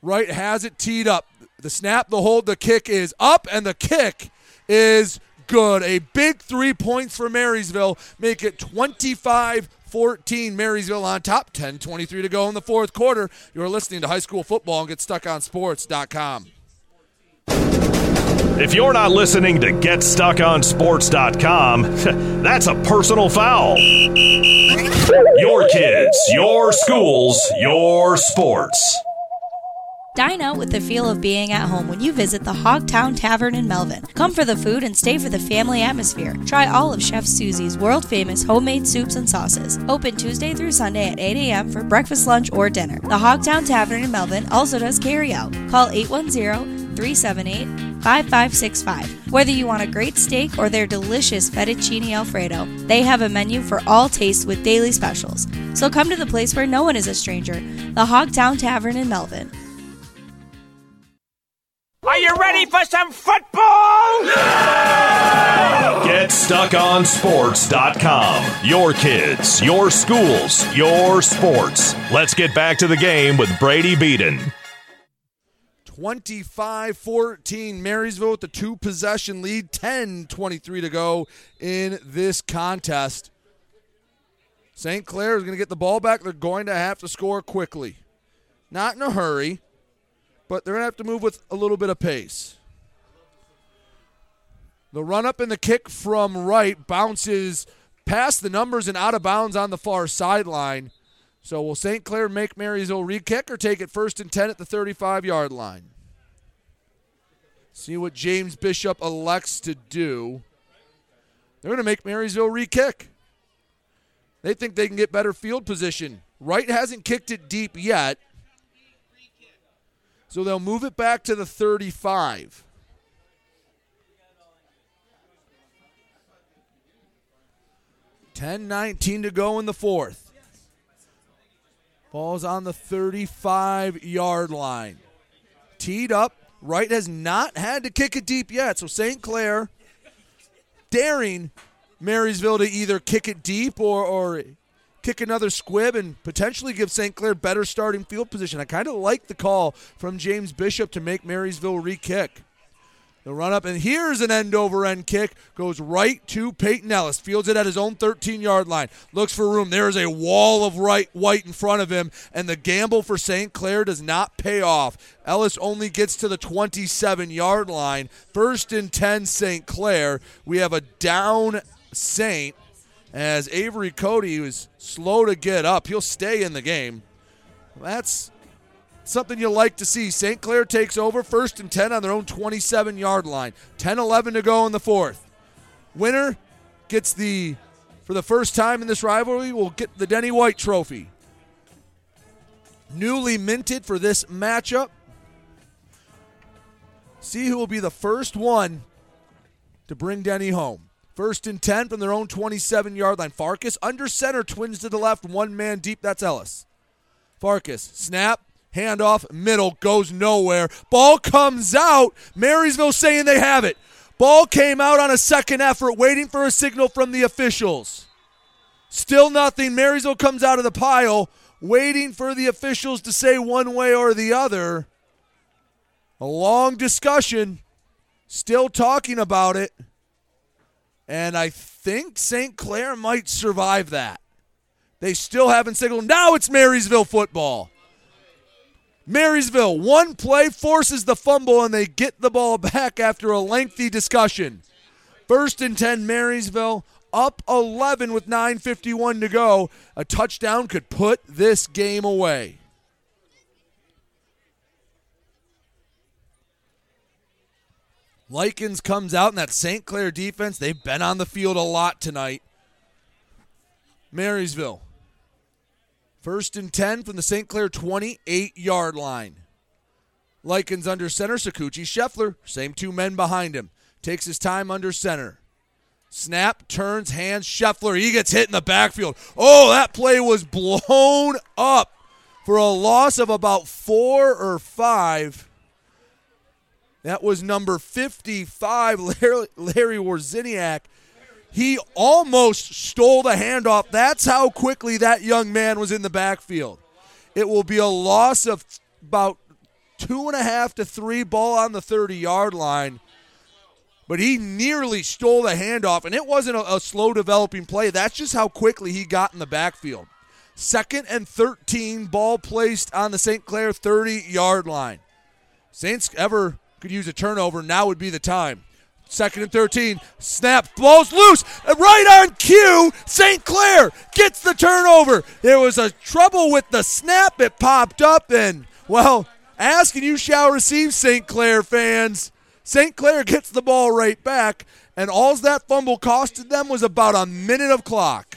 Wright has it teed up. The snap, the hold, the kick is up, and the kick is good. A big three points for Marysville. Make it 25 14. Marysville on top. 10 23 to go in the fourth quarter. You're listening to high school football and get stuck on GetStuckOnSports.com. If you're not listening to GetStuckOnSports.com, that's a personal foul. Your kids, your schools, your sports. Dine out with the feel of being at home when you visit the Hogtown Tavern in Melvin. Come for the food and stay for the family atmosphere. Try all of Chef Susie's world famous homemade soups and sauces. Open Tuesday through Sunday at 8 a.m. for breakfast, lunch, or dinner. The Hogtown Tavern in Melvin also does carry out. Call 810 378 5565. Whether you want a great steak or their delicious fettuccine alfredo, they have a menu for all tastes with daily specials. So come to the place where no one is a stranger, the Hogtown Tavern in Melvin. Are you ready for some football? GetStuckOnSports.com. Your kids, your schools, your sports. Let's get back to the game with Brady Beaton. 25 14. Marysville with the two possession lead, 10 23 to go in this contest. St. Clair is going to get the ball back. They're going to have to score quickly. Not in a hurry, but they're going to have to move with a little bit of pace. The run up and the kick from right bounces past the numbers and out of bounds on the far sideline. So will St. Clair make Marysville re kick or take it first and 10 at the 35 yard line? See what James Bishop elects to do. They're going to make Marysville re kick. They think they can get better field position. Wright hasn't kicked it deep yet. So they'll move it back to the 35. Ten nineteen to go in the fourth. Ball's on the 35 yard line. Teed up. Wright has not had to kick it deep yet. So St. Clair daring Marysville to either kick it deep or, or kick another squib and potentially give St. Clair better starting field position. I kind of like the call from James Bishop to make Marysville re kick. The run up, and here's an end over end kick. Goes right to Peyton Ellis. Fields it at his own 13 yard line. Looks for room. There's a wall of right white in front of him, and the gamble for St. Clair does not pay off. Ellis only gets to the 27 yard line. First and 10, St. Clair. We have a down Saint as Avery Cody was slow to get up. He'll stay in the game. That's something you like to see. St. Clair takes over first and 10 on their own 27 yard line. 10 11 to go in the fourth. Winner gets the, for the first time in this rivalry, will get the Denny White trophy. Newly minted for this matchup. See who will be the first one to bring Denny home. First and 10 from their own 27 yard line. Farkas under center, twins to the left, one man deep. That's Ellis. Farkas, snap, handoff, middle, goes nowhere. Ball comes out. Marysville saying they have it. Ball came out on a second effort, waiting for a signal from the officials. Still nothing. Marysville comes out of the pile, waiting for the officials to say one way or the other. A long discussion, still talking about it. And I think St. Clair might survive that. They still haven't signaled. Now it's Marysville football. Marysville, one play forces the fumble, and they get the ball back after a lengthy discussion. First and 10, Marysville up 11 with 9.51 to go. A touchdown could put this game away. Likens comes out in that St. Clair defense. They've been on the field a lot tonight. Marysville. First and 10 from the St. Clair 28 yard line. Likens under center. Sakuchi Scheffler, same two men behind him. Takes his time under center. Snap, turns, hands, Scheffler. He gets hit in the backfield. Oh, that play was blown up for a loss of about four or five. That was number 55, Larry, Larry Warziniak. He almost stole the handoff. That's how quickly that young man was in the backfield. It will be a loss of about two and a half to three ball on the 30 yard line. But he nearly stole the handoff, and it wasn't a, a slow developing play. That's just how quickly he got in the backfield. Second and 13, ball placed on the St. Clair 30 yard line. Saints ever could use a turnover. Now would be the time. Second and 13. Snap. Ball's loose. Uh, right on cue. St. Clair gets the turnover. There was a trouble with the snap. It popped up. And, well, ask and you shall receive, St. Clair fans. St. Clair gets the ball right back. And all that fumble costed them was about a minute of clock.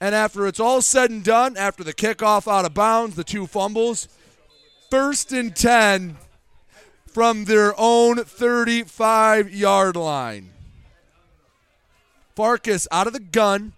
And after it's all said and done, after the kickoff out of bounds, the two fumbles, first and 10 from their own 35 yard line. Farkas out of the gun.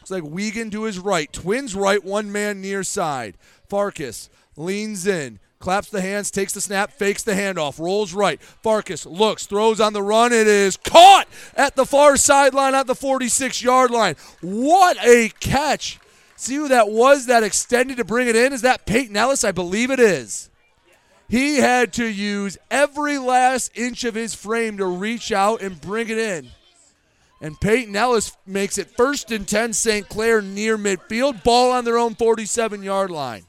Looks like Wiegand to his right. Twins right, one man near side. Farkas leans in, claps the hands, takes the snap, fakes the handoff, rolls right. Farkas looks, throws on the run. It is caught at the far sideline at the 46 yard line. What a catch! See who that was that extended to bring it in? Is that Peyton Ellis? I believe it is. He had to use every last inch of his frame to reach out and bring it in. And Peyton Ellis makes it first and 10 St. Clair near midfield, ball on their own 47 yard line.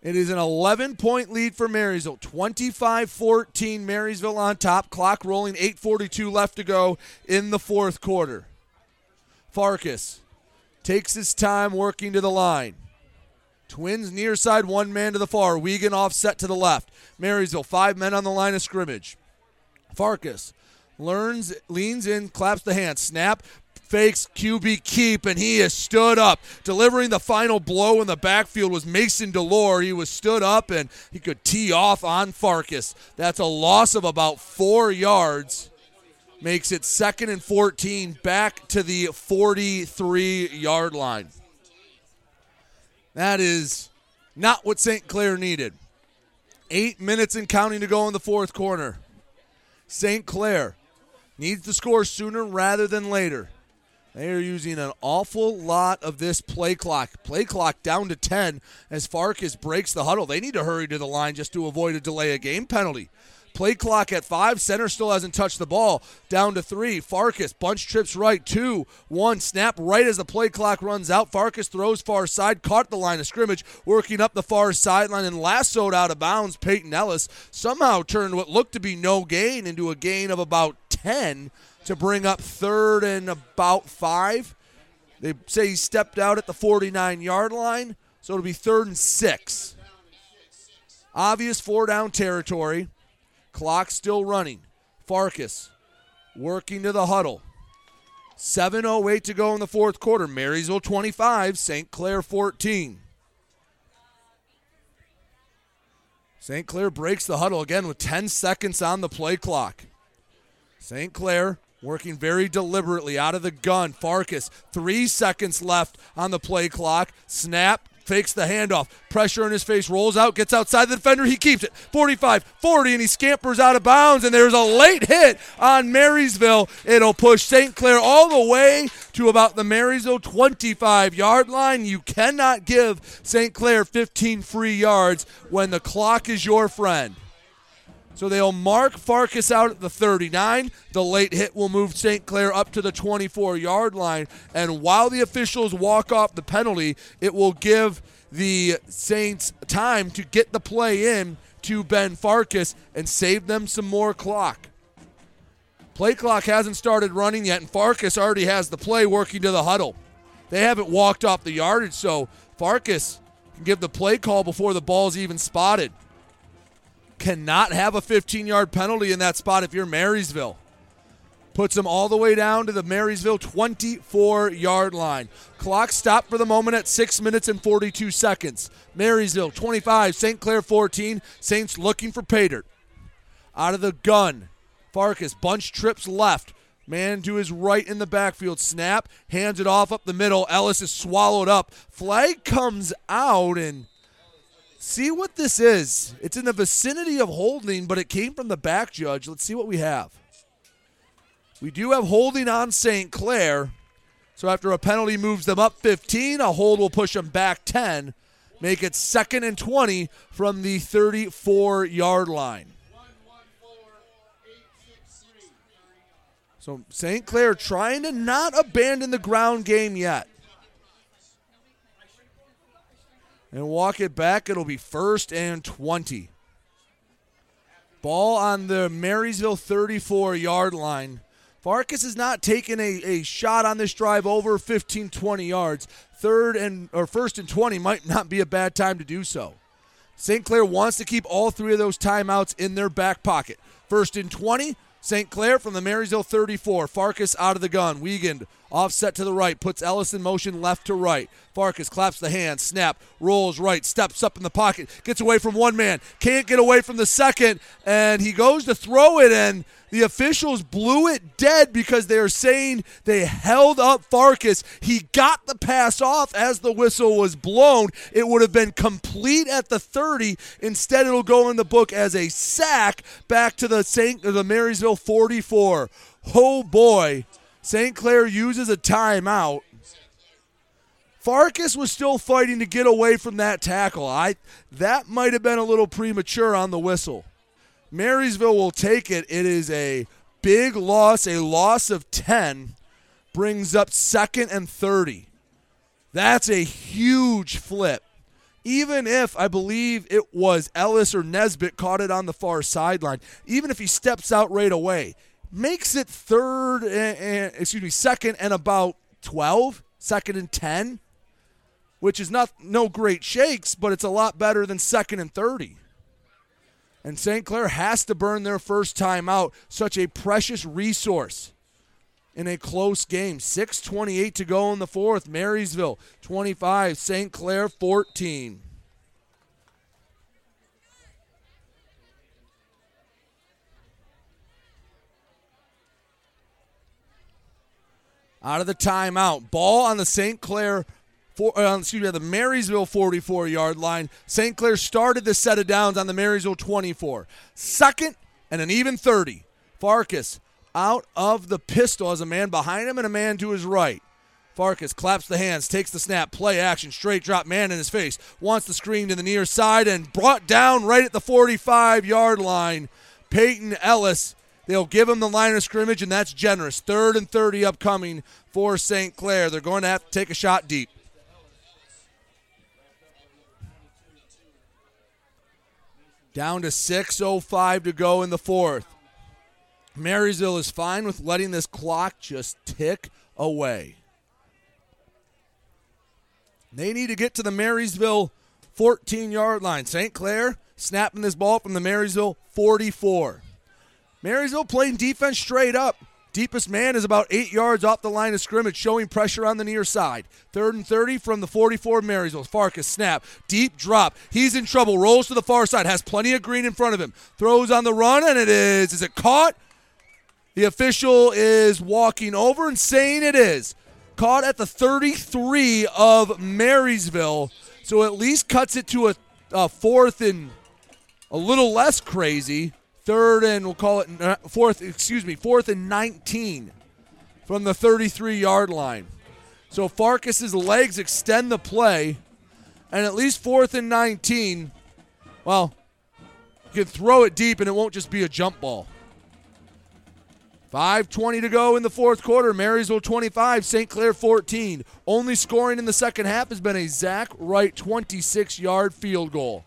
It is an 11 point lead for Marysville. 25 14, Marysville on top. Clock rolling, 8.42 left to go in the fourth quarter. Farkas takes his time working to the line. Twins near side, one man to the far. Wiegand offset to the left. Marysville, five men on the line of scrimmage. Farkas learns, leans in, claps the hand. Snap, fakes QB keep, and he is stood up. Delivering the final blow in the backfield was Mason Delore. He was stood up and he could tee off on Farkas. That's a loss of about four yards. Makes it second and 14 back to the 43 yard line. That is not what St. Clair needed. Eight minutes and counting to go in the fourth quarter. St. Clair needs to score sooner rather than later. They are using an awful lot of this play clock. Play clock down to 10 as Farkas breaks the huddle. They need to hurry to the line just to avoid a delay a game penalty. Play clock at five. Center still hasn't touched the ball. Down to three. Farkas bunch trips right. Two. One. Snap right as the play clock runs out. Farkas throws far side. Caught the line of scrimmage. Working up the far sideline and lassoed out of bounds. Peyton Ellis somehow turned what looked to be no gain into a gain of about 10 to bring up third and about five. They say he stepped out at the 49 yard line. So it'll be third and six. Obvious four down territory. Clock still running. Farkas working to the huddle. 7.08 to go in the fourth quarter. Marysville 25, St. Clair 14. St. Clair breaks the huddle again with 10 seconds on the play clock. St. Clair working very deliberately out of the gun. Farkas, three seconds left on the play clock. Snap, fakes the handoff. Pressure in his face, rolls out, gets outside the defender. He keeps it. 45 40, and he scampers out of bounds. And there's a late hit on Marysville. It'll push St. Clair all the way to about the Marysville 25 yard line. You cannot give St. Clair 15 free yards when the clock is your friend. So they'll mark Farkas out at the 39. The late hit will move St. Clair up to the 24 yard line. And while the officials walk off the penalty, it will give the Saints time to get the play in to Ben Farkas and save them some more clock. Play clock hasn't started running yet, and Farkas already has the play working to the huddle. They haven't walked off the yardage, so Farkas can give the play call before the ball's even spotted cannot have a 15 yard penalty in that spot if you're Marysville. Puts them all the way down to the Marysville 24 yard line. Clock stopped for the moment at 6 minutes and 42 seconds. Marysville 25, St. Clair 14. Saints looking for Pater. Out of the gun. Farkas, bunch trips left. Man to his right in the backfield. Snap, hands it off up the middle. Ellis is swallowed up. Flag comes out and see what this is. It's in the vicinity of holding, but it came from the back judge. Let's see what we have. We do have holding on St. Clair. So after a penalty moves them up 15, a hold will push them back 10, make it second and 20 from the 34 yard line. So St. Clair trying to not abandon the ground game yet. And walk it back. It'll be first and 20. Ball on the Marysville 34 yard line. Farkas has not taken a, a shot on this drive over 15, 20 yards. Third and or first and 20 might not be a bad time to do so. St. Clair wants to keep all three of those timeouts in their back pocket. First and 20, St. Clair from the Marysville 34. Farkas out of the gun. Wiegand offset to the right, puts Ellis in motion left to right. Farkas claps the hand, snap, rolls right, steps up in the pocket, gets away from one man, can't get away from the second, and he goes to throw it, and The officials blew it dead because they are saying they held up Farkas. He got the pass off as the whistle was blown. It would have been complete at the 30. Instead, it'll go in the book as a sack back to the St. the Marysville 44. Oh boy. St. Clair uses a timeout. Farkas was still fighting to get away from that tackle. I that might have been a little premature on the whistle. Marysville will take it. It is a big loss, a loss of 10, brings up second and 30. That's a huge flip. Even if I believe it was Ellis or Nesbitt caught it on the far sideline, even if he steps out right away, makes it third and, and excuse me, second and about 12, second and 10, which is not no great shakes, but it's a lot better than second and 30. And St. Clair has to burn their first time out. Such a precious resource in a close game. 6.28 to go in the fourth. Marysville 25, St. Clair 14. Out of the timeout. Ball on the St. Clair for, uh, excuse me, the Marysville 44 yard line. St. Clair started the set of downs on the Marysville 24. Second and an even 30. Farkas out of the pistol as a man behind him and a man to his right. Farkas claps the hands, takes the snap, play action, straight drop, man in his face, wants the screen to the near side and brought down right at the 45 yard line. Peyton Ellis. They'll give him the line of scrimmage, and that's generous. Third and 30 upcoming for St. Clair. They're going to have to take a shot deep. Down to 6.05 to go in the fourth. Marysville is fine with letting this clock just tick away. They need to get to the Marysville 14 yard line. St. Clair snapping this ball from the Marysville 44. Marysville playing defense straight up. Deepest man is about eight yards off the line of scrimmage, showing pressure on the near side. Third and 30 from the 44 Marysville. Farkas snap, deep drop. He's in trouble, rolls to the far side, has plenty of green in front of him. Throws on the run, and it is. Is it caught? The official is walking over and saying it is. Caught at the 33 of Marysville. So at least cuts it to a, a fourth and a little less crazy third and we'll call it uh, fourth, excuse me, fourth and 19 from the 33 yard line. So Farkas's legs extend the play, and at least fourth and 19, well, you can throw it deep and it won't just be a jump ball. 5.20 to go in the fourth quarter. Marysville 25, St. Clair 14. Only scoring in the second half has been a Zach Wright 26 yard field goal.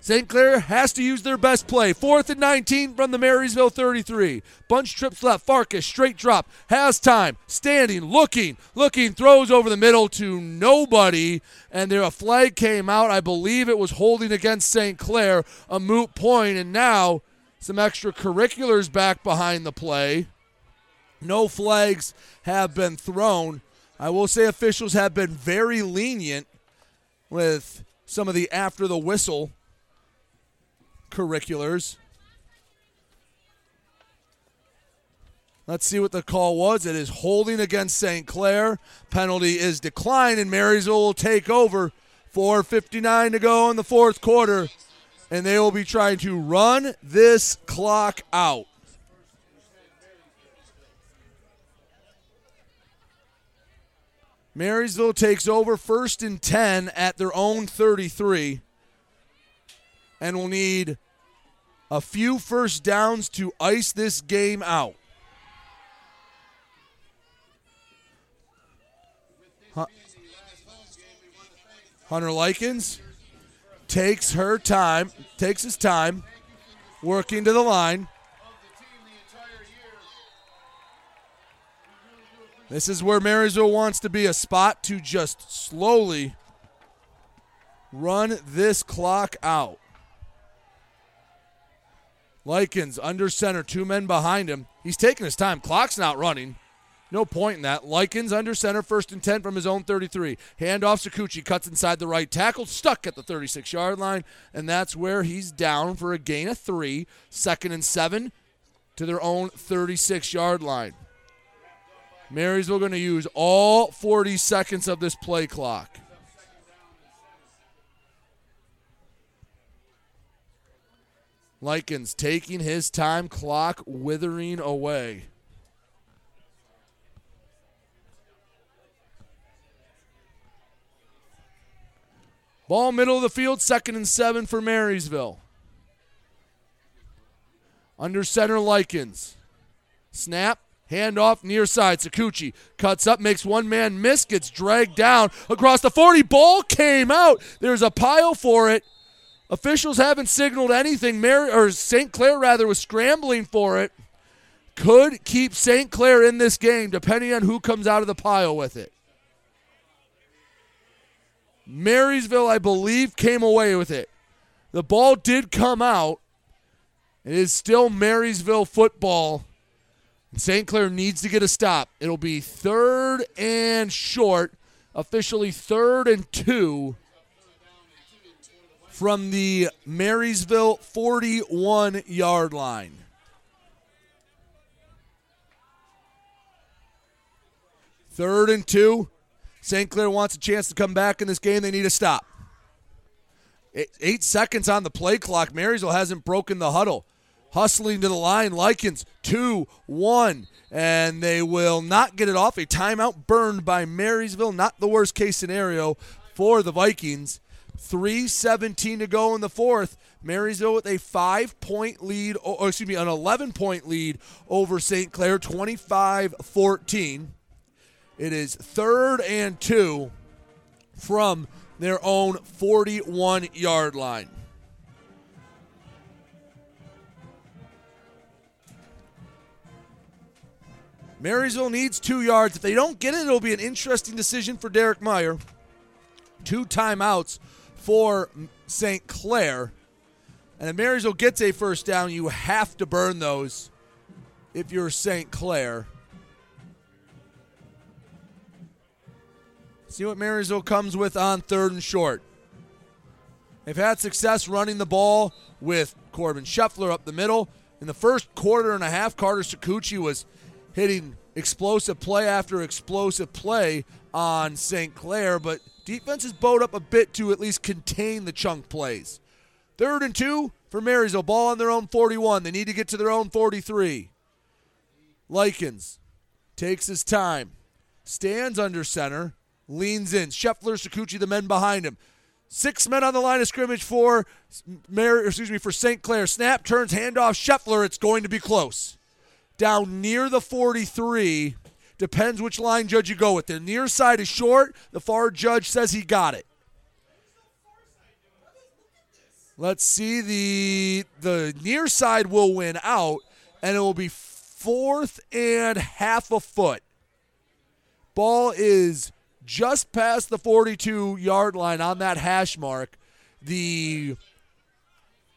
St. Clair has to use their best play. Fourth and 19 from the Marysville 33. Bunch trips left. Farkas, straight drop. Has time. Standing, looking, looking, throws over the middle to nobody. And there a flag came out. I believe it was holding against St. Clair, a moot point. And now some extracurriculars back behind the play. No flags have been thrown. I will say officials have been very lenient with some of the after the whistle curriculars. Let's see what the call was. It is holding against St. Clair. Penalty is declined, and Marysville will take over. 4.59 to go in the fourth quarter, and they will be trying to run this clock out. Marysville takes over first and 10 at their own 33 and will need a few first downs to ice this game out. Hunter Likens takes her time, takes his time, working to the line. This is where Marysville wants to be a spot to just slowly run this clock out. Likens under center, two men behind him. He's taking his time. Clock's not running. No point in that. Likens under center, first and 10 from his own 33. Handoff Sakuchi cuts inside the right tackle, stuck at the 36 yard line, and that's where he's down for a gain of three. Second and seven to their own 36 yard line. Marysville going to use all 40 seconds of this play clock. Likens taking his time, clock withering away. Ball middle of the field, second and seven for Marysville. Under center, Likens. Snap, handoff, near side. Sakuchi cuts up, makes one man miss, gets dragged down across the 40. Ball came out. There's a pile for it. Officials haven't signaled anything. Mary or St. Clair rather was scrambling for it. Could keep St. Clair in this game, depending on who comes out of the pile with it. Marysville, I believe, came away with it. The ball did come out. It is still Marysville football. St. Clair needs to get a stop. It'll be third and short, officially third and two from the Marysville 41 yard line. Third and two. St. Clair wants a chance to come back in this game. They need a stop. Eight, seconds on the play clock. Marysville hasn't broken the huddle. Hustling to the line. Likens, two, one. And they will not get it off. A timeout burned by Marysville. Not the worst case scenario for the Vikings. 3.17 to go in the fourth. Marysville with a five point lead, or excuse me, an 11 point lead over St. Clair, 25 14. It is third and two from their own 41 yard line. Marysville needs two yards. If they don't get it, it'll be an interesting decision for Derek Meyer. Two timeouts for St. Clair. And if Marysville gets a first down, you have to burn those if you're St. Clair. See what Marysville comes with on third and short. They've had success running the ball with Corbin Scheffler up the middle. In the first quarter and a half, Carter Sakuchi was hitting explosive play after explosive play on St. Clair, but defense has bowed up a bit to at least contain the chunk plays. Third and two for Marysville. Ball on their own 41. They need to get to their own 43. Likens takes his time, stands under center, leans in. Scheffler, Sakuchi, the men behind him. Six men on the line of scrimmage for Mary, excuse me, for St. Clair. Snap turns handoff. Scheffler. It's going to be close. Down near the 43. Depends which line judge you go with. The near side is short. The far judge says he got it. Let's see the the near side will win out, and it will be fourth and half a foot. Ball is just past the 42 yard line on that hash mark. The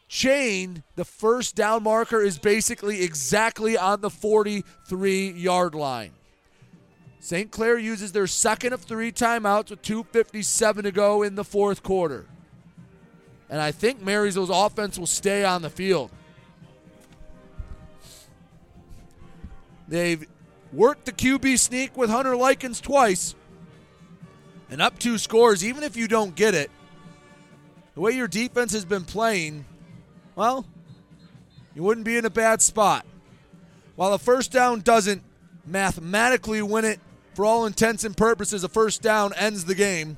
chain, the first down marker is basically exactly on the 43 yard line. St. Clair uses their second of three timeouts with 2.57 to go in the fourth quarter. And I think Marysville's offense will stay on the field. They've worked the QB sneak with Hunter Likens twice. And up two scores, even if you don't get it, the way your defense has been playing, well, you wouldn't be in a bad spot. While a first down doesn't mathematically win it, for all intents and purposes, a first down ends the game.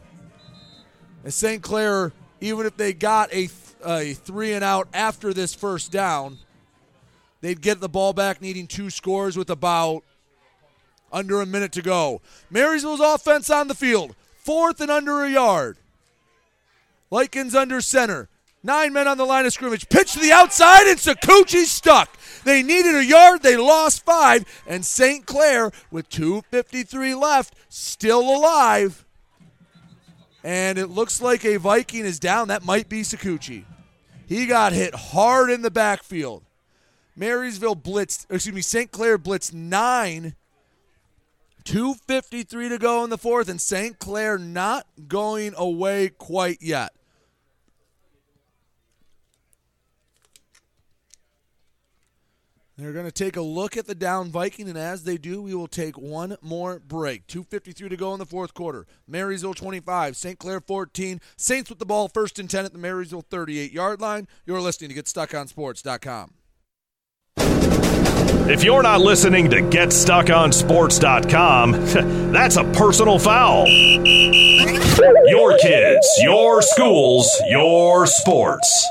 And St. Clair, even if they got a, a three and out after this first down, they'd get the ball back needing two scores with about under a minute to go. Marysville's offense on the field, fourth and under a yard. Likens under center. Nine men on the line of scrimmage. Pitch to the outside, and Sakuchi stuck. They needed a yard. They lost five. And St. Clair, with 2.53 left, still alive. And it looks like a Viking is down. That might be Sakuchi. He got hit hard in the backfield. Marysville blitzed, excuse me, St. Clair blitzed nine 2.53 to go in the fourth, and St. Clair not going away quite yet. They're going to take a look at the down Viking, and as they do, we will take one more break. 2.53 to go in the fourth quarter. Marysville 25, St. Clair 14. Saints with the ball, first and 10 at the Marysville 38 yard line. You're listening to GetStuckOnSports.com. If you're not listening to GetStuckOnSports.com, that's a personal foul. Your kids, your schools, your sports.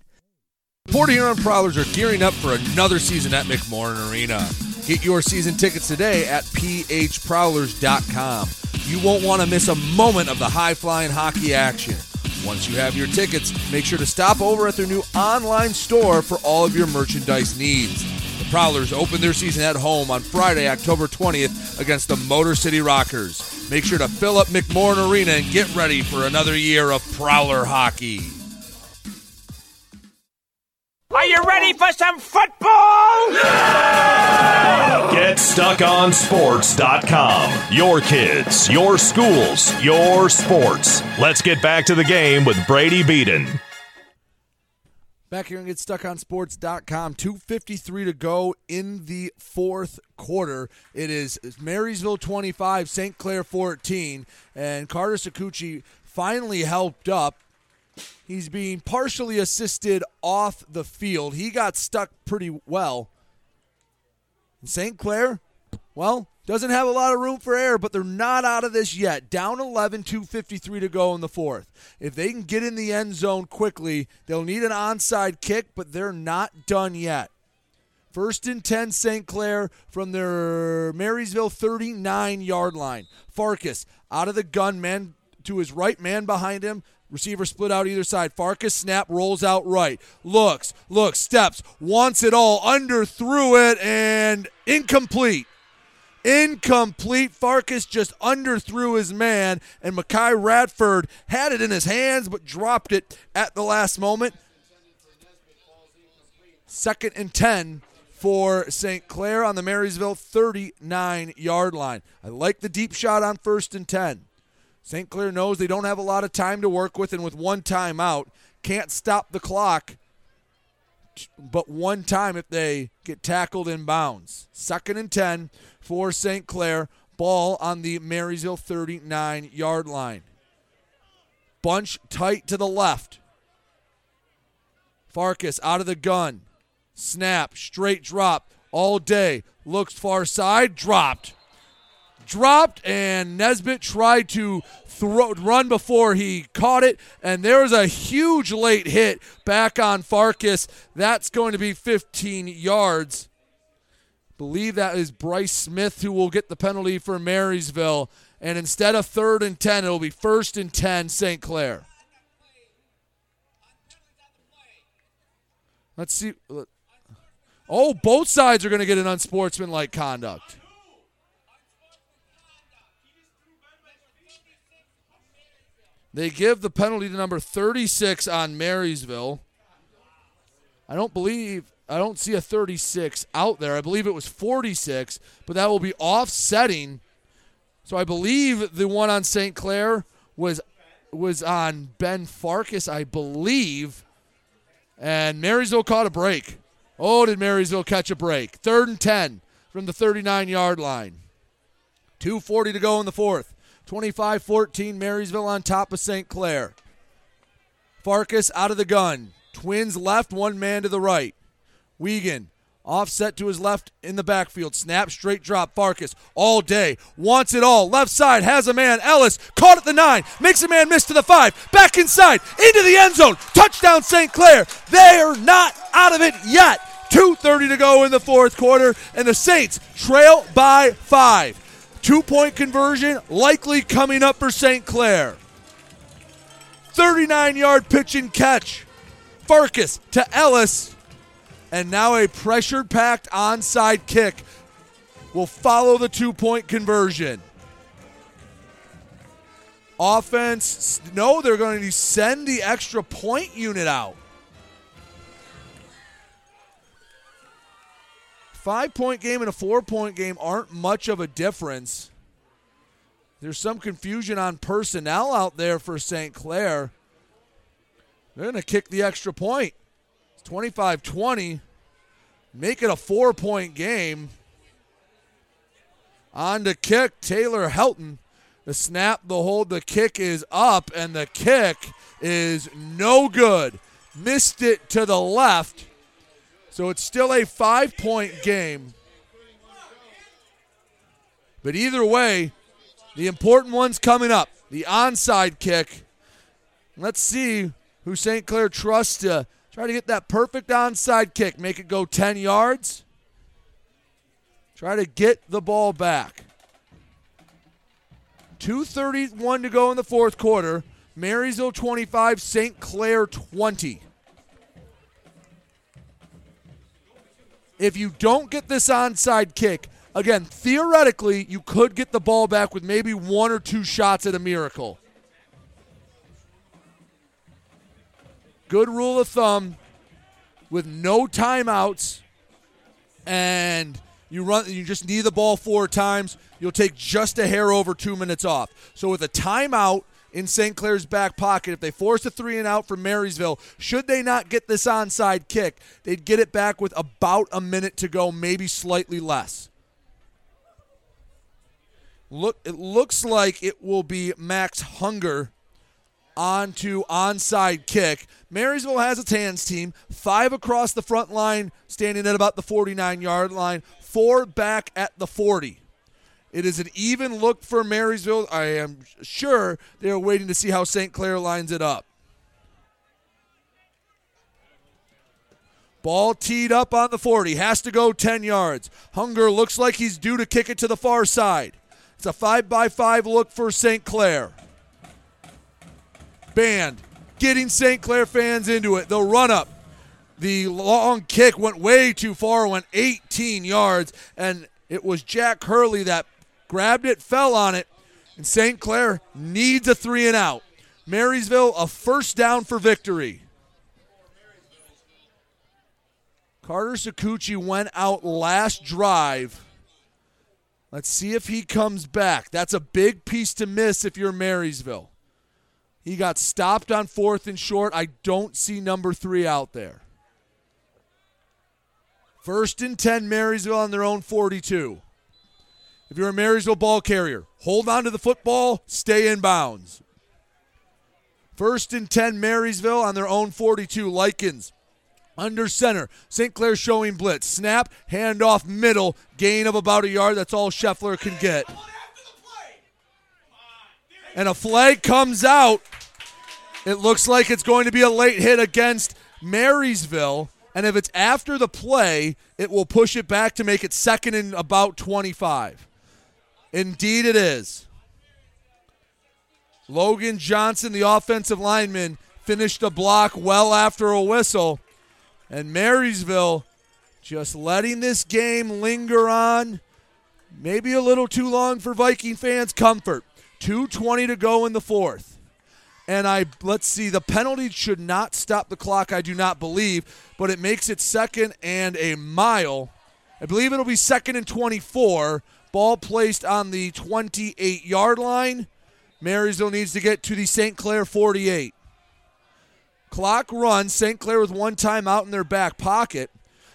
Port Huron Prowlers are gearing up for another season at McMorran Arena. Get your season tickets today at phprowlers.com. You won't want to miss a moment of the high flying hockey action. Once you have your tickets, make sure to stop over at their new online store for all of your merchandise needs. The Prowlers open their season at home on Friday, October 20th against the Motor City Rockers. Make sure to fill up McMorran Arena and get ready for another year of Prowler hockey. Are you ready for some football? GetStuckOnSports.com. Your kids, your schools, your sports. Let's get back to the game with Brady Beaton. Back here and GetStuckOnSports.com. 253 to go in the fourth quarter. It is Marysville 25, St. Clair 14, and Carter Sakuchi finally helped up. He's being partially assisted off the field. He got stuck pretty well. St. Clair, well, doesn't have a lot of room for error, but they're not out of this yet. Down 11, 253 to go in the fourth. If they can get in the end zone quickly, they'll need an onside kick, but they're not done yet. First and 10, St. Clair from their Marysville 39 yard line. Farkas out of the gun, man to his right, man behind him. Receiver split out either side. Farkas snap rolls out right. Looks, looks, steps, wants it all, under threw it, and incomplete. Incomplete. Farkas just under underthrew his man, and Mackay Radford had it in his hands but dropped it at the last moment. Second and 10 for St. Clair on the Marysville 39 yard line. I like the deep shot on first and 10. St. Clair knows they don't have a lot of time to work with, and with one timeout, can't stop the clock but one time if they get tackled in bounds. Second and 10 for St. Clair. Ball on the Marysville 39 yard line. Bunch tight to the left. Farkas out of the gun. Snap, straight drop all day. Looks far side, dropped. Dropped, and Nesbitt tried to throw, run before he caught it, and there was a huge late hit back on Farkas. That's going to be 15 yards. Believe that is Bryce Smith who will get the penalty for Marysville. And instead of third and 10, it will be first and 10, St. Clair. Let's see. Oh, both sides are going to get an unsportsmanlike conduct. They give the penalty to number 36 on Marysville. I don't believe, I don't see a 36 out there. I believe it was 46, but that will be offsetting. So I believe the one on St. Clair was was on Ben Farkas, I believe. And Marysville caught a break. Oh, did Marysville catch a break? Third and 10 from the 39 yard line. 2.40 to go in the fourth. 25 14, Marysville on top of St. Clair. Farkas out of the gun. Twins left, one man to the right. Wiegand offset to his left in the backfield. Snap, straight drop. Farkas all day. Wants it all. Left side has a man. Ellis caught at the nine. Makes a man miss to the five. Back inside. Into the end zone. Touchdown St. Clair. They're not out of it yet. 2.30 to go in the fourth quarter, and the Saints trail by five. Two point conversion likely coming up for St. Clair. 39 yard pitch and catch. Farkas to Ellis. And now a pressure packed onside kick will follow the two point conversion. Offense, no, they're going to send the extra point unit out. Five point game and a four point game aren't much of a difference. There's some confusion on personnel out there for St. Clair. They're going to kick the extra point. It's 25 20. Make it a four point game. On the kick, Taylor Helton. The snap, the hold, the kick is up, and the kick is no good. Missed it to the left. So it's still a five point game. But either way, the important one's coming up the onside kick. Let's see who St. Clair trusts to try to get that perfect onside kick, make it go 10 yards. Try to get the ball back. 2.31 to go in the fourth quarter. Marysville 25, St. Clair 20. If you don't get this onside kick, again, theoretically, you could get the ball back with maybe one or two shots at a miracle. Good rule of thumb with no timeouts and you run you just need the ball four times, you'll take just a hair over 2 minutes off. So with a timeout in St. Clair's back pocket. If they force a three and out from Marysville, should they not get this onside kick, they'd get it back with about a minute to go, maybe slightly less. Look, it looks like it will be Max Hunger onto onside kick. Marysville has its hands team, five across the front line, standing at about the 49 yard line, four back at the 40. It is an even look for Marysville. I am sure they're waiting to see how St. Clair lines it up. Ball teed up on the 40. Has to go 10 yards. Hunger looks like he's due to kick it to the far side. It's a 5 by 5 look for St. Clair. Band getting St. Clair fans into it. They'll run up. The long kick went way too far, went 18 yards, and it was Jack Hurley that grabbed it, fell on it, and St. Clair needs a three and out. Marysville, a first down for victory. Carter Sakuchi went out last drive. Let's see if he comes back. That's a big piece to miss if you're Marysville. He got stopped on fourth and short. I don't see number three out there. First and 10, Marysville on their own 42. If you're a Marysville ball carrier, hold on to the football, stay in bounds. First and 10, Marysville on their own 42. Likens under center. St. Clair showing blitz. Snap, handoff, middle, gain of about a yard. That's all Scheffler can get. And a flag comes out. It looks like it's going to be a late hit against Marysville. And if it's after the play, it will push it back to make it second and about 25. Indeed, it is. Logan Johnson, the offensive lineman, finished a block well after a whistle. And Marysville just letting this game linger on. Maybe a little too long for Viking fans' comfort. 2.20 to go in the fourth. And I let's see, the penalty should not stop the clock, I do not believe, but it makes it second and a mile. I believe it'll be second and 24. Ball placed on the 28 yard line. Marysville needs to get to the St. Clair 48. Clock runs. St. Clair with one time out in their back pocket.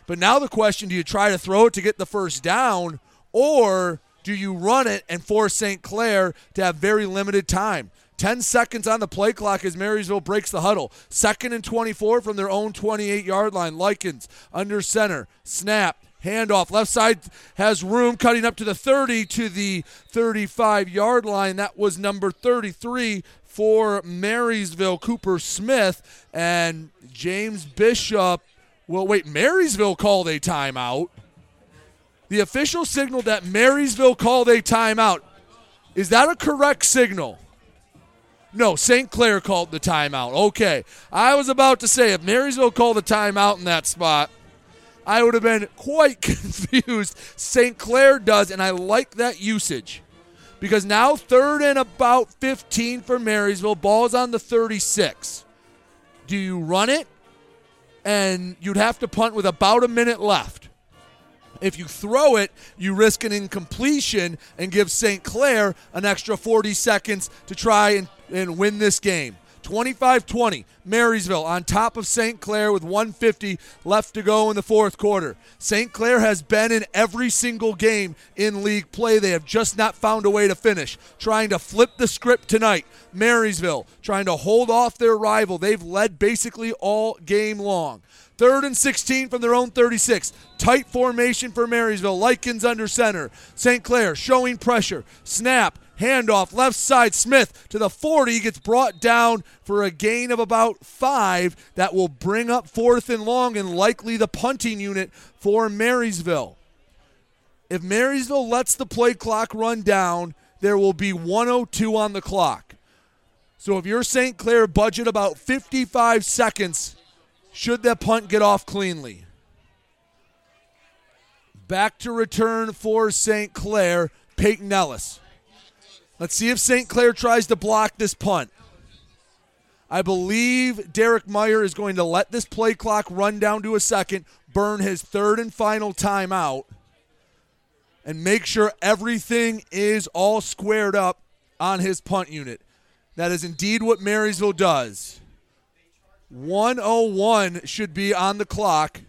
But now the question do you try to throw it to get the first down, or do you run it and force St. Clair to have very limited time? 10 seconds on the play clock as Marysville breaks the huddle. Second and 24 from their own 28 yard line. Likens under center. Snap. Handoff. Left side has room cutting up to the 30 to the 35 yard line. That was number 33 for Marysville, Cooper Smith. And James Bishop. Well, wait, Marysville called a timeout. The official signaled that Marysville called a timeout. Is that a correct signal? No, St. Clair called the timeout. Okay. I was about to say, if Marysville called the timeout in that spot, I would have been quite confused. St. Clair does, and I like that usage. Because now third and about 15 for Marysville. Ball's on the 36. Do you run it? And you'd have to punt with about a minute left. If you throw it, you risk an incompletion and give St. Clair an extra 40 seconds to try and, and win this game. 25 20. Marysville on top of St. Clair with 150 left to go in the fourth quarter. St. Clair has been in every single game in league play. They have just not found a way to finish. Trying to flip the script tonight. Marysville trying to hold off their rival. They've led basically all game long. Third and 16 from their own 36. Tight formation for Marysville. Likens under center. St. Clair showing pressure. Snap. Handoff left side. Smith to the 40 gets brought down for a gain of about five. That will bring up fourth and long and likely the punting unit for Marysville. If Marysville lets the play clock run down, there will be 102 on the clock. So if you're St. Clair, budget about 55 seconds should that punt get off cleanly. Back to return for St. Clair, Peyton Ellis. Let's see if St. Clair tries to block this punt. I believe Derek Meyer is going to let this play clock run down to a second, burn his third and final timeout, and make sure everything is all squared up on his punt unit. That is indeed what Marysville does. 101 should be on the clock.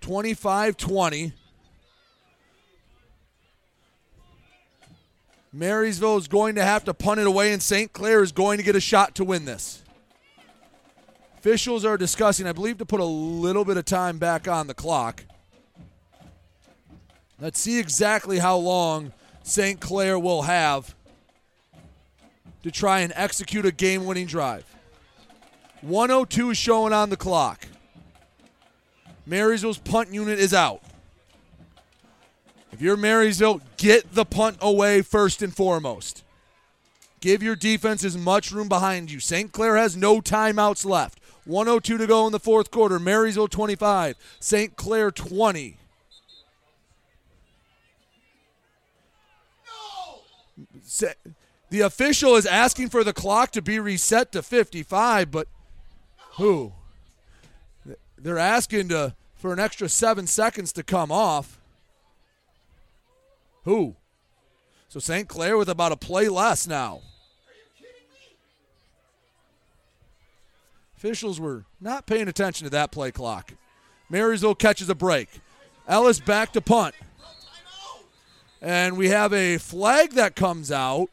25 20. Marysville is going to have to punt it away, and St. Clair is going to get a shot to win this. Officials are discussing, I believe, to put a little bit of time back on the clock. Let's see exactly how long St. Clair will have to try and execute a game winning drive. 102 is showing on the clock. Marysville's punt unit is out. If you're Marysville, get the punt away first and foremost. Give your defense as much room behind you. St. Clair has no timeouts left. 102 to go in the fourth quarter. Marysville 25, St. Clair 20. No! The official is asking for the clock to be reset to 55, but who? They're asking to for an extra seven seconds to come off. Who? So St. Clair with about a play less now. Officials were not paying attention to that play clock. Marysville catches a break. Ellis back to punt. And we have a flag that comes out.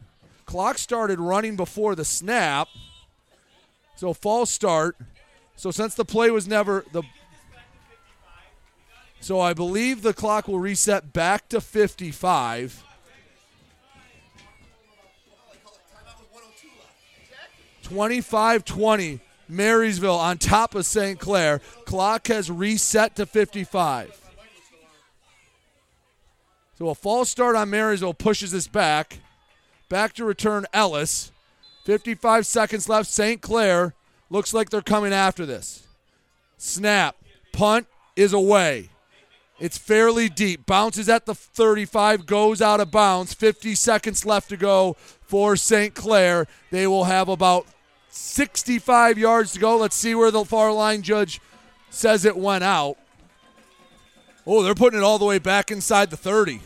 Clock started running before the snap. So false start. So since the play was never the So I believe the clock will reset back to 55. Twenty-five twenty. Marysville on top of St. Clair. Clock has reset to 55. So a false start on Marysville pushes us back. Back to return Ellis. 55 seconds left. St. Clair looks like they're coming after this. Snap. Punt is away. It's fairly deep. Bounces at the 35, goes out of bounds. 50 seconds left to go for St. Clair. They will have about 65 yards to go. Let's see where the far line judge says it went out. Oh, they're putting it all the way back inside the 30.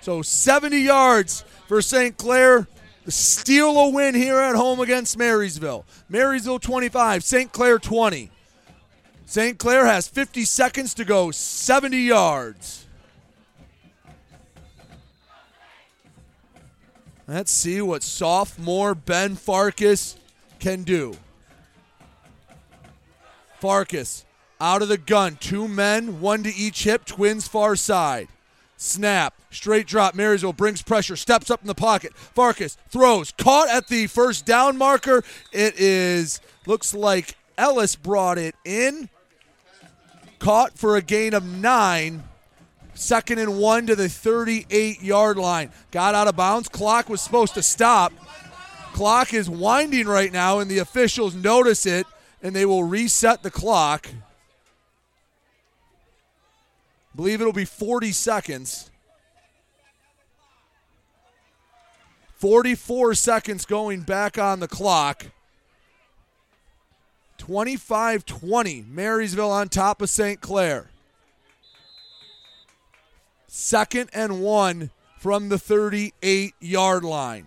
So 70 yards for St. Clair, steal a win here at home against Marysville. Marysville 25, St. Clair 20. St. Clair has 50 seconds to go, 70 yards. Let's see what sophomore Ben Farkas can do. Farkas out of the gun. Two men, one to each hip, twins far side. Snap, straight drop. Marysville brings pressure, steps up in the pocket. Farkas throws, caught at the first down marker. It is, looks like Ellis brought it in. Caught for a gain of nine. Second and one to the 38 yard line. Got out of bounds. Clock was supposed to stop. Clock is winding right now, and the officials notice it, and they will reset the clock. Believe it'll be 40 seconds. 44 seconds going back on the clock. 25 20. Marysville on top of St. Clair. Second and one from the 38 yard line.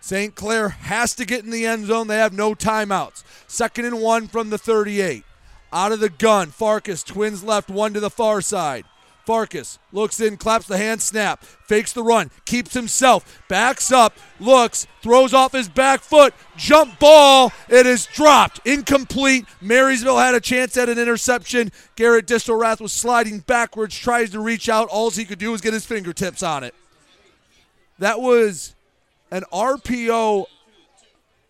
St. Clair has to get in the end zone. They have no timeouts. Second and one from the 38. Out of the gun, Farkas, twins left, one to the far side. Farkas looks in, claps the hand snap, fakes the run, keeps himself, backs up, looks, throws off his back foot, jump ball. It is dropped, incomplete. Marysville had a chance at an interception. Garrett Distelrath was sliding backwards, tries to reach out. All he could do was get his fingertips on it. That was an RPO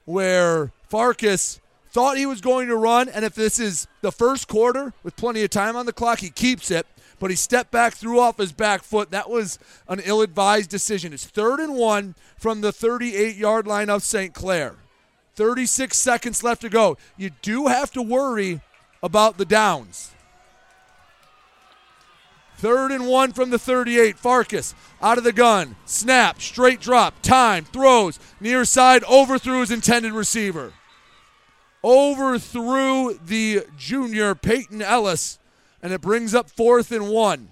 where Farkas thought he was going to run, and if this is the first quarter with plenty of time on the clock, he keeps it but he stepped back, threw off his back foot. That was an ill advised decision. It's third and one from the 38 yard line of St. Clair. 36 seconds left to go. You do have to worry about the downs. Third and one from the 38. Farkas out of the gun. Snap, straight drop, time, throws, near side, overthrew his intended receiver. Overthrew the junior Peyton Ellis and it brings up fourth and one.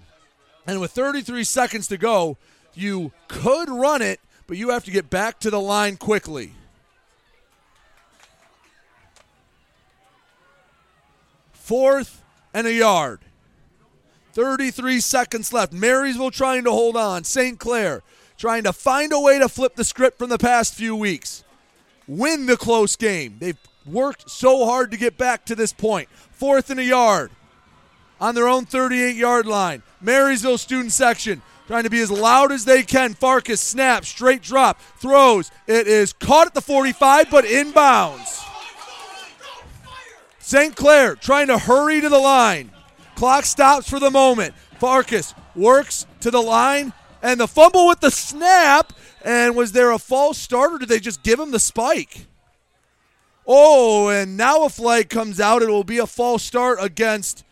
And with 33 seconds to go, you could run it, but you have to get back to the line quickly. Fourth and a yard. 33 seconds left. Marysville trying to hold on. St. Clair trying to find a way to flip the script from the past few weeks. Win the close game. They've worked so hard to get back to this point. Fourth and a yard on their own 38 yard line. Marysville student section trying to be as loud as they can. Farkas snaps, straight drop, throws. It is caught at the 45, but inbounds. St. Clair trying to hurry to the line. Clock stops for the moment. Farkas works to the line, and the fumble with the snap. And was there a false start, or did they just give him the spike? Oh, and now a flag comes out. It will be a false start against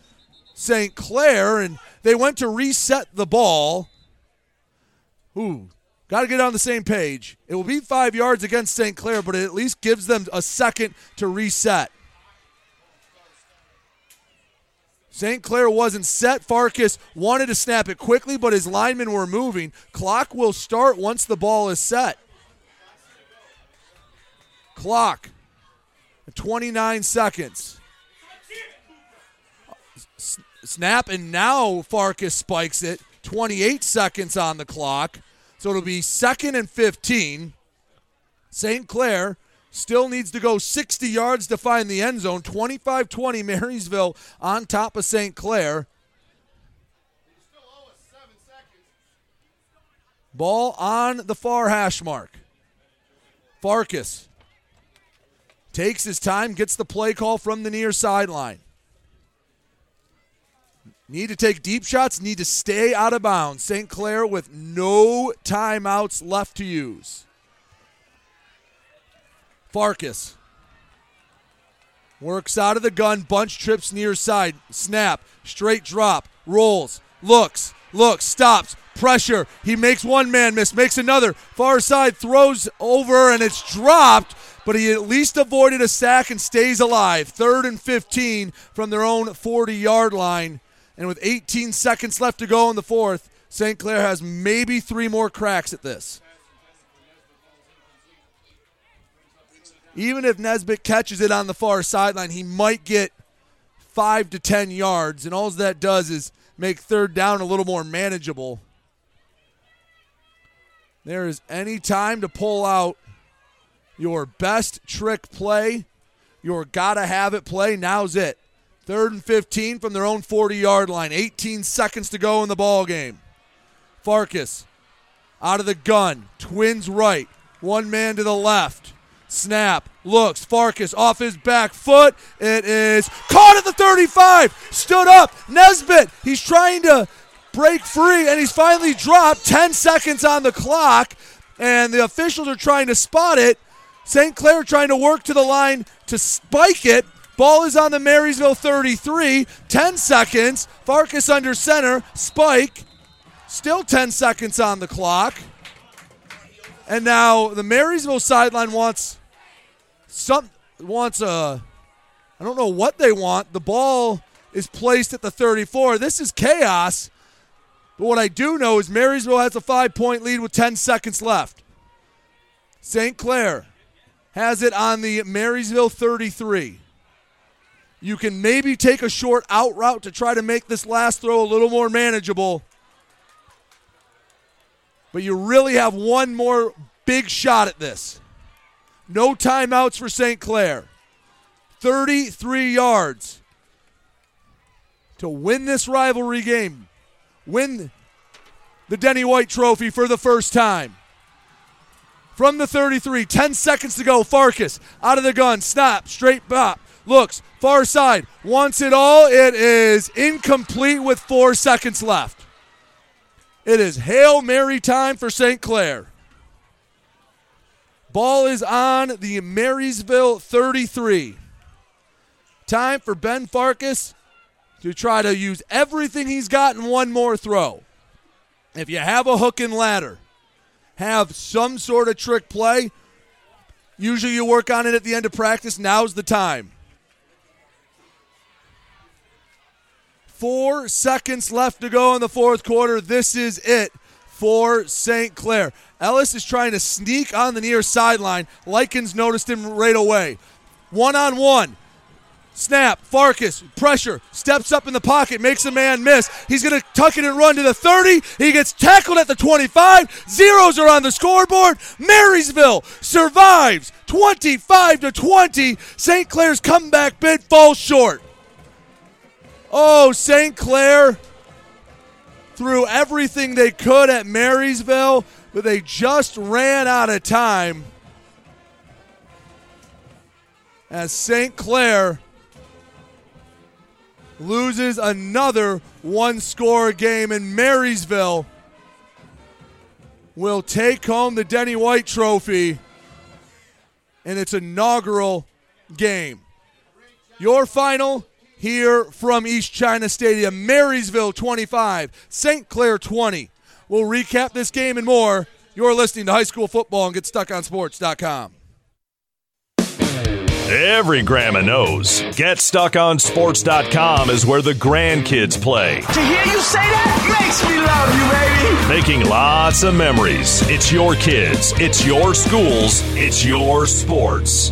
St. Clair, and they went to reset the ball. Ooh, got to get on the same page. It will be five yards against St. Clair, but it at least gives them a second to reset. St. Clair wasn't set. Farkas wanted to snap it quickly, but his linemen were moving. Clock will start once the ball is set. Clock. 29 seconds. Snap, and now Farkas spikes it. 28 seconds on the clock. So it'll be second and 15. St. Clair still needs to go 60 yards to find the end zone. 25 20, Marysville on top of St. Clair. Ball on the far hash mark. Farkas takes his time, gets the play call from the near sideline. Need to take deep shots, need to stay out of bounds. St. Clair with no timeouts left to use. Farkas works out of the gun, bunch trips near side, snap, straight drop, rolls, looks, looks, stops, pressure. He makes one man miss, makes another. Far side throws over and it's dropped, but he at least avoided a sack and stays alive. Third and 15 from their own 40 yard line. And with 18 seconds left to go in the fourth, St. Clair has maybe three more cracks at this. Even if Nesbitt catches it on the far sideline, he might get five to 10 yards. And all that does is make third down a little more manageable. There is any time to pull out your best trick play, your gotta have it play. Now's it. Third and 15 from their own 40 yard line. 18 seconds to go in the ball game. Farkas out of the gun. Twins right. One man to the left. Snap. Looks. Farkas off his back foot. It is caught at the 35. Stood up. Nesbitt. He's trying to break free, and he's finally dropped. 10 seconds on the clock, and the officials are trying to spot it. St. Clair trying to work to the line to spike it. Ball is on the Marysville 33. 10 seconds. Farkas under center. Spike. Still 10 seconds on the clock. And now the Marysville sideline wants some wants a I don't know what they want. The ball is placed at the 34. This is chaos. But what I do know is Marysville has a five point lead with 10 seconds left. St. Clair has it on the Marysville 33. You can maybe take a short out route to try to make this last throw a little more manageable. But you really have one more big shot at this. No timeouts for St. Clair. 33 yards to win this rivalry game. Win the Denny White Trophy for the first time. From the 33, 10 seconds to go. Farkas out of the gun, snap, straight bop, looks, far side, wants it all. It is incomplete with four seconds left. It is Hail Mary time for St. Clair. Ball is on the Marysville 33. Time for Ben Farkas to try to use everything he's got in one more throw. If you have a hook and ladder, have some sort of trick play, usually you work on it at the end of practice. Now's the time. Four seconds left to go in the fourth quarter. This is it for St. Clair. Ellis is trying to sneak on the near sideline. Likens noticed him right away. One on one. Snap, Farkas, pressure, steps up in the pocket, makes a man miss. He's going to tuck it and run to the 30. He gets tackled at the 25. Zeros are on the scoreboard. Marysville survives 25 to 20. St. Clair's comeback bid falls short. Oh, St. Clair threw everything they could at Marysville, but they just ran out of time. As St. Clair loses another one score game, and Marysville will take home the Denny White Trophy in its inaugural game. Your final here from East China Stadium. Marysville 25, St. Clair 20. We'll recap this game and more. You're listening to High School Football and GetStuckOnSports.com. Every grandma knows. GetStuckOnSports.com is where the grandkids play. To hear you say that makes me love you, baby. Making lots of memories. It's your kids, it's your schools, it's your sports.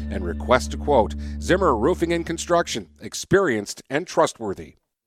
and request a quote. Zimmer Roofing and Construction, experienced and trustworthy.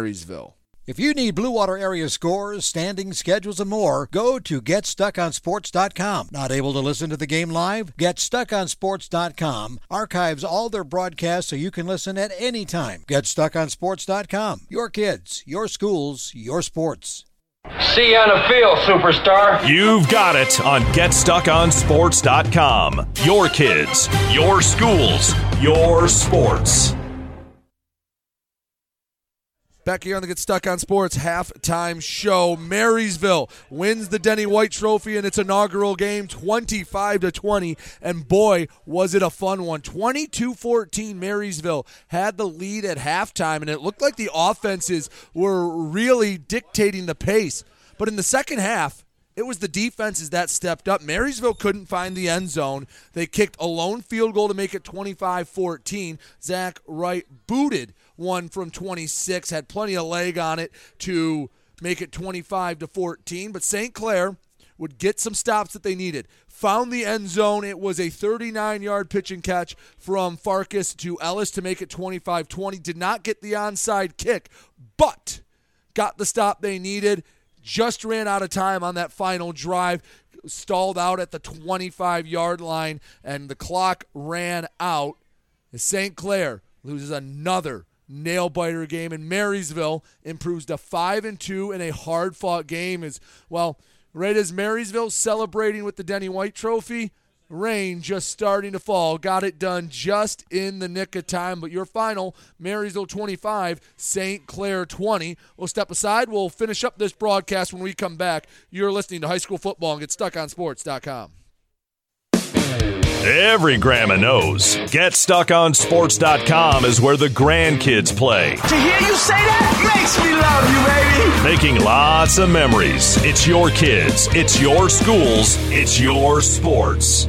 Marysville. If you need Blue Water area scores, standings, schedules, and more, go to GetStuckOnSports.com. Not able to listen to the game live? GetStuckOnSports.com archives all their broadcasts so you can listen at any time. GetStuckOnSports.com. Your kids, your schools, your sports. See you on the field, superstar. You've got it on GetStuckOnSports.com. Your kids, your schools, your sports. Back here on the Get Stuck on Sports halftime show, Marysville wins the Denny White Trophy in its inaugural game 25 to 20 and boy was it a fun one. 22-14 Marysville had the lead at halftime and it looked like the offenses were really dictating the pace. But in the second half, it was the defenses that stepped up. Marysville couldn't find the end zone. They kicked a lone field goal to make it 25 14. Zach Wright booted one from 26, had plenty of leg on it to make it 25 to 14. But St. Clair would get some stops that they needed. Found the end zone. It was a 39 yard pitch and catch from Farkas to Ellis to make it 25 20. Did not get the onside kick, but got the stop they needed just ran out of time on that final drive, stalled out at the 25 yard line, and the clock ran out. St. Clair loses another nail biter game, and Marysville improves to 5 and 2 in a hard fought game. As well, right as Marysville celebrating with the Denny White Trophy, rain just starting to fall. Got it done just in the nick of time. But your final, Marysville 25, St. Clair 20. We'll step aside. We'll finish up this broadcast when we come back. You're listening to High School Football and get stuck on sports.com. Every grandma knows. GetStuckOnSports.com is where the grandkids play. To hear you say that makes me love you, baby. Making lots of memories. It's your kids, it's your schools, it's your sports.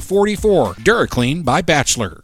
44. DuraClean by Bachelor.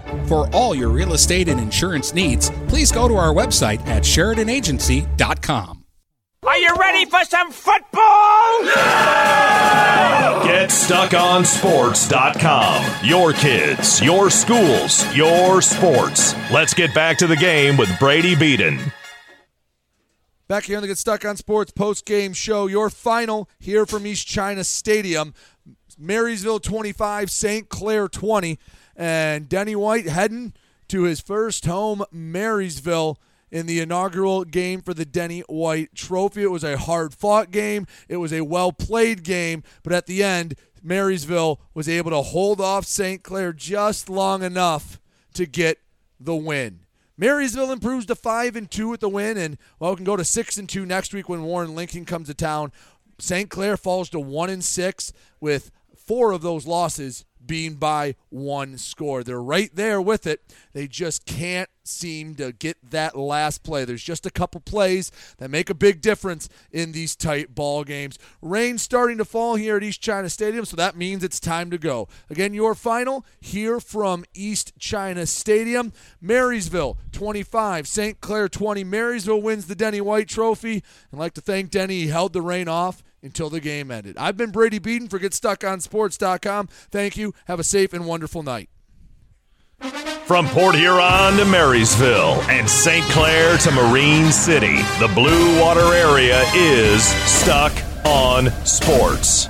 For all your real estate and insurance needs, please go to our website at SheridanAgency.com. Are you ready for some football? GetStuckOnSports.com. Your kids, your schools, your sports. Let's get back to the game with Brady Beaton. Back here on the Get Stuck on Sports post game show, your final here from East China Stadium. Marysville 25, St. Clair 20. And Denny White heading to his first home, Marysville, in the inaugural game for the Denny White Trophy. It was a hard fought game, it was a well played game, but at the end, Marysville was able to hold off St. Clair just long enough to get the win. Marysville improves to five and two with the win, and well, we can go to six and two next week when Warren Lincoln comes to town. St. Clair falls to one and six with four of those losses being by one score. They're right there with it. They just can't seem to get that last play. There's just a couple plays that make a big difference in these tight ball games. Rain starting to fall here at East China Stadium, so that means it's time to go. Again, your final here from East China Stadium. Marysville 25, St. Clair 20. Marysville wins the Denny White Trophy. And like to thank Denny, he held the rain off until the game ended. I've been Brady Beaton for GetStuckOnSports.com. Thank you. Have a safe and wonderful night. From Port Huron to Marysville and St. Clair to Marine City, the Blue Water area is stuck on sports.